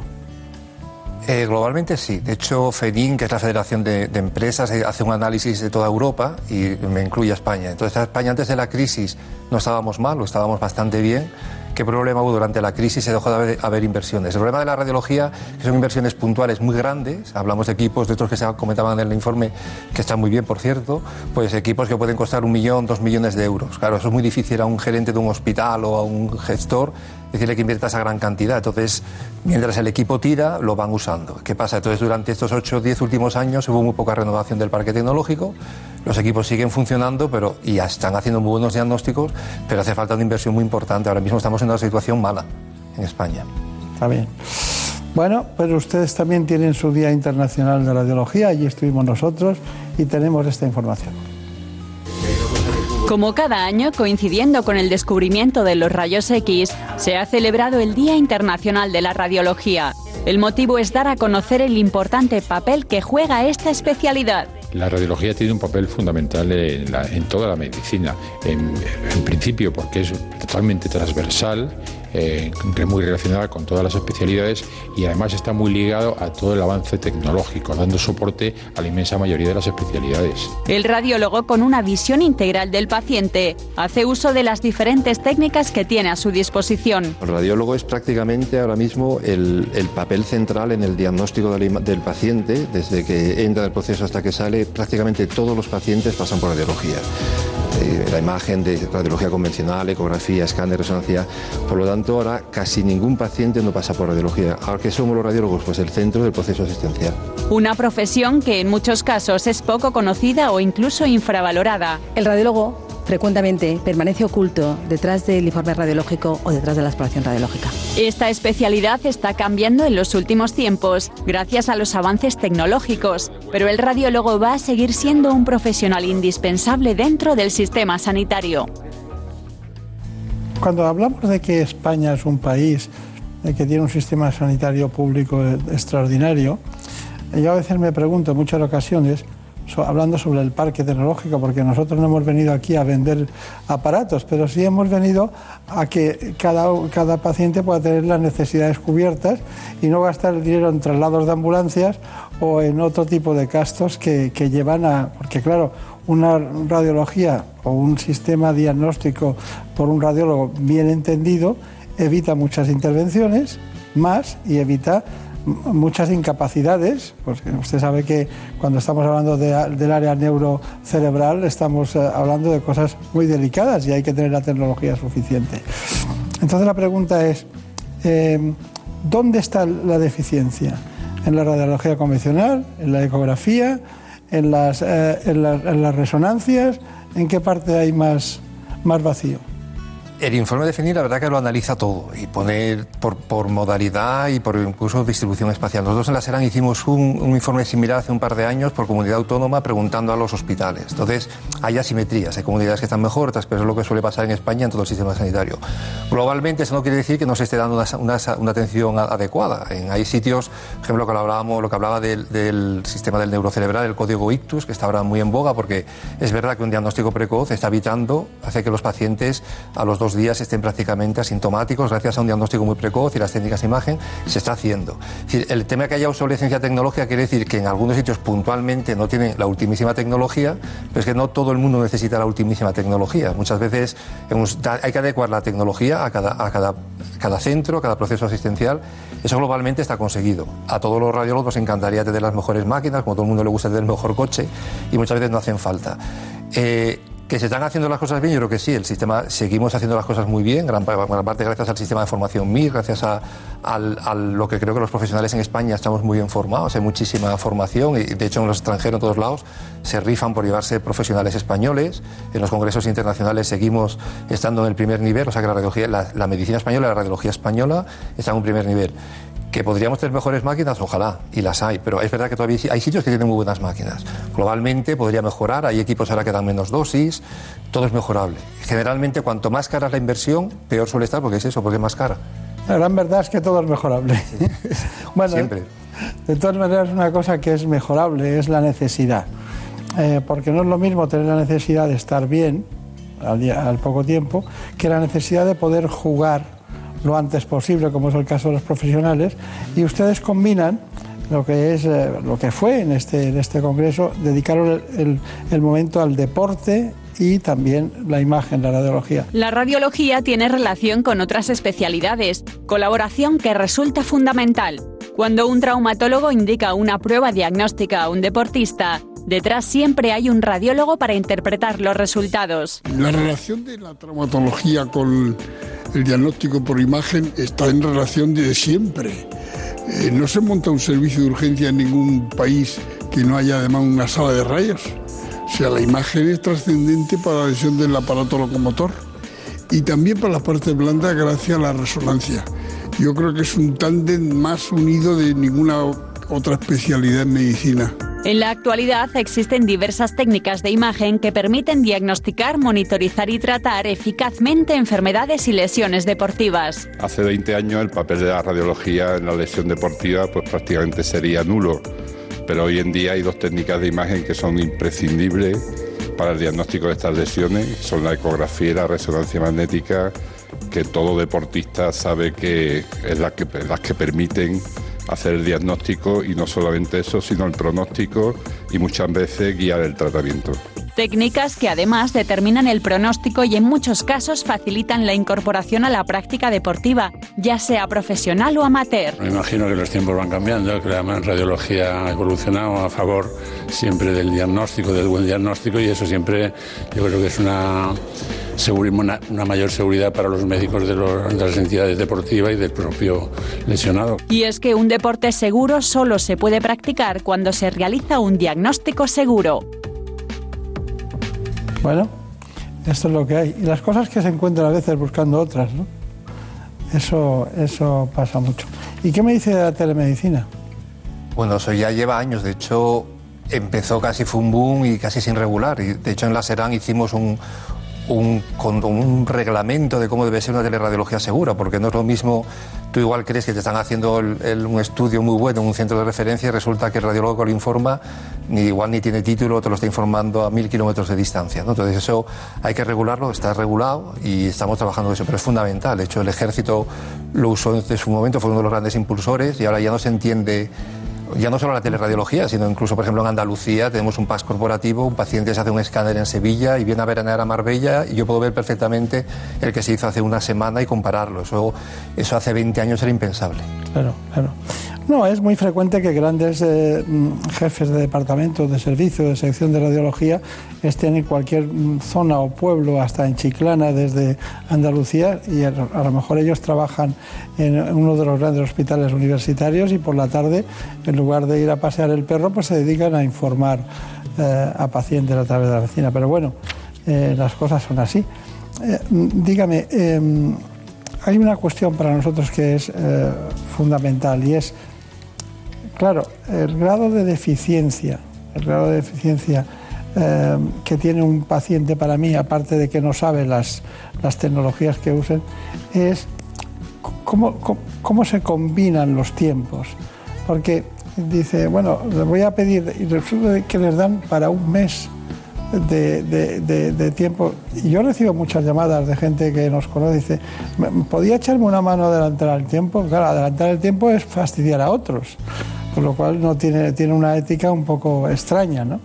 Eh, globalmente sí. De hecho, FEDIN, que es la Federación de, Empresas, eh, hace un análisis de toda Europa y me incluye a España. Entonces, a España antes de la crisis no estábamos mal, o estábamos bastante bien ¿Qué problema hubo durante la crisis? Se dejó de haber, inversiones. El problema de la radiología, que son inversiones puntuales muy grandes, hablamos de equipos de estos que se comentaban en el informe, que están muy bien, por cierto, pues equipos que pueden costar un millón, dos millones de euros. Claro, eso es muy difícil a un gerente de un hospital o a un gestor decirle que invierta esa gran cantidad. Entonces, mientras el equipo tira, lo van usando. ¿Qué pasa? Entonces, durante estos 8 o 10 últimos años hubo muy poca renovación del parque tecnológico. Los equipos siguen funcionando pero, y están haciendo muy buenos diagnósticos, pero hace falta una inversión muy importante. Ahora mismo estamos en una situación mala en España.
Está bien. Bueno, pero ustedes también tienen su Día Internacional de Radiología, allí estuvimos nosotros y tenemos esta información.
Como cada año, coincidiendo con el descubrimiento de los rayos X, se ha celebrado el Día Internacional de la Radiología. El motivo es dar a conocer el importante papel que juega esta especialidad
la radiología tiene un papel fundamental en, toda la medicina. En, principio porque es totalmente transversal eh, muy relacionada con todas las especialidades y además está muy ligado a todo el avance tecnológico, dando soporte a la inmensa mayoría de las especialidades.
El radiólogo, con una visión integral del paciente, hace uso de las diferentes técnicas que tiene a su disposición.
El radiólogo es prácticamente ahora mismo el, papel central en el diagnóstico del, del paciente, desde que entra el proceso hasta que sale, prácticamente todos los pacientes pasan por radiología. Eh, la imagen de radiología convencional, ecografía, escáner, resonancia. Por lo tanto, ahora casi ningún paciente no pasa por radiología. Ahora que somos los radiólogos, pues el centro del proceso asistencial.
Una profesión que en muchos casos es poco conocida o incluso infravalorada.
El radiólogo frecuentemente permanece oculto detrás del informe radiológico o detrás de la exploración radiológica.
Esta especialidad está cambiando en los últimos tiempos gracias a los avances tecnológicos, pero el radiólogo va a seguir siendo un profesional indispensable dentro del sistema sanitario.
Cuando hablamos de que España es un país que tiene un sistema sanitario público extraordinario, yo a veces me pregunto en muchas ocasiones, hablando sobre el parque tecnológico, porque nosotros no hemos venido aquí a vender aparatos, pero sí hemos venido a que cada, cada paciente pueda tener las necesidades cubiertas y no gastar el dinero en traslados de ambulancias o en otro tipo de gastos que, que llevan a... Porque claro, una radiología o un sistema diagnóstico por un radiólogo bien entendido evita muchas intervenciones más y evita muchas incapacidades, porque usted sabe que cuando estamos hablando del área neurocerebral estamos eh, hablando de cosas muy delicadas y hay que tener la tecnología suficiente. Entonces la pregunta es, em,
¿Dónde está la deficiencia? ¿En la radiología convencional? ¿En la ecografía? ¿En las, eh, en las, resonancias? ¿En qué parte hay más, más vacío?
El informe de FENI la verdad que lo analiza todo y pone por, por modalidad y por incluso distribución espacial. Nosotros en la SERAN hicimos un, un, informe similar hace un par de años por comunidad autónoma preguntando a los hospitales. Entonces hay asimetrías, hay comunidades que están mejor, otras, pero es lo que suele pasar en España en todo el sistema sanitario. Globalmente eso no quiere decir que no se esté dando una, una, una atención adecuada. En, hay sitios, por ejemplo, que lo, hablábamos, lo que hablaba del, del sistema del neurocerebral, el código ictus, que está ahora muy en boga porque es verdad que un diagnóstico precoz está evitando, hace que los pacientes a los dos días estén prácticamente asintomáticos gracias a un diagnóstico muy precoz y las técnicas de imagen se está haciendo. El tema que haya obsolescencia tecnológica quiere decir que en algunos sitios puntualmente no tienen la ultimísima tecnología, pero es que no todo el mundo necesita la ultimísima tecnología. Muchas veces hay que adecuar la tecnología a cada, a cada, cada centro, a cada proceso asistencial. Eso globalmente está conseguido. A todos los radiólogos encantaría tener las mejores máquinas, como a todo el mundo le gusta tener el mejor coche, y muchas veces no hacen falta. Eh, ¿Que se están haciendo las cosas bien? Yo creo que sí. El sistema, seguimos haciendo las cosas muy bien, gran, gran parte gracias al sistema de formación MIR, gracias a, a, a, lo que creo que los profesionales en España estamos muy bien formados, hay muchísima formación y de hecho en los extranjeros, en todos lados, se rifan por llevarse profesionales españoles. En los congresos internacionales seguimos estando en el primer nivel, o sea que la, radiología, la, la medicina española, la radiología española está en un primer nivel. Que podríamos tener mejores máquinas, ojalá, y las hay, pero es verdad que todavía hay sitios que tienen muy buenas máquinas. Globalmente podría mejorar, hay equipos ahora que dan menos dosis, todo es mejorable. Generalmente, cuanto más cara es la inversión, peor suele estar, porque es eso, porque es más cara.
La gran verdad es que todo es mejorable. Sí. [laughs] bueno,
Siempre.
De todas maneras, una cosa que es mejorable es la necesidad. Eh, porque no es lo mismo tener la necesidad de estar bien al, día, al poco tiempo que la necesidad de poder jugar lo antes posible, como es el caso de los profesionales, y ustedes combinan lo que es eh, lo que fue en este, en este congreso, dedicaron el, el, el momento al deporte y también la imagen, la radiología.
La radiología tiene relación con otras especialidades, colaboración que resulta fundamental. Cuando un traumatólogo indica una prueba diagnóstica a un deportista, detrás siempre hay un radiólogo para interpretar los resultados.
La relación de la traumatología con el diagnóstico por imagen está en relación de siempre. Eh, no se monta un servicio de urgencia en ningún país que no haya además una sala de rayos. O sea, la imagen es trascendente para la lesión del aparato locomotor y también para la parte blanda gracias a la resonancia. Yo creo que es un tándem más unido de ninguna otra especialidad en medicina.
En la actualidad existen diversas técnicas de imagen que permiten diagnosticar, monitorizar y tratar eficazmente enfermedades y lesiones deportivas.
Hace 20 años el papel de la radiología en la lesión deportiva pues prácticamente sería nulo, pero hoy en día hay dos técnicas de imagen que son imprescindibles para el diagnóstico de estas lesiones, son la ecografía y la resonancia magnética, que todo deportista sabe que es las que, las que permiten hacer el diagnóstico y no solamente eso, sino el pronóstico y muchas veces guiar el tratamiento.
Técnicas que además determinan el pronóstico y en muchos casos facilitan la incorporación a la práctica deportiva, ya sea profesional o amateur.
Me imagino que los tiempos van cambiando, que la radiología ha evolucionado a favor siempre del diagnóstico, del buen diagnóstico y eso siempre yo creo que es una, una, una mayor seguridad para los médicos de, los, de las entidades deportivas y del propio lesionado.
Y es que un deporte seguro solo se puede practicar cuando se realiza un diagnóstico seguro.
Bueno, esto es lo que hay. Y las cosas que se encuentran a veces buscando otras, ¿no? Eso, eso pasa mucho. ¿Y qué me dice de la telemedicina?
Bueno, eso ya lleva años. De hecho, empezó casi fue un boom y casi sin regular. Y de hecho, en la Serán hicimos un, un, reglamento de cómo debe ser una teleradiología segura, porque no es lo mismo, tú igual crees que te están haciendo el, un estudio muy bueno en un centro de referencia y resulta que el radiólogo lo informa ni igual ni tiene título, te lo está informando a mil kilómetros de distancia. Entonces eso hay que regularlo, está regulado y estamos trabajando eso, pero es fundamental. De hecho, el ejército lo usó en su momento, fue uno de los grandes impulsores y ahora ya no se entiende ya no solo la teleradiología, sino incluso, por ejemplo, en Andalucía tenemos un PAS corporativo, un paciente se hace un escáner en Sevilla y viene a veranear a Marbella y yo puedo ver perfectamente el que se hizo hace una semana y compararlo. Eso, eso hace 20 años era impensable.
Claro, claro.
No, es muy frecuente que grandes eh, mm, jefes de departamento, de servicio, de sección de radiología estén en cualquier mm, zona o pueblo, hasta en Chiclana, desde Andalucía, y a, lo mejor ellos trabajan en uno de los grandes hospitales universitarios y por la tarde, en lugar de ir a pasear el perro, pues se dedican a informar eh, a pacientes a través de la vecina. Pero bueno, eh, las cosas son así. Mm, dígame, em, hay una cuestión para nosotros que es fundamental y es, claro, el grado de deficiencia, el grado de deficiencia eh, que tiene un paciente para mí, aparte de que no sabe las, las tecnologías que usen, es cómo, cómo, se combinan los tiempos. Porque dice, bueno, le voy a pedir, y resulta que les dan para un mes de, de- tiempo. Y yo recibo muchas llamadas de gente que nos conoce dice, "¿Me- ¿podía echarme una mano adelantar el tiempo? Claro, adelantar el tiempo es fastidiar a otros, con lo cual no tiene, tiene una ética un poco extraña, ¿no?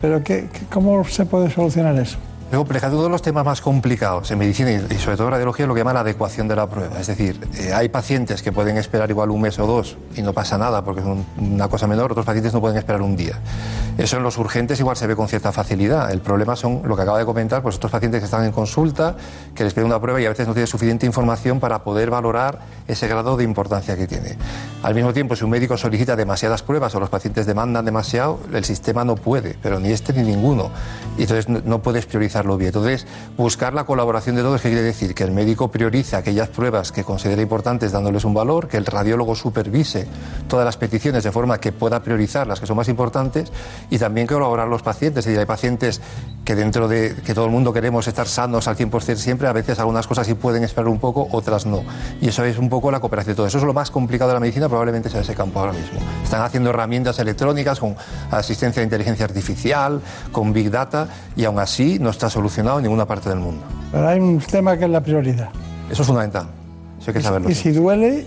Pero ¿qué, ¿cómo se puede solucionar eso?
Es complicado. Uno de los temas más complicados en medicina y sobre todo en radiología es lo que llama la adecuación de la prueba. Es decir, eh, hay pacientes que pueden esperar igual un mes o dos y no pasa nada porque es un- una cosa menor, otros pacientes no pueden esperar un día. Eso en los urgentes igual se ve con cierta facilidad. El problema son lo que acaba de comentar, pues estos pacientes que están en consulta, que les piden una prueba y a veces no tienen suficiente información para poder valorar ese grado de importancia que tiene. Al mismo tiempo, si un médico solicita demasiadas pruebas o los pacientes demandan demasiado, el sistema no puede, pero ni este ni ninguno. Y entonces no, puedes bien. Entonces, buscar la colaboración de todos, ¿qué quiere decir? Que el médico priorice aquellas pruebas que considera importantes dándoles un valor, que el radiólogo supervise todas las peticiones de forma que pueda priorizar las que son más importantes y también colaborar los pacientes. Es decir, hay pacientes que dentro de que todo el mundo queremos estar sanos al 100% siempre, a veces algunas cosas sí pueden esperar un poco, otras no. Y eso es un poco la cooperación de todo. Eso es lo más complicado de la medicina, probablemente sea ese campo ahora mismo. Están haciendo herramientas electrónicas con asistencia de inteligencia artificial, con Big Data, y aún así no está solucionado en ninguna parte del mundo.
Pero hay un tema que es la prioridad.
Eso es fundamental. Eso hay que saberlo.
Y si duele,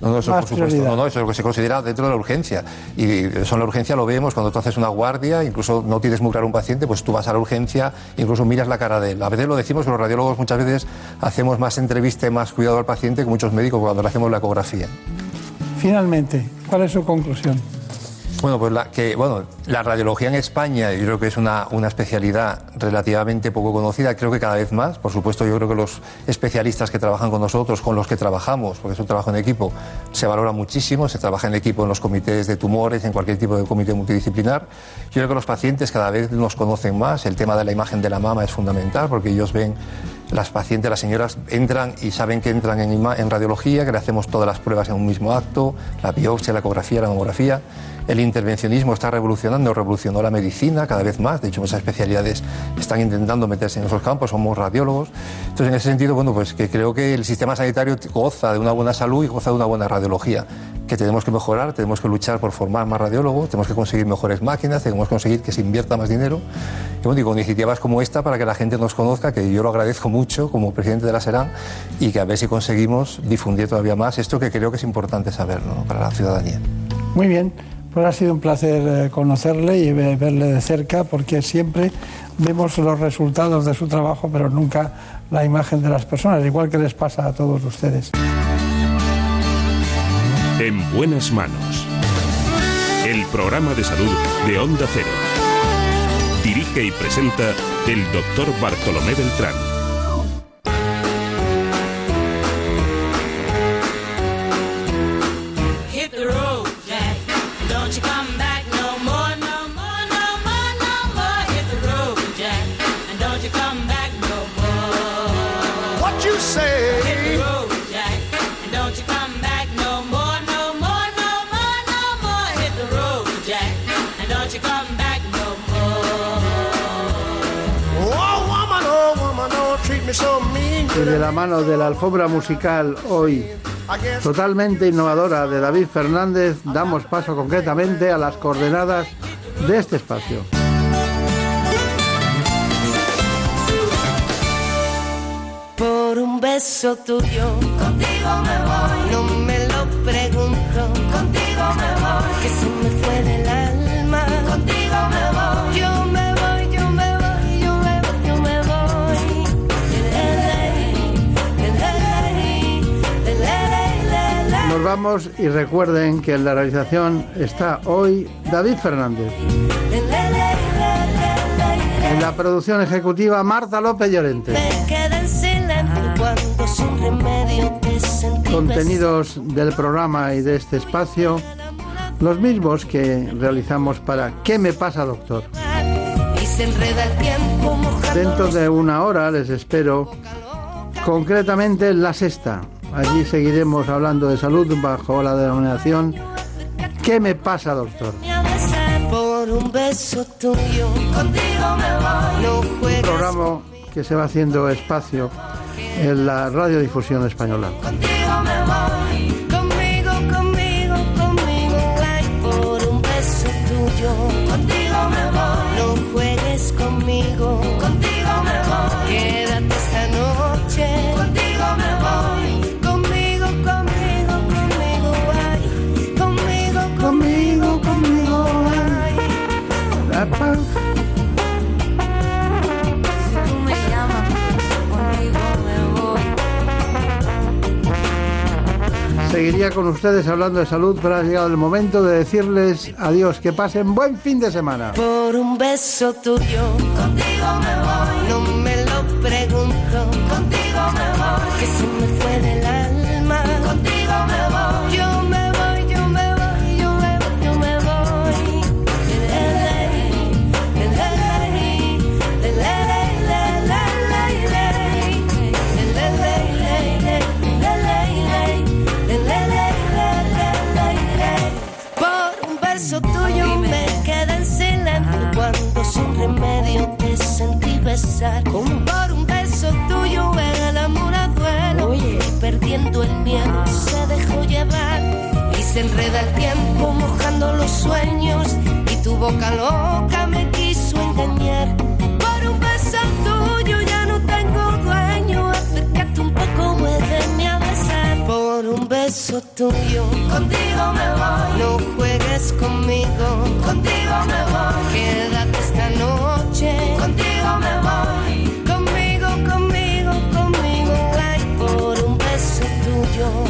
No, no, eso
más
por supuesto.
prioridad.
No, no, eso es lo que se considera dentro de la urgencia. Y eso en la urgencia lo vemos cuando tú haces una guardia, incluso no tienes muy claro un paciente, pues tú vas a la urgencia, incluso miras la cara de él. A veces lo decimos que los radiólogos muchas veces hacemos más entrevista y más cuidado al paciente que muchos médicos cuando le hacemos la ecografía.
finalmente, ¿cuál es su conclusión?
Bueno, pues la, que, bueno, la radiología en España yo creo que es una, especialidad relativamente poco conocida, creo que cada vez más. Por supuesto, yo creo que los especialistas que trabajan con nosotros, con los que trabajamos, porque es un trabajo en equipo, se valora muchísimo, se trabaja en equipo en los comités de tumores, en cualquier tipo de comité multidisciplinar. Yo creo que los pacientes cada vez nos conocen más, el tema de la imagen de la mama es fundamental porque ellos ven las pacientes, las señoras entran y saben que entran en, en radiología, que le hacemos todas las pruebas en un mismo acto, la biopsia, la ecografía, la mamografía. El intervencionismo está revolucionando, revolucionó la medicina cada vez más. De hecho, muchas especialidades están intentando meterse en esos campos, somos radiólogos. Entonces, en ese sentido, bueno, pues que creo que el sistema sanitario goza de una buena salud y goza de una buena radiología. Que tenemos que mejorar, tenemos que luchar por formar más radiólogos, tenemos que conseguir mejores máquinas, tenemos que conseguir que se invierta más dinero. Y bueno, con iniciativas como esta para que la gente nos conozca, que yo lo agradezco mucho como presidente de la SERAN, y que a ver si conseguimos difundir todavía más esto que creo que es importante saber ¿no? para la ciudadanía.
Muy bien, pues ha sido un placer eh, conocerle y ve- verle de cerca porque siempre vemos los resultados de su trabajo, pero nunca la imagen de las personas, igual que les pasa a todos ustedes.
En buenas manos. El programa de salud de Onda Cero. Dirige y presenta el doctor Bartolomé Beltrán.
De la mano de la alfombra musical hoy totalmente innovadora de David Fernández, damos paso concretamente a las coordenadas de este espacio.
Por un beso tuyo, contigo me voy. No me lo pregunto, contigo me voy. Que se me fue del alma,
Nos vamos y recuerden que en la realización está hoy David Fernández. En la producción ejecutiva Marta López Llorente. Contenidos del programa y de este espacio, los mismos que realizamos para ¿Qué me pasa, doctor? Dentro de una hora les espero, concretamente en la sexta. Allí seguiremos hablando de salud bajo la denominación ¿Qué me pasa, doctor?
por un beso tuyo. Contigo me voy. No
Un programa que se va haciendo espacio en la radiodifusión española.
contigo me voy.
Seguiría con ustedes hablando de salud, pero ha llegado el momento de decirles adiós, que pasen buen fin de semana.
Por un beso tuyo, contigo me voy. No me lo pregunto, contigo me voy. pensar. ¿Cómo? Por un beso tuyo el amor a duelo. Oye. Y perdiendo el miedo ah. se dejó llevar. Y se enreda el tiempo mojando los sueños. Y tu boca loca me quiso engañar. Por un beso tuyo ya no tengo dueño. Acércate un poco, muéveme a besar. Por un beso tuyo. Contigo me voy. No juegues conmigo. Contigo me voy. Quédate esta noche. Contigo Conmigo, conmigo, conmigo hay por un beso tuyo.